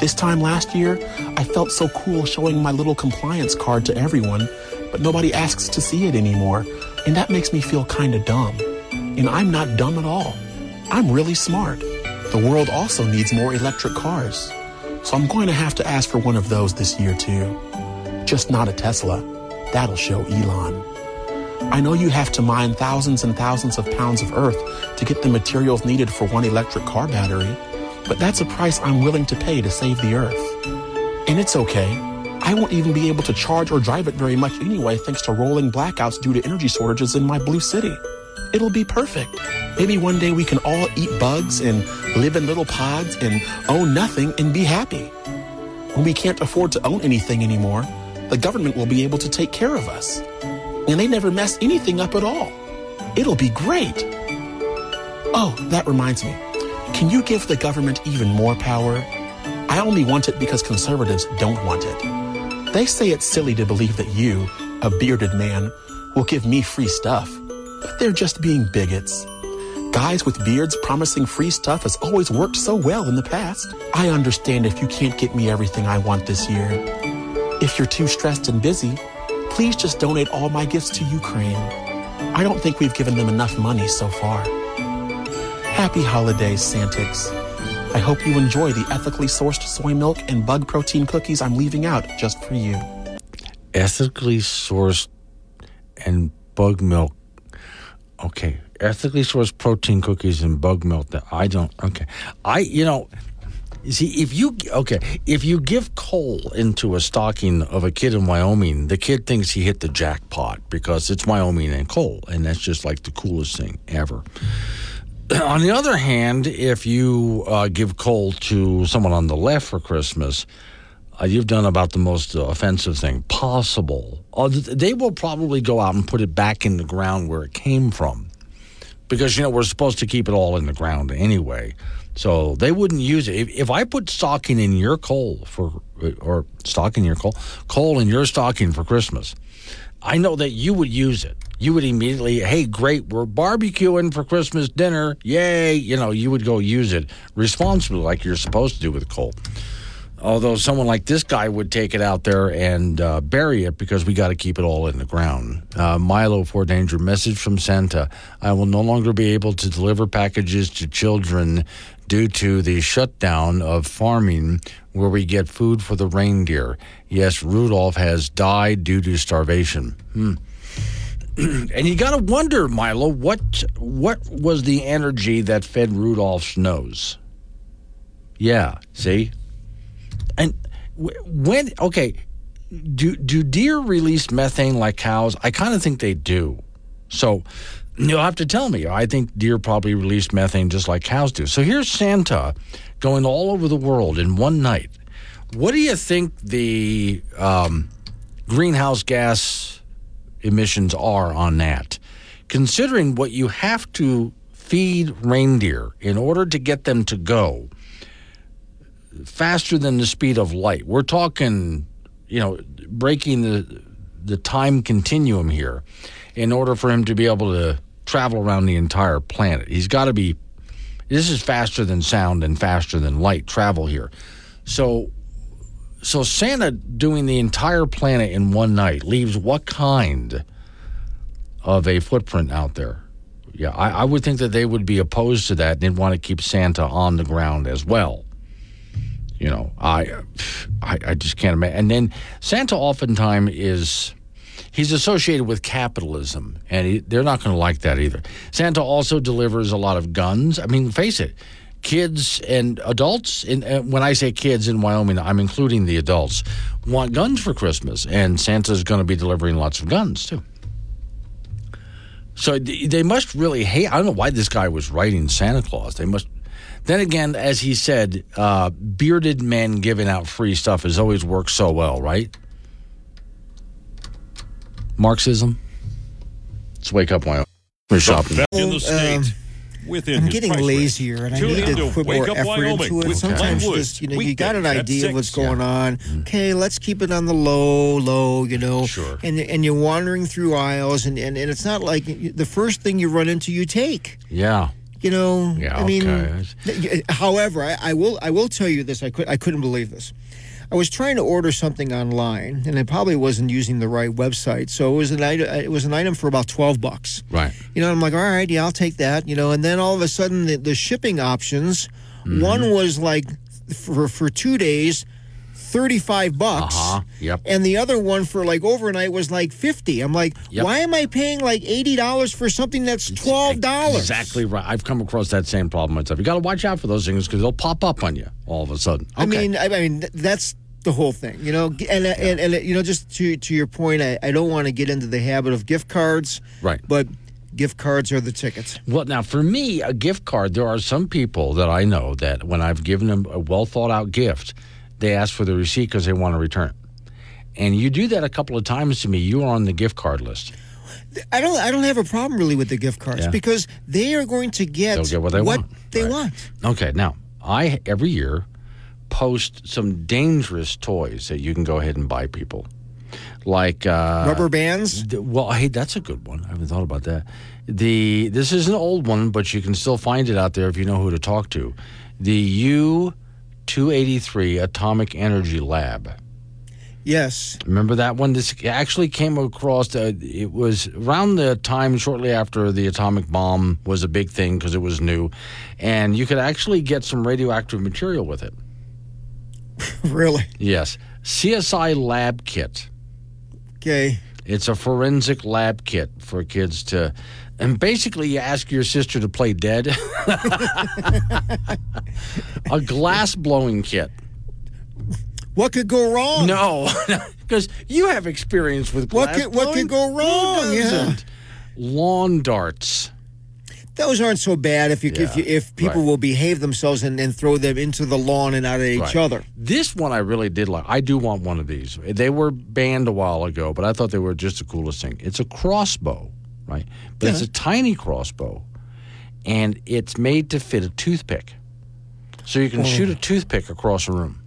Speaker 17: This time last year, I felt so cool showing my little compliance card to everyone, but nobody asks to see it anymore, and that makes me feel kinda dumb. And I'm not dumb at all. I'm really smart. The world also needs more electric cars. So I'm going to have to ask for one of those this year too. Just not a Tesla. That'll show Elon. I know you have to mine thousands and thousands of pounds of earth to get the materials needed for one electric car battery, but that's a price I'm willing to pay to save the earth. And it's okay. I won't even be able to charge or drive it very much anyway thanks to rolling blackouts due to energy shortages in my blue city. It'll be perfect. Maybe one day we can all eat bugs and live in little pods and own nothing and be happy. When we can't afford to own anything anymore, the government will be able to take care of us. And they never mess anything up at all. It'll be great. Oh, that reminds me. Can you give the government even more power? I only want it because conservatives don't want it. They say it's silly to believe that you, a bearded man, will give me free stuff, but they're just being bigots. Guys with beards promising free stuff has always worked so well in the past. I understand if you can't get me everything I want this year. If you're too stressed and busy, please just donate all my gifts to Ukraine. I don't think we've given them enough money so far. Happy holidays, Santix. I hope you enjoy the ethically sourced soy milk and bug protein cookies I'm leaving out just for you.
Speaker 1: ethically sourced and bug milk. Okay, ethically sourced protein cookies and bug milk that I don't. Okay, I you know see, if you okay, if you give coal into a stocking of a kid in Wyoming, the kid thinks he hit the jackpot because it's Wyoming and coal, and that's just like the coolest thing ever. On the other hand, if you uh, give coal to someone on the left for Christmas, uh, you've done about the most uh, offensive thing possible. Uh, they will probably go out and put it back in the ground where it came from, because you know we're supposed to keep it all in the ground anyway. So they wouldn't use it. If, if I put stocking in your coal for, or stocking your coal, coal in your stocking for Christmas, I know that you would use it. You would immediately, hey, great, we're barbecuing for Christmas dinner. Yay. You know, you would go use it responsibly like you're supposed to do with coal. Although someone like this guy would take it out there and uh, bury it because we got to keep it all in the ground. Uh, Milo Fort Danger message from Santa: I will no longer be able to deliver packages to children due to the shutdown of farming, where we get food for the reindeer. Yes, Rudolph has died due to starvation. Hmm. and you got to wonder, Milo, what what was the energy that fed Rudolph's nose? Yeah, see and when okay, do do deer release methane like cows? I kind of think they do. So you'll have to tell me. I think deer probably release methane just like cows do. So here's Santa going all over the world in one night. What do you think the um, greenhouse gas emissions are on that? Considering what you have to feed reindeer in order to get them to go faster than the speed of light. We're talking, you know, breaking the the time continuum here in order for him to be able to travel around the entire planet. He's got to be this is faster than sound and faster than light travel here. So so Santa doing the entire planet in one night leaves what kind of a footprint out there? Yeah, I, I would think that they would be opposed to that and they'd want to keep Santa on the ground as well. You know, I, I, I just can't imagine. And then Santa oftentimes is he's associated with capitalism, and he, they're not going to like that either. Santa also delivers a lot of guns. I mean, face it, kids and adults. In, uh, when I say kids in Wyoming, I'm including the adults. Want guns for Christmas, and Santa's going to be delivering lots of guns too. So they must really hate. I don't know why this guy was writing Santa Claus. They must then again, as he said, uh, bearded men giving out free stuff has always worked so well, right? Marxism. Let's wake up, Wyoming. We're shopping.
Speaker 2: in the state.
Speaker 4: Um,
Speaker 2: within
Speaker 4: I'm
Speaker 2: his
Speaker 4: getting
Speaker 2: price
Speaker 4: lazier,
Speaker 2: range.
Speaker 4: and I need
Speaker 2: in
Speaker 4: to put more effort
Speaker 2: Wyoming
Speaker 4: into it.
Speaker 2: with
Speaker 4: Sometimes
Speaker 2: Glenn
Speaker 4: just you know you got an idea of what's
Speaker 2: 6.
Speaker 4: going on. Mm. Okay, let's keep it on the low, low. You know,
Speaker 1: Sure.
Speaker 4: And and you're wandering through aisles, and and, and it's not like the first thing you run into you take.
Speaker 1: Yeah.
Speaker 4: You know,
Speaker 1: Yeah,
Speaker 4: I mean,
Speaker 1: okay.
Speaker 4: however, I, I will I will tell you this. I could I couldn't believe this. I was trying to order something online, and I probably wasn't using the right website. So it was an item. It was an item for about twelve bucks.
Speaker 1: Right.
Speaker 4: You know, I'm like, all right, yeah, I'll take that. You know, and then all of a sudden, the, the shipping options,
Speaker 1: Mm-hmm.
Speaker 4: one was like for for two days, thirty five bucks.
Speaker 1: Uh-huh. Yep.
Speaker 4: And the other one for like overnight was like fifty. I'm like,
Speaker 1: Yep.
Speaker 4: why am I paying like eighty dollars for something that's twelve dollars?
Speaker 1: Exactly right. I've come across that same problem myself. You got to watch out for those things because they'll pop up on you all of a sudden. Okay.
Speaker 4: I mean, I mean that's the whole thing, you know. And uh, and, and uh, you know, just to to your point, I, I don't want to get into the habit of gift cards,
Speaker 1: Right.
Speaker 4: But gift cards are the tickets.
Speaker 1: Well, now for me, a gift card, there are some people that I know that when I've given them a well thought out gift, they ask for the receipt because they want to return it. And you do that a couple of times to me, you are on the gift card list.
Speaker 4: I don't I don't have a problem really with the gift cards
Speaker 1: Yeah.
Speaker 4: because they are going to get,
Speaker 1: They'll get what they want.
Speaker 4: they want.
Speaker 1: Okay, now I every year post some dangerous toys that you can go ahead and buy people, like uh,
Speaker 4: Rubber bands.
Speaker 1: Well, hey, that's a good one. I haven't thought about that. The this is an old one, but you can still find it out there if you know who to talk to. The U two eighty three Atomic Energy Lab.
Speaker 4: Yes.
Speaker 1: Remember that one? This actually came across. Uh, it was around the time shortly after the atomic bomb was a big thing because it was new, and you could actually get some radioactive material with it.
Speaker 4: really?
Speaker 1: Yes, CSI Lab Kit.
Speaker 4: Okay.
Speaker 1: It's a forensic lab kit for kids to And basically, you ask your sister to play dead. a glass blowing kit.
Speaker 4: What could go wrong?
Speaker 1: No, because you have experience with
Speaker 4: What
Speaker 1: glass
Speaker 4: could what could go wrong? Yeah.
Speaker 1: Lawn darts.
Speaker 4: Those aren't so bad if you if you, if people
Speaker 1: right.
Speaker 4: will behave themselves and, and throw them into the lawn and out at each
Speaker 1: Right.
Speaker 4: other.
Speaker 1: This one I really did like. I do want one of these. They were banned a while ago, but I thought they were just the coolest thing. It's a crossbow, right? But it's a tiny crossbow, and it's made to fit a toothpick. So you can
Speaker 4: Oh.
Speaker 1: shoot a toothpick across a room.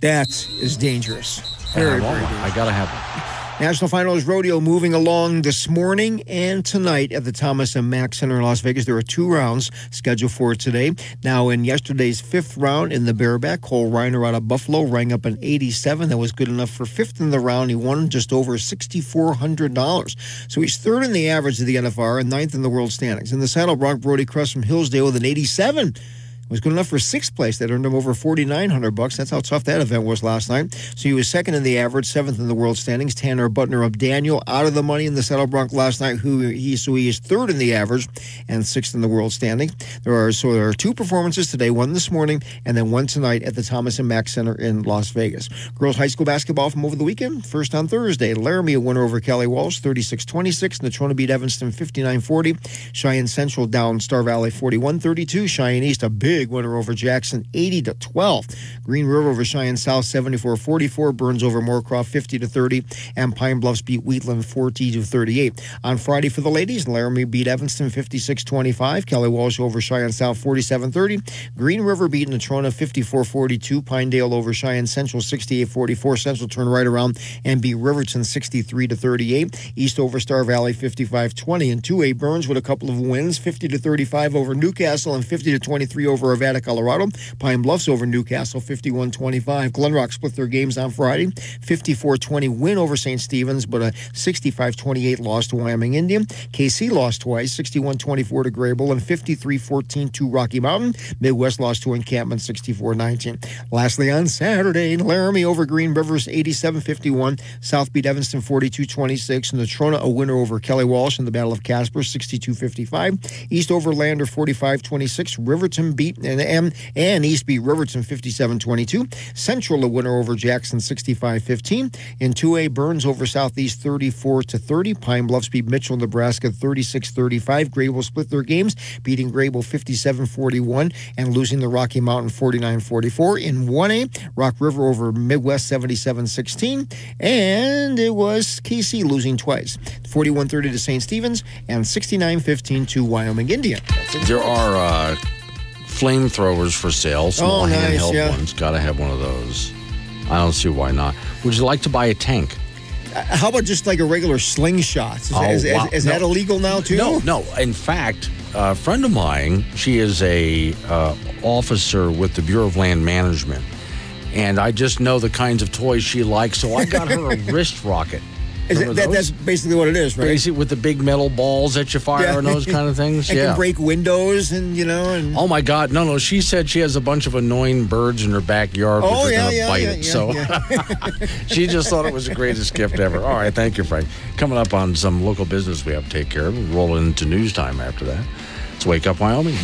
Speaker 4: That is dangerous. Very,
Speaker 1: I,
Speaker 4: very dangerous.
Speaker 1: I gotta have one.
Speaker 4: National Finals Rodeo moving along this morning and tonight at the Thomas and Mack Center in Las Vegas. There are two rounds scheduled for today. Now, in yesterday's fifth round in the bareback, Cole Reiner out of Buffalo rang up an 87. That was good enough for fifth in the round. He won just over $6,400. So he's third in the average of the NFR and ninth in the world standings. In the saddle, Brock Brody Cress from Hillsdale with an 87 was good enough for sixth place. That earned him over forty nine hundred bucks. That's how tough that event was last night. So he was second in the average, seventh in the world standings. Tanner Butner of Daniel out of the money in the Saddle Bronc last night. Who he so he is third in the average and sixth in the world standing. There are so there are two performances today, one this morning and then one tonight at the Thomas and Mack Center in Las Vegas. Girls high school basketball from over the weekend. First on Thursday, Laramie a winner over Kelly Walsh, 36-26. Natrona beat Evanston 59-40. Cheyenne Central down Star Valley 41-32. Cheyenne East a big winner over Jackson 80 to 12. Green River over Cheyenne South 74-44. Burns over Moorcroft 50 to 30. And Pine Bluffs beat Wheatland 40 to 38. On Friday for the ladies, Laramie beat Evanston 56-25. Kelly Walsh over Cheyenne South 47-30. Green River beat Natrona 54-42. Pinedale over Cheyenne Central 68-44. Central turned right around and beat Riverton 63 to 38. East over Star Valley 55-20. And 2A Burns with a couple of wins 50 to 35 over Newcastle and 50 to 23 over Arvada, Clearmont. Pine Bluffs over Newcastle 51-25. Glenrock split their games on Friday 54-20 win over St. Stephen's, but a 65-28 loss to Wyoming Indian. Kaycee lost twice 61-24 to Greybull and 53-14 to Rocky Mountain. Midwest lost to Encampment 64-19. Lastly on Saturday, Laramie over Green Rivers 87-51. South beat Evanston 42-26. And Natrona a winner over Kelly Walsh in the Battle of Casper 62-55. East over Lander 45-26. Riverton beat and, and, and East beat Riverton 57-22. Central a winner over Jackson 65-15. In 2A, Burns over Southeast 34 to 30. Pine Bluffs beat Mitchell, Nebraska 36-35. Greybull split their games, beating Greybull 57-41 and losing the Rocky Mountain 49-44. In 1A, Rock River over Midwest 77-16. And it was Kaycee losing twice. 41-30 to St. Stephen's and 69-15 to Wyoming Indian.
Speaker 1: There are uh, flamethrowers for sale, small
Speaker 4: Oh, nice,
Speaker 1: handheld
Speaker 4: yeah.
Speaker 1: ones. Got to have one of those. I don't see why not. Would you like to buy a tank?
Speaker 4: Uh, How about just like a regular slingshot? Is,
Speaker 1: Oh,
Speaker 4: is- is-
Speaker 1: wow.
Speaker 4: is that
Speaker 1: No.
Speaker 4: illegal now too?
Speaker 1: No, no. In fact, a friend of mine, she is a uh, officer with the Bureau of Land Management, and I just know the kinds of toys she likes, so I got her a wrist rocket.
Speaker 4: Is it, that, that's basically what it is, right?
Speaker 1: Basic with the big metal balls that you fire and those kind of things.
Speaker 4: It
Speaker 1: yeah.
Speaker 4: can break windows and you know and
Speaker 1: Oh my God! No, no. She said she has a bunch of annoying birds in her backyard,
Speaker 4: Oh, yeah,
Speaker 1: going to
Speaker 4: yeah,
Speaker 1: bite
Speaker 4: yeah,
Speaker 1: it.
Speaker 4: yeah,
Speaker 1: so she just thought it was the greatest gift ever. All right, thank you, Frank. Coming up on some local business we have to take care of. We'll roll into news time after that. Let's wake up, Wyoming.